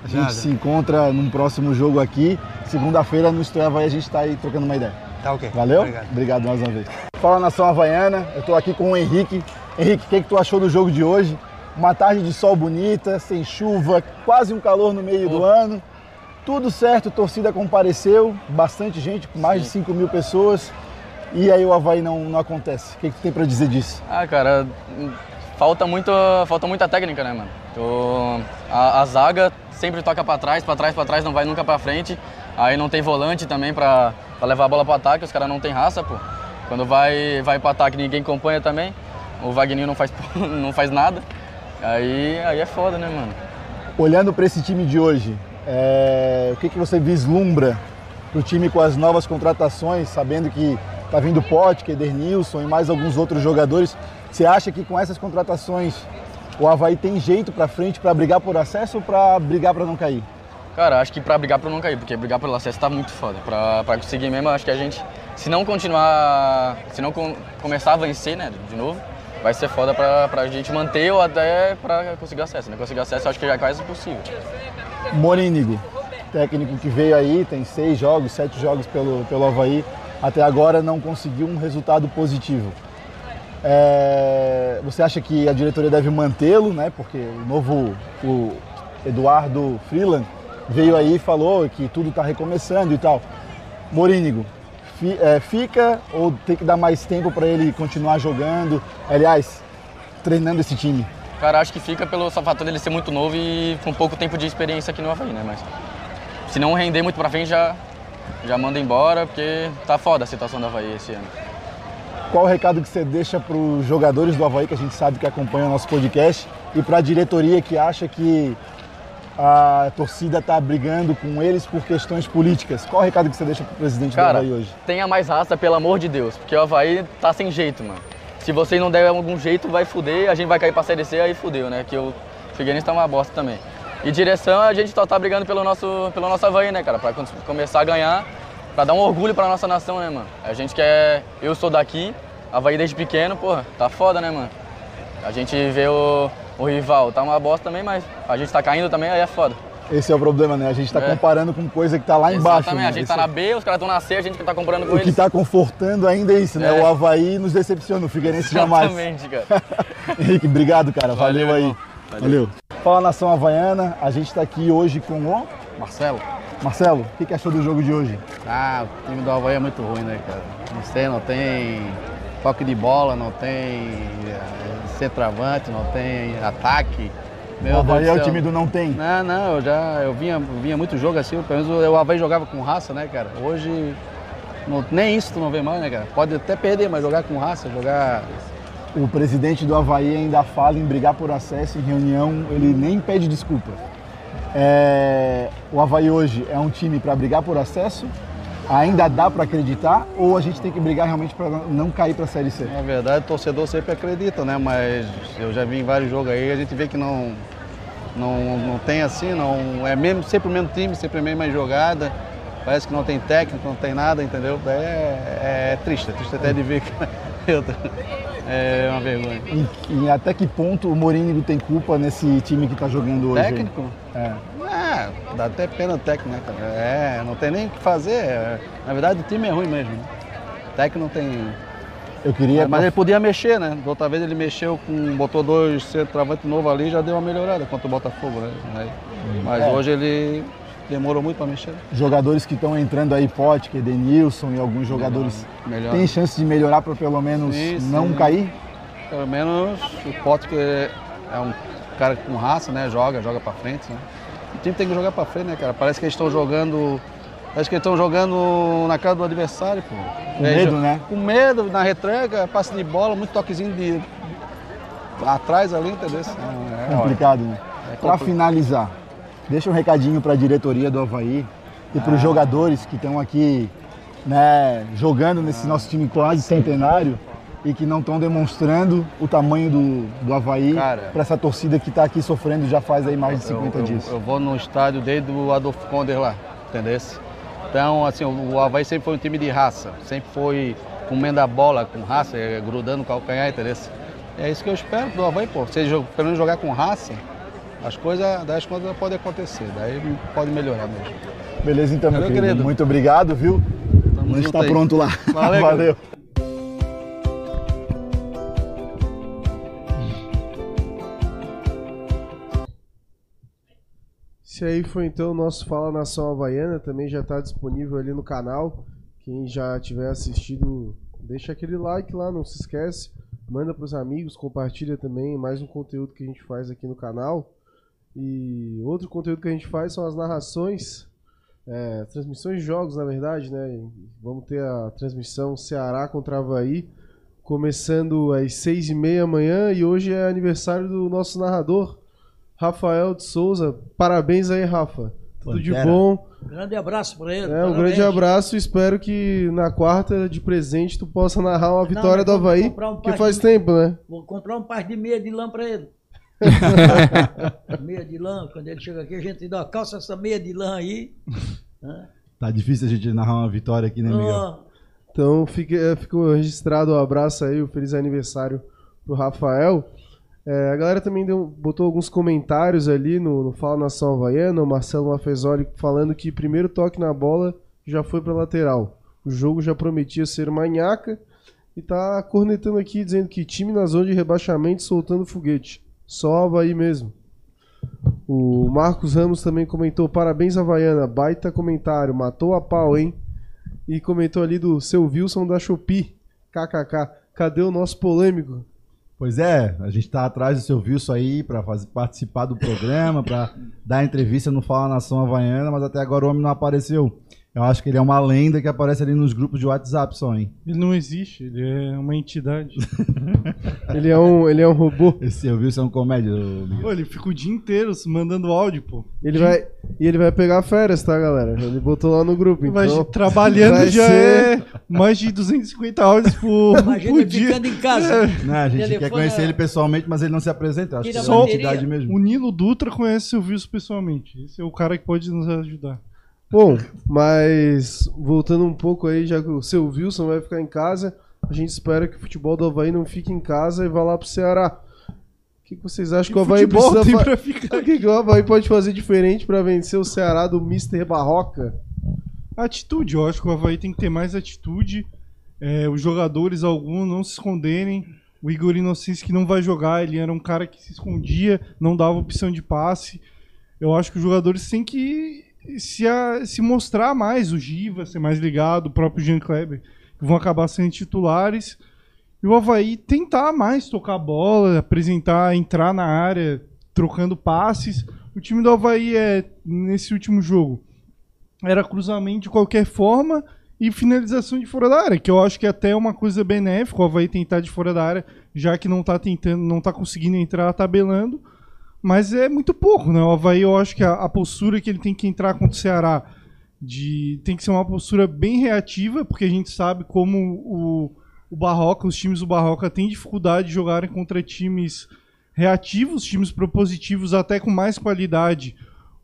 A gente Nada. se encontra num próximo jogo aqui. Segunda-feira no Estúdio Havaí a gente está aí trocando uma ideia. Tá ok. Valeu? Obrigado. mais uma vez. Fala nação havaiana, eu estou aqui com o Henrique. Henrique, o que, que tu achou do jogo de hoje? Uma tarde de sol bonita, sem chuva, quase um calor no meio do ano. Tudo certo, torcida compareceu, bastante gente, mais de 5 mil pessoas. E aí o Havaí não, não acontece. O que, que tu tem para dizer disso? Ah, cara, falta, muito, falta muita técnica, né, mano? Então, a, a zaga sempre toca pra trás, pra trás, pra trás, não vai nunca pra frente. Aí não tem volante também pra levar a bola pro ataque, os caras não tem raça, pô. Quando vai, vai pro ataque, ninguém acompanha também. O Wagninho não faz, não faz nada. Aí, aí é foda, né, mano? Olhando para esse time de hoje, é, o que, que você vislumbra para o time com as novas contratações, sabendo que está vindo Potker, Edernilson e mais alguns outros jogadores? Você acha que com essas contratações o Havaí tem jeito para frente para brigar por acesso ou para brigar para não cair? Cara, acho que pra brigar pra não cair, porque brigar pelo acesso tá muito foda. Pra, pra conseguir mesmo, acho que a gente, se não continuar, se não com- começar a vencer, né, de novo, vai ser foda pra, pra gente manter ou até pra conseguir acesso, né? Conseguir acesso acho que já é quase impossível. Morínigo, técnico que veio aí, tem seis jogos, sete jogos pelo, pelo Havaí, até agora não conseguiu um resultado positivo. É, você acha que a diretoria deve mantê-lo, né? Porque o novo o Eduardo Freeland veio aí e falou que tudo está recomeçando e tal. Morínigo, fica ou tem que dar mais tempo para ele continuar jogando? Aliás, treinando esse time. Cara, acho que fica pelo fator dele ser muito novo e com pouco tempo de experiência aqui no Havaí, né? Mas se não render muito pra frente, já, já manda embora, porque tá foda a situação do Havaí esse ano. Qual o recado que você deixa para os jogadores do Havaí, que a gente sabe que acompanham o nosso podcast, e para a diretoria que acha que a torcida está brigando com eles por questões políticas? Qual o recado que você deixa para o presidente Cara, do Havaí hoje? tenha mais raça, pelo amor de Deus, porque o Havaí tá sem jeito, mano. Se vocês não der algum jeito, vai fuder, a gente vai cair pra Série C, aí fudeu, né? Que o Figueirense tá uma bosta também. E direção, a gente só tá brigando pelo nosso, pelo nosso Havaí, né, cara? Pra con- começar a ganhar, pra dar um orgulho pra nossa nação, né, mano? A gente quer... Eu sou daqui, Havaí desde pequeno, porra, tá foda, né, mano? A gente vê o, o rival tá uma bosta também, mas a gente tá caindo também, aí é foda. Esse é o problema, né? A gente tá É. comparando com coisa que tá lá embaixo. Exatamente, né? a gente Esse tá na B, os caras estão na C, a gente que tá comprando com O que eles. tá confortando ainda é isso, né? É. O Havaí nos decepciona, o Figueirense jamais. Exatamente, cara. Henrique, obrigado, cara. Valeu, Valeu, aí. irmão. Valeu. Fala nação havaiana, a gente tá aqui hoje com o Marcelo. Marcelo. O que, que achou do jogo de hoje? Ah, o time do Havaí é muito ruim, né, cara? Não sei, não tem toque de bola, não tem centroavante, não tem ataque. O Havaí é o time do não tem. Não, não, eu já eu vinha, vinha muito jogo assim, pelo menos o Havaí jogava com raça, né, cara? Hoje não- nem isso tu não vê mais, né, cara? Pode até perder, mas jogar com raça, jogar. O presidente do Havaí ainda fala em brigar por acesso em reunião, ele nem pede desculpa. É, o Havaí hoje é um time para brigar por acesso? Ainda dá para acreditar? Ou a gente tem que brigar realmente para não cair para a Série C? Na verdade, o torcedor sempre acredita, né? Mas eu já vi em vários jogos aí, a gente vê que não, não, não tem assim, não é mesmo, sempre o mesmo time, sempre a mesma jogada. Parece que não tem técnico, não tem nada, entendeu? É, é triste, é triste até de ver é uma vergonha. E, e até que ponto o Morínigo tem culpa nesse time que está jogando hoje? Técnico? É. É, dá até pena o técnico, né, cara? É, não tem nem o que fazer. é, na verdade, o time é ruim mesmo. Né? O técnico não tem. Eu queria. Mas ele podia mexer, né? Da outra vez ele mexeu com. botou dois centroavantes novos ali e já deu uma melhorada contra o Botafogo, né? Aí- Mas É. hoje ele demorou muito para mexer. Jogadores que estão entrando aí, Potker, Denilson e alguns jogadores, Melhor. tem chance de melhorar para pelo menos Sim, não sim. cair? Pelo menos o Potker é um cara com raça, né? Joga, joga pra frente, né? O time tem que jogar pra frente, né, cara? Parece que eles estão jogando. Parece que eles estão jogando na cara do adversário, pô. Com É, medo, jo- né? Com medo, na retranca, passe de bola, muito toquezinho de. atrás ali, entendeu? É, olha, Complicado, né? É Para compli- finalizar, deixa um recadinho para a diretoria do Havaí e para os Ah. jogadores que estão aqui né, jogando nesse Ah. nosso time quase centenário e que não estão demonstrando o tamanho do, do Havaí para essa torcida que está aqui sofrendo já faz aí mais de Eu- 50 eu, dias. Eu vou no estádio desde o Adolfo Konder lá, entendeu? Então, assim, o Havaí sempre foi um time de raça, sempre foi comendo a bola com raça, eh, grudando o calcanhar, entendeu? É isso que eu espero do Havaí, pô. Se pelo menos jogar com raça, as coisas, daí as coisas podem acontecer, daí pode melhorar mesmo. Beleza então, meu querido. Muito obrigado, viu? Tamo Lanche junto está aí. pronto lá. Valeu, Valeu. Esse aí foi então o nosso Fala Nação Havaiana, também já está disponível ali no canal. Quem já tiver assistido, deixa aquele like lá, não se esquece. Manda para os amigos, compartilha também mais um conteúdo que a gente faz aqui no canal. E outro conteúdo que a gente faz são as narrações, é, transmissões de jogos, na verdade, né? Vamos ter a transmissão Ceará contra Havaí, começando às seis e meia amanhã. E hoje é aniversário do nosso narrador, Rafael de Souza. Parabéns aí, Rafa. Tudo de bom. Grande abraço para ele. É, um grande abraço. Espero que na quarta de presente tu possa narrar uma vitória mas do Havaí. um Porque par faz de- tempo, né? Vou comprar um par de meia de lã para ele. meia de lã, quando ele chega aqui, a gente dá calça essa meia de lã aí. né? Tá difícil a gente narrar uma vitória aqui, né, Miguel? Então fica, é, ficou registrado o abraço aí, o feliz aniversário pro Rafael. É, a galera também deu- botou alguns comentários ali no, no Fala Nação Havaiana, o Marcelo Mafezoli falando que primeiro toque na bola já foi pra lateral. O jogo já prometia ser manhaca e tá cornetando aqui dizendo que time na zona de rebaixamento soltando foguete. Só Havaí mesmo. O Marcos Ramos também comentou: parabéns, Havaiana. Baita comentário, matou a pau, hein? E comentou ali do seu Wilson da Shopee. KKK. Cadê o nosso polêmico? Pois é, a gente tá atrás do seu Wilson aí fazer, participar do programa, pra dar entrevista no Fala Nação Havaiana, mas até agora o homem não apareceu. Eu acho que ele é uma lenda que aparece ali nos grupos de WhatsApp só, hein? Ele não existe, ele é uma entidade. Ele é um, ele é um robô. Esse seu Wilson é um comédia. Pô, ele fica o dia inteiro mandando áudio, pô. Ele vai, e ele vai pegar férias, tá, galera? Ele botou lá no grupo. Então, trabalhando vai já ser- é mais de 250 áudios por, Imagina por ele dia. ficando em casa. É. Não, a gente Telefone quer conhecer é- ele pessoalmente, mas ele não se apresenta. Eu acho que é uma entidade mesmo. O Nilo Dutra conhece o Wilson pessoalmente. Esse é o cara que pode nos ajudar. Bom, mas voltando um pouco aí, já que o seu Wilson vai ficar em casa, a gente espera que o futebol do Havaí não fique em casa e vá lá pro Ceará. que, que vocês acham Que que o Havaí precisa tem fa- pra ficar O que, que o Havaí pode fazer diferente pra vencer o Ceará do Mr. Barroca? Atitude, eu acho que o Havaí tem que ter mais atitude. É, os jogadores, alguns, não se esconderem. O Igor Inocêncio que não vai jogar, ele era um cara que se escondia, não dava opção de passe. Eu acho que os jogadores têm que se, a- se mostrar mais, o Giva ser mais ligado, o próprio Jean Kleber, vão acabar sendo titulares. E o Havaí tentar mais tocar a bola, apresentar, entrar na área, trocando passes. O time do Havaí é, nesse último jogo, era cruzamento de qualquer forma e finalização de fora da área, que eu acho que até é uma coisa benéfica, o Havaí tentar de fora da área, já que não tá tentando, não tá conseguindo entrar tabelando, mas é muito pouco, né? O Havaí, eu acho que a, a postura que ele tem que entrar contra o Ceará de, tem que ser uma postura bem reativa, porque a gente sabe como o, o Barroca, os times do Barroca têm dificuldade de jogarem contra times reativos, times propositivos até com mais qualidade.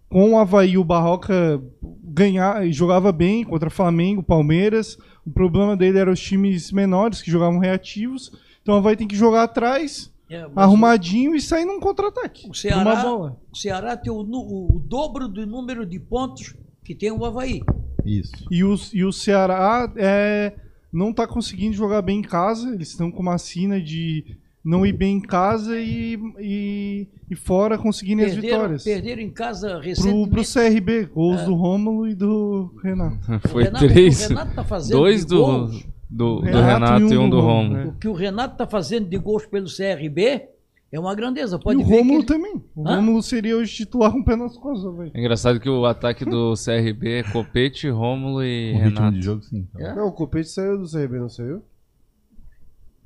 Com o Havaí, o Barroca ganhar, jogava bem contra Flamengo, Palmeiras. O problema dele eram os times menores que jogavam reativos. Então o Havaí tem que jogar atrás, É, arrumadinho e sair num contra-ataque. O Ceará, bola. o Ceará tem o, o dobro do número de pontos que tem o Havaí. Isso. E o, e o Ceará é, não tá conseguindo jogar bem em casa. Eles estão com uma sina de não ir bem em casa e, e, e fora conseguindo as Perderam, vitórias. perderam em casa recentemente. pro CRB, gols É. do Rômulo e do Renato. Foi Renato- três. o Renato tá fazendo dois do, gols. Do, do Renato Renato, e e um um do do Romulo, Romulo. O que o Renato tá fazendo de gols pelo CRB é uma grandeza. Pode e o ver Rômulo que ele- também. O Hã? Rômulo seria hoje titular com o pé nas costas, velho. É engraçado que o ataque do CRB é Copete, Rômulo e O ritmo Renato. de jogo, sim. É? Não, o Copete saiu do CRB, não saiu?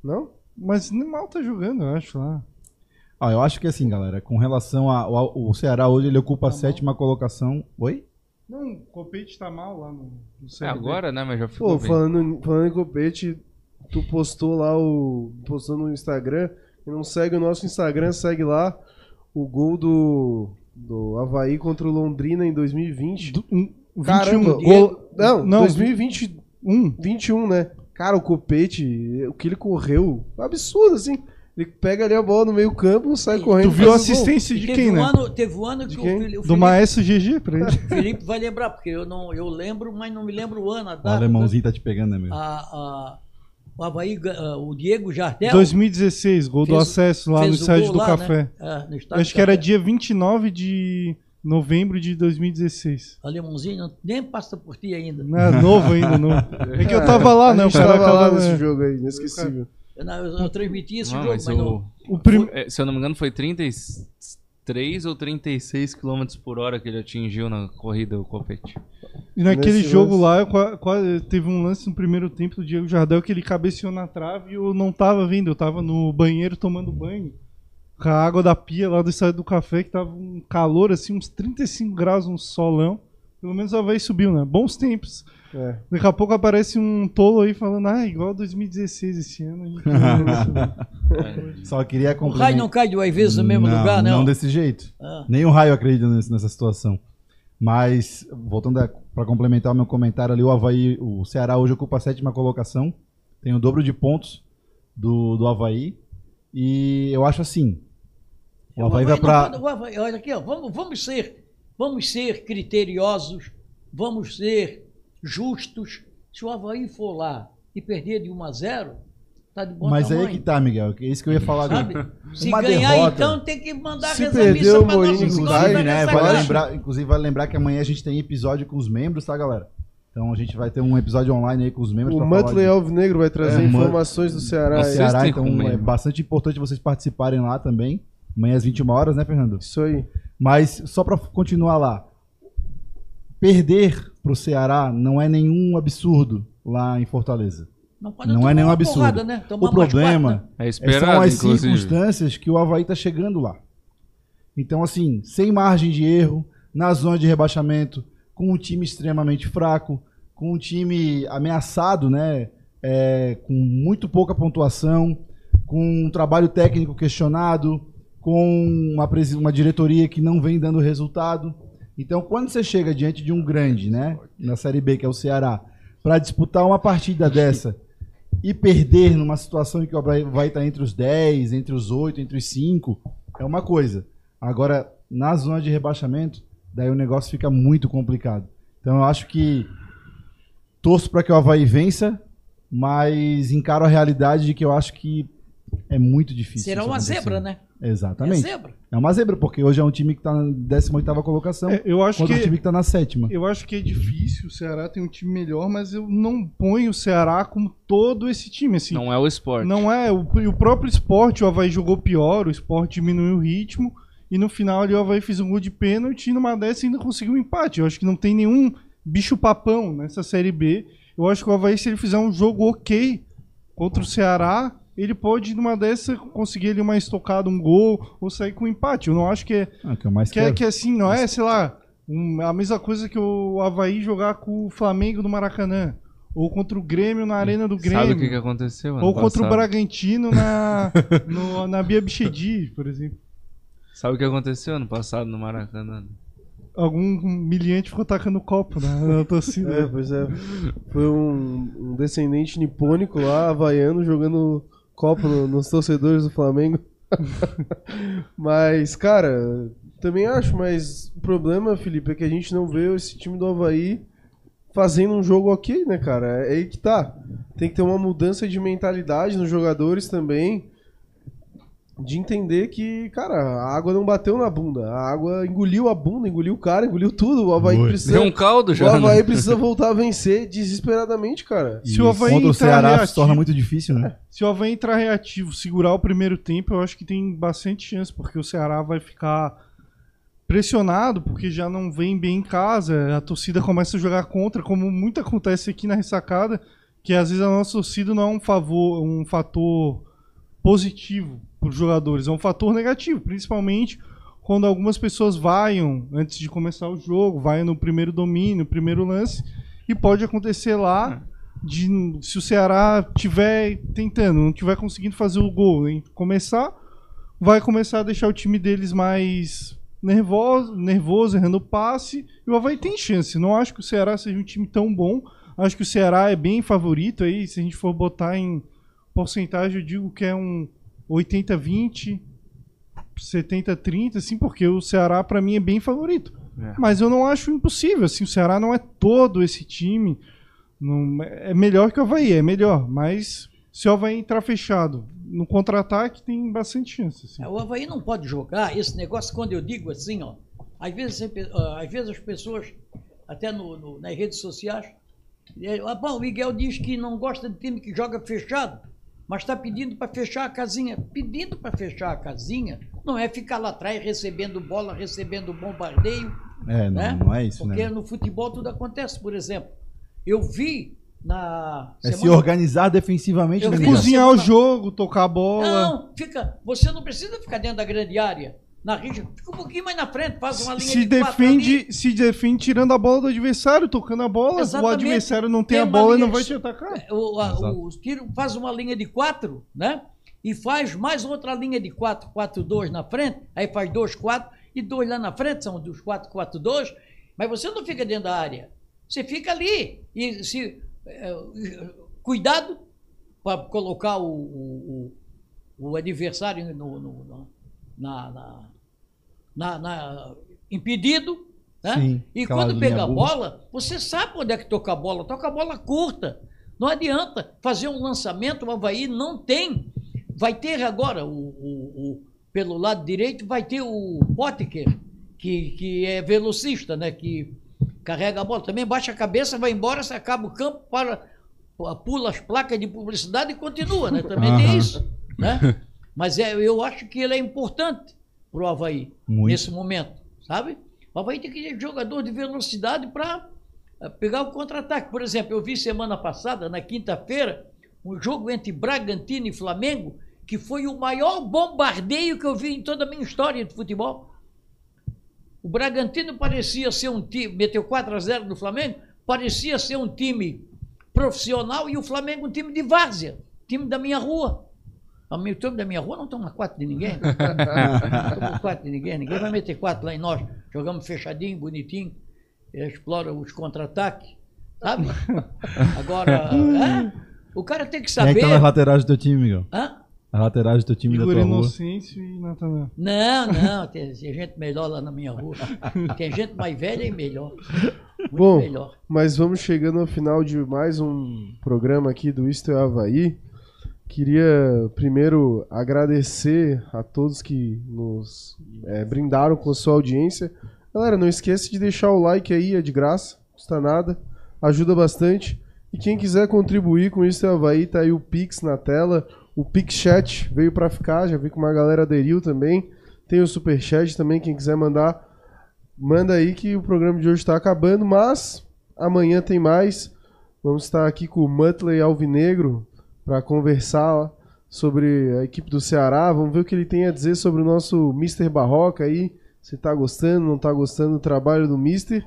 Não? Mas nem mal tá jogando, eu acho lá. Ah, eu acho que assim, galera, com relação ao, ao- o Ceará hoje, ele ocupa a sétima colocação. Oi? Não, o Copete tá mal lá no, no CRB. É agora, né? Mas já ficou Pô, bem. falando, falando em Copete, tu postou lá o. postou no Instagram. E não segue o nosso Instagram, segue lá o gol do. do Havaí contra o Londrina em 2020. Do- um- 21 Caramba, gol- gol. Não, Não, 2021, Um. 21, né? Cara, o Copete, o que ele correu, absurdo, assim. Ele pega ali a bola no meio-campo, sai correndo. Tu viu a o assistência E de quem, um né? ano, teve um ano De que quem? o, Fili- o Do Felipe, Maestro GG pra ele. Felipe vai lembrar, porque eu não eu lembro, mas não me lembro o ano, a O data. alemãozinho tá te pegando, né, meu? A, a, o Havaí, ah, o Diego Jardel. 2016, gol do fez- acesso lá no o estádio do lá, Café. né? É, estádio Acho do que era Café. dia 29 de novembro de 2016. Alemãozinho não- nem passa por ti ainda. Não é novo ainda, não. É que eu tava lá, né? O cara tava lá nesse é. jogo aí, inesquecível. Eu, não, eu, eu transmiti esse Não, jogo, mas mas o, não. O prim- é, se eu não me engano, foi 33 ou 36 km por hora que ele atingiu na corrida, o Copete. E naquele Nesse jogo lance. lá, quase teve um lance no primeiro tempo do Diego Jardel que ele cabeceou na trave e eu não tava vendo, eu tava no banheiro tomando banho. Com a água da pia lá do estádio do café, que tava um calor assim, uns 35 graus, um solão. Pelo menos o Havaí subiu, né? Bons tempos. É. Daqui a pouco aparece um tolo aí falando, ah, igual 2016 esse ano. A gente ganhou isso, né?" Só queria O raio não cai duas vezes no mesmo não, lugar, né? Não desse jeito. Ah. Nem o raio acredita nessa situação. Mas, voltando para complementar o meu comentário ali, o Havaí, o Ceará hoje ocupa a sétima colocação. Tem o dobro de pontos do, do Havaí. E eu acho assim. O Havaí vai não para. o Havaí- olha aqui, ó, vamos, vamos ser, vamos ser criteriosos, vamos ser justos. Se o Havaí for lá e perder de 1 a 0, tá de bom Mas aí tamanho. é que tá, Miguel. É isso que eu ia falar Sabe? agora. Se Uma ganhar, derrota- então tem que mandar Se rezar perder missa o pra Mourinho, inclusive, né? Vale lembrar, inclusive, vale lembrar que amanhã a gente tem episódio com os membros, tá, galera? Então a gente vai ter um episódio online aí com os membros. O de- Alvinegro vai trazer É, informações do Ceará. do aí. Ceará, então é bastante importante vocês participarem lá também. Amanhã às 21 horas, né, Fernando? Isso aí. Mas só pra continuar lá. Perder pro Ceará não é nenhum absurdo lá em Fortaleza. Não, pode Não é nenhum absurdo. porrada, né? O problema quatro, né? É é, esperado, são as inclusive. circunstâncias que o Havaí tá chegando lá. Então, assim, sem margem de erro, na zona de rebaixamento, com um time extremamente fraco, com um time ameaçado, né? é, com muito pouca pontuação, com um trabalho técnico questionado, com uma, uma diretoria que não vem dando resultado. Então, quando você chega diante de um grande, né, na Série B, que é o Ceará, para disputar uma partida dessa e perder numa situação em que o vai estar entre os 10, entre os 8, entre os 5, é uma coisa. Agora, na zona de rebaixamento, daí o negócio fica muito complicado. Então eu acho que torço para que o Havaí vença, mas encaro a realidade de que eu acho que é muito difícil. Será uma zebra, né? Exatamente. É zebra. É uma zebra, porque hoje é um time que tá na 18ª colocação, É, eu acho que- um time que tá na sétima. Eu acho que é difícil. O Ceará tem um time melhor, mas eu não ponho o Ceará como todo esse time. Assim, Não é o esporte. Não é. O, e o próprio esporte, o Havaí jogou pior, o esporte diminuiu o ritmo. E no final ali o Havaí fez um gol de pênalti e numa dessa ainda conseguiu um empate. Eu acho que não tem nenhum bicho papão nessa Série B. Eu acho que o Havaí, se ele fizer um jogo ok contra o Ceará, ele pode numa dessa conseguir ali uma estocada, um gol ou sair com um empate. Eu não acho que é. Ah, que é o mais que, é, que é assim, não é, sei lá, um- a mesma coisa que o Havaí jogar com o Flamengo no Maracanã. Ou contra o Grêmio na Arena do Grêmio. Sabe o que, que aconteceu? Ou contra o? Bragantino na, no- na Bia Bichedi, por exemplo. Sabe o que aconteceu ano passado no Maracanã? Algum humilhante ficou tacando copo na, na torcida. É, pois é. Foi um, um descendente nipônico lá, havaiano, jogando copo no- nos torcedores do Flamengo. mas, cara, também acho, mas o problema, Felipe, é que a gente não vê esse time do Havaí fazendo um jogo ok, né, cara? É aí que tá. Tem que ter uma mudança de mentalidade nos jogadores também. De entender que, cara, a água não bateu na bunda. A água engoliu a bunda, engoliu o cara, engoliu tudo. O Havaí precisa. Deu um caldo já, O Havaí né? precisa voltar a vencer desesperadamente, cara. Se o Havaí contra o entrar Ceará reativo- se torna muito difícil, né? Se o Havaí entrar reativo, segurar o primeiro tempo, eu acho que tem bastante chance, porque o Ceará vai ficar pressionado, porque já não vem bem em casa, a torcida começa a jogar contra, como muito acontece aqui na ressacada, que às vezes a nossa torcida não é um favor, um fator positivo para os jogadores, é um fator negativo, principalmente quando algumas pessoas vaiam antes de começar o jogo, vaiam no primeiro domínio, primeiro lance, e pode acontecer lá de se o Ceará tiver tentando, não tiver conseguindo fazer o gol, em começar, vai começar a deixar o time deles mais nervoso, nervoso, errando passe, e o Havaí tem chance. Não acho que o Ceará seja um time tão bom. Acho que o Ceará é bem favorito aí, se a gente for botar em porcentagem, eu digo que é um 80-20, 70-30, assim, porque o Ceará para mim é bem favorito. É. Mas eu não acho impossível, assim, o Ceará não é todo esse time. Não, é melhor que o Havaí, é melhor. Mas se o Havaí entrar fechado no contra-ataque, tem bastante chance. assim. É, O Havaí não pode jogar esse negócio, quando eu digo assim, ó. Às vezes, às vezes as pessoas, até no, no- nas redes sociais, é, ah, bom, o Miguel diz que não gosta de time que joga fechado, mas está pedindo para fechar a casinha. Pedindo para fechar a casinha não é ficar lá atrás recebendo bola, recebendo bombardeio. É, não, né? não é isso, Porque né? no futebol tudo acontece. Por exemplo, eu vi na. É se semana- organizar defensivamente, né? Cozinhar o jogo, tocar a bola. Não, fica. Você não precisa ficar dentro da grande área. Na região. Fica um pouquinho mais na frente, faz uma linha se de defende, se defende tirando a bola do adversário, tocando a bola. O Exatamente. adversário não tem, a uma bola e não vai te atacar. O, a- o tiro faz uma linha de quatro, né? E faz mais outra linha de quatro, quatro, dois na frente. Aí faz dois, quatro e dois lá na frente, são dos quatro, quatro, dois. Mas você não fica dentro da área. Você fica ali. E se. eh, cuidado para colocar o, o, o- o adversário no, no- no- na, na, na- na- impedido. Né? Sim, e quando pega a bola, você sabe onde é que toca a bola. Toca a bola curta. Não adianta fazer um lançamento, o Havaí não tem. Vai ter agora, o, o- o- pelo lado direito, vai ter o Potker, que, que é velocista, né? Que carrega a bola. Também baixa a cabeça, vai embora, você acaba o campo, para, pula as placas de publicidade e continua, né? Também tem Aham. isso. Né? Mas é, eu acho que ele é importante para o Havaí Muito. nesse momento, sabe? O Havaí tem que ter jogador de velocidade para pegar o contra-ataque. Por exemplo, eu vi semana passada, na quinta-feira, um jogo entre Bragantino e Flamengo, que foi o maior bombardeio que eu vi em toda a minha história de futebol. O Bragantino parecia ser um time, meteu 4 a 0 no Flamengo, parecia ser um time profissional e o Flamengo um time de várzea, time da minha rua. O meu time da minha rua não toma quatro de ninguém. Não toma quatro de ninguém. Ninguém vai meter quatro lá em nós. Jogamos fechadinho, bonitinho. Explora os contra-ataques. Sabe? Agora, é, o cara tem que Quem é que saber. tá nas laterais do teu time, Miguel? Hã? A lateral do teu time Igor da tua rua. Inocêncio e Natanael. Não, não, tem, tem gente melhor lá na minha rua. Tem gente mais velha e melhor. Muito Bom, melhor. mas vamos chegando ao final de mais um programa aqui do Isto é Havaí. Queria primeiro agradecer a todos que nos é, brindaram com a sua audiência. Galera, não esqueça de deixar o like aí, é de graça, não custa nada, ajuda bastante. E quem quiser contribuir com Isto é Havaí, tá aí o Pix na tela. O Pix Chat veio pra ficar, já vi que uma galera aderiu também. Tem o Super Chat também, quem quiser mandar, manda aí que o programa de hoje está acabando, mas amanhã tem mais. Vamos estar aqui com o Mutley Alvinegro para conversar sobre a equipe do Ceará. Vamos ver o que ele tem a dizer sobre o nosso Mr. Barroca aí. Se tá gostando, não tá gostando do trabalho do Mister.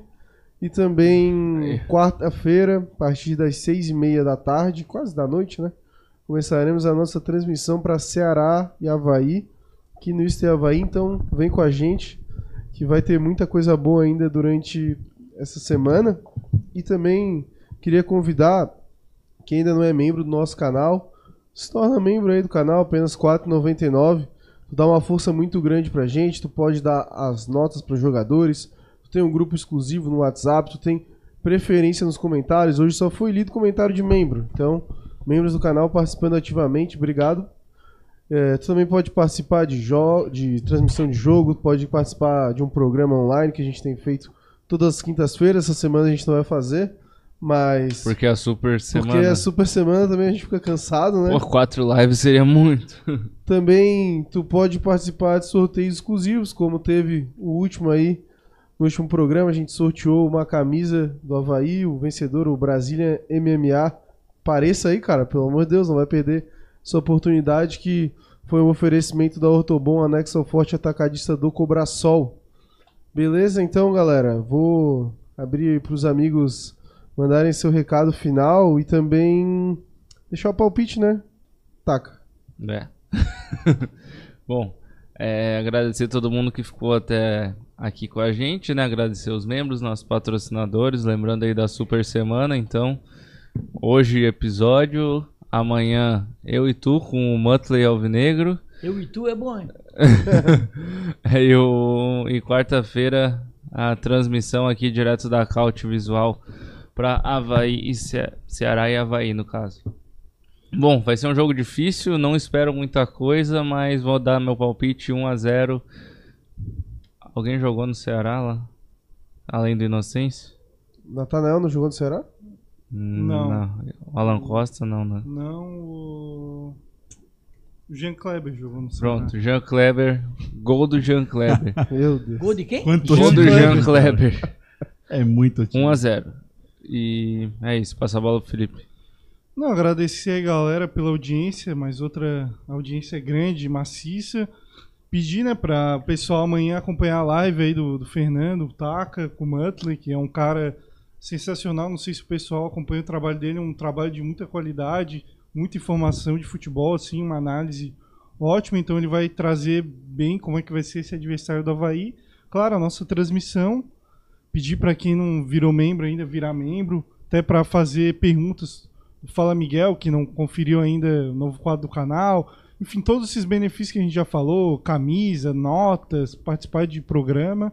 E também quarta-feira, a partir das seis e meia da tarde, quase da noite, né? Começaremos a nossa transmissão para Ceará e Havaí, aqui no Isto é Havaí. Então vem com a gente, que vai ter muita coisa boa ainda durante essa semana. E também queria convidar quem ainda não é membro do nosso canal, se torna membro aí do canal, apenas R$ 4,99. Tu dá uma força muito grande pra gente, tu pode dar as notas para jogadores, tu tem um grupo exclusivo no WhatsApp, tu tem preferência nos comentários. Hoje só foi lido comentário de membro, então membros do canal participando ativamente, obrigado. É, tu também pode participar de, de transmissão de jogo, pode participar de um programa online que a gente tem feito todas as quintas-feiras. Essa semana a gente não vai fazer, mas. Porque a super semana. Porque a super semana também a gente fica cansado, né? Pô, quatro lives seria muito. Também tu pode participar de sorteios exclusivos, como teve o último aí. No último programa a gente sorteou uma camisa do Havaí, o vencedor, o Brasília MMA. Pareça aí, cara, pelo amor de Deus, não vai perder essa oportunidade que foi um oferecimento da Ortobon, anexo ao forte atacadista do Cobrasol. Beleza? Então, galera, vou abrir aí pros amigos mandarem seu recado final e também deixar o palpite, né? Taca. É. Bom, é, agradecer todo mundo que ficou até aqui com a gente, né? Agradecer os membros, nossos patrocinadores, lembrando aí da super semana, então hoje episódio, amanhã eu e tu com o Mutley Alvinegro. Eu e tu é bom, hein? e o, e quarta-feira a transmissão aqui direto da Caute Visual para Havaí e Ce Ceará e Havaí, no caso. Bom, vai ser um jogo difícil, não espero muita coisa, mas vou dar meu palpite 1 a 0 Alguém jogou no Ceará lá? Além do Inocêncio? Natanael não jogou no Ceará? Não. não. O Alan Costa não, né? Não, o. Jean Kleber jogou no Ceará. Pronto, Jean Kleber. Gol do Jean Kleber. Meu Deus. Gol de quem? Quanto Gol do Jean? Kleber. É muito time. 1 a 0 E é isso, passa a bola pro Felipe. Não, agradecer aí, galera, pela audiência, mais outra audiência grande, maciça. Pedir, né, para o pessoal amanhã acompanhar a live aí do, do Fernando, o Taka, com o Mutley, que é um cara sensacional. Não sei se o pessoal acompanha o trabalho dele, é um trabalho de muita qualidade, muita informação de futebol, assim, uma análise ótima. Então ele vai trazer bem como é que vai ser esse adversário do Havaí. Claro, a nossa transmissão. Pedir para quem não virou membro ainda virar membro, até para fazer perguntas do Fala Miguel, que não conferiu ainda o novo quadro do canal. Enfim, todos esses benefícios que a gente já falou, camisa, notas, participar de programa.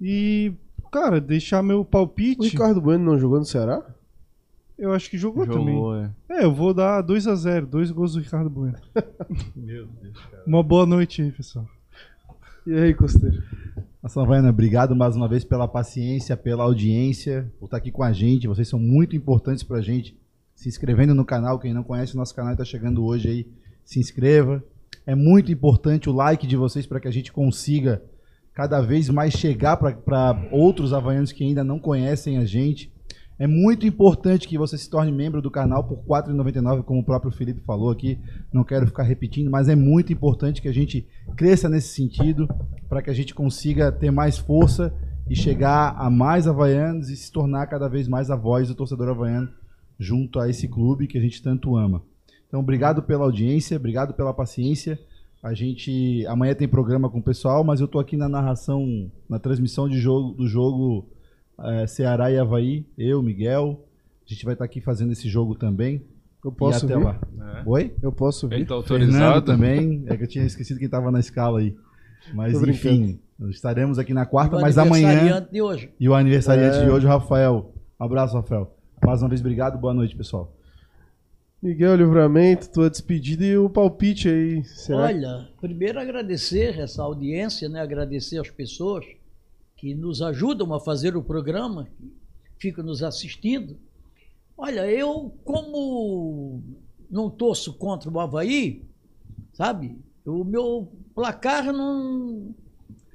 E, cara, deixar meu O palpite. Ricardo Bueno não jogou no Ceará? Eu acho que jogou, Jogou, também. é. É, eu vou dar 2 a 0 dois gols do Ricardo Bueno. Meu Deus, cara. Uma boa noite aí, pessoal. E aí, Costeiro? Nossa, Havaiana, obrigado mais uma vez pela paciência, pela audiência, por estar aqui com a gente. Vocês são muito importantes pra gente. Se inscrevendo no canal, quem não conhece o nosso canal está chegando hoje aí, se inscreva. É muito importante o like de vocês para que a gente consiga cada vez mais chegar para outros havaianos que ainda não conhecem a gente. É muito importante que você se torne membro do canal por R$ 4,99, como o próprio Felipe falou aqui. Não quero ficar repetindo, mas é muito importante que a gente cresça nesse sentido, para que a gente consiga ter mais força e chegar a mais havaianos e se tornar cada vez mais a voz do torcedor havaiano junto a esse clube que a gente tanto ama. Então, obrigado pela audiência, obrigado pela paciência. A gente amanhã tem programa com o pessoal, mas eu tô aqui na narração, na transmissão de jogo do jogo eh, Ceará e Havaí, eu, Miguel. A gente vai estar aqui fazendo esse jogo também. Eu posso e até vir? lá. Oi? Eu posso vir. Ele tá Fernando autorizado? também. É que eu tinha esquecido quem tava na escala aí. Mas Tô brincando. enfim, estaremos aqui na quarta, O mas amanhã. aniversariante de hoje. E o aniversariante É. de hoje, o Rafael. Um abraço, Rafael. Mais uma vez, obrigado. Boa noite, pessoal. Miguel Livramento, tua despedida e o palpite aí. Será Olha, primeiro agradecer essa audiência, né? agradecer as pessoas que nos ajudam a fazer o programa, que ficam nos assistindo. Olha, eu, como não torço contra o Havaí, sabe? O meu placar não.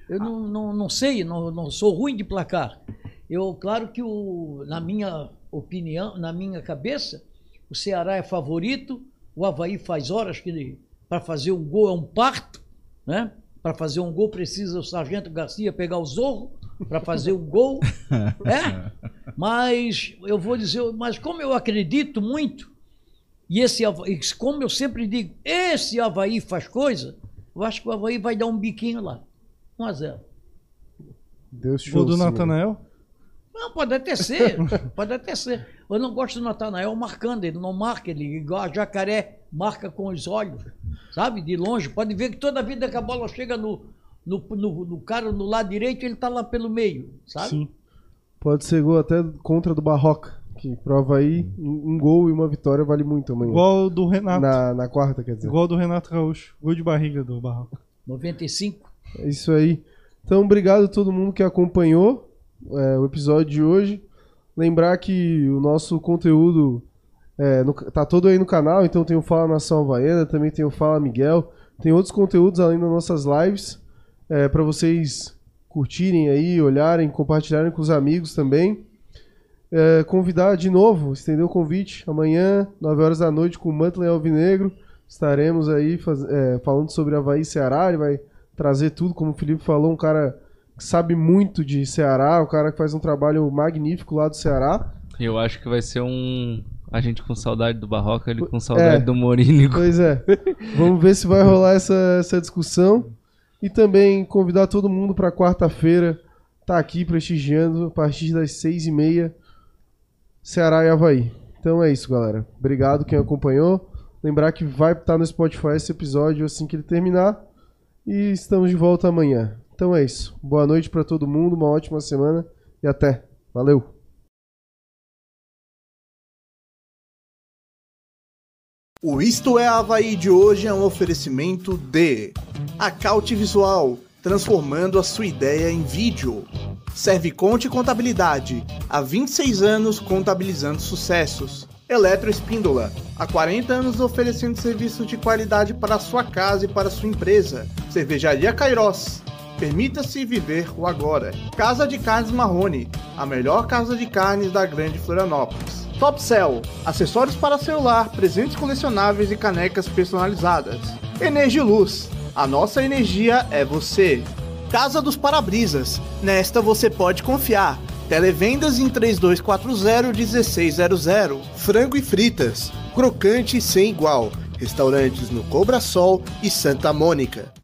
Eu não, não, não sei, não, não sou ruim de placar. Eu, claro que o, na minha opinião, na minha cabeça, o Ceará é favorito, o Havaí faz horas que para fazer um gol é um parto, né? Para fazer um gol precisa o Sargento Garcia pegar o zorro para fazer um gol, é? Mas eu vou dizer, mas como eu acredito muito, e esse como eu sempre digo, esse Havaí faz coisa, eu acho que o Havaí vai dar um biquinho lá. 1 a 0. Deus te Gol do Natanael? Não, pode até ser, pode até ser. Eu não gosto do Natanael marcando, ele não marca, ele igual a jacaré marca com os olhos, sabe? De longe. Pode ver que toda vida que a bola chega no, no, no, no cara no lado direito, ele tá lá pelo meio, sabe? Sim. Pode ser gol até contra do Barroca, que prova aí um gol e uma vitória vale muito amanhã. Igual do Renato. Na, na quarta, quer dizer. Igual do Renato Gaúcho. Gol de barriga do Barroca. 95. É isso aí. Então, obrigado a todo mundo que acompanhou é, o episódio de hoje. Lembrar que o nosso conteúdo é, no- tá todo aí no canal, então tem o Fala Nação Havaiana, também tem o Fala Miguel, tem outros conteúdos além das nossas lives, para vocês curtirem aí, olharem, compartilharem com os amigos também. É, convidar de novo, estender o convite, amanhã, 9 horas da noite, com o Mantley Alvinegro, estaremos aí faz- é, falando sobre Havaí e Ceará, ele vai trazer tudo, como o Felipe falou, um cara sabe muito de Ceará, um cara que faz um trabalho magnífico lá do Ceará. Eu acho que vai ser um. A gente com saudade do Barroca, ele com saudade É. do Morínigo. Pois é. Vamos ver se vai rolar essa, essa discussão. E também convidar todo mundo para quarta-feira estar aqui prestigiando a partir das seis e meia Ceará e Havaí. Então é isso, galera. Obrigado quem acompanhou. Lembrar que vai estar no Spotify esse episódio assim que ele terminar. E estamos de volta amanhã. Então é isso. Boa noite para todo mundo, uma ótima semana e até. Valeu! O Isto é Havaí de hoje é um oferecimento de Acaute Visual, transformando a sua ideia em vídeo. Serviconte Contabilidade, há 26 anos contabilizando sucessos. Eletroespíndola, há 40 anos oferecendo serviços de qualidade para sua casa e para sua empresa. Cervejaria Cairós, permita-se viver o agora. Casa de Carnes Marrone, a melhor casa de carnes da Grande Florianópolis. Top Cell, acessórios para celular, presentes colecionáveis e canecas personalizadas. Energiluz, a nossa energia é você. Casa dos Parabrisas, nesta você pode confiar. Televendas em 3240-1600. Frango e fritas, crocante sem igual. Restaurantes no Cobra Sol e Santa Mônica.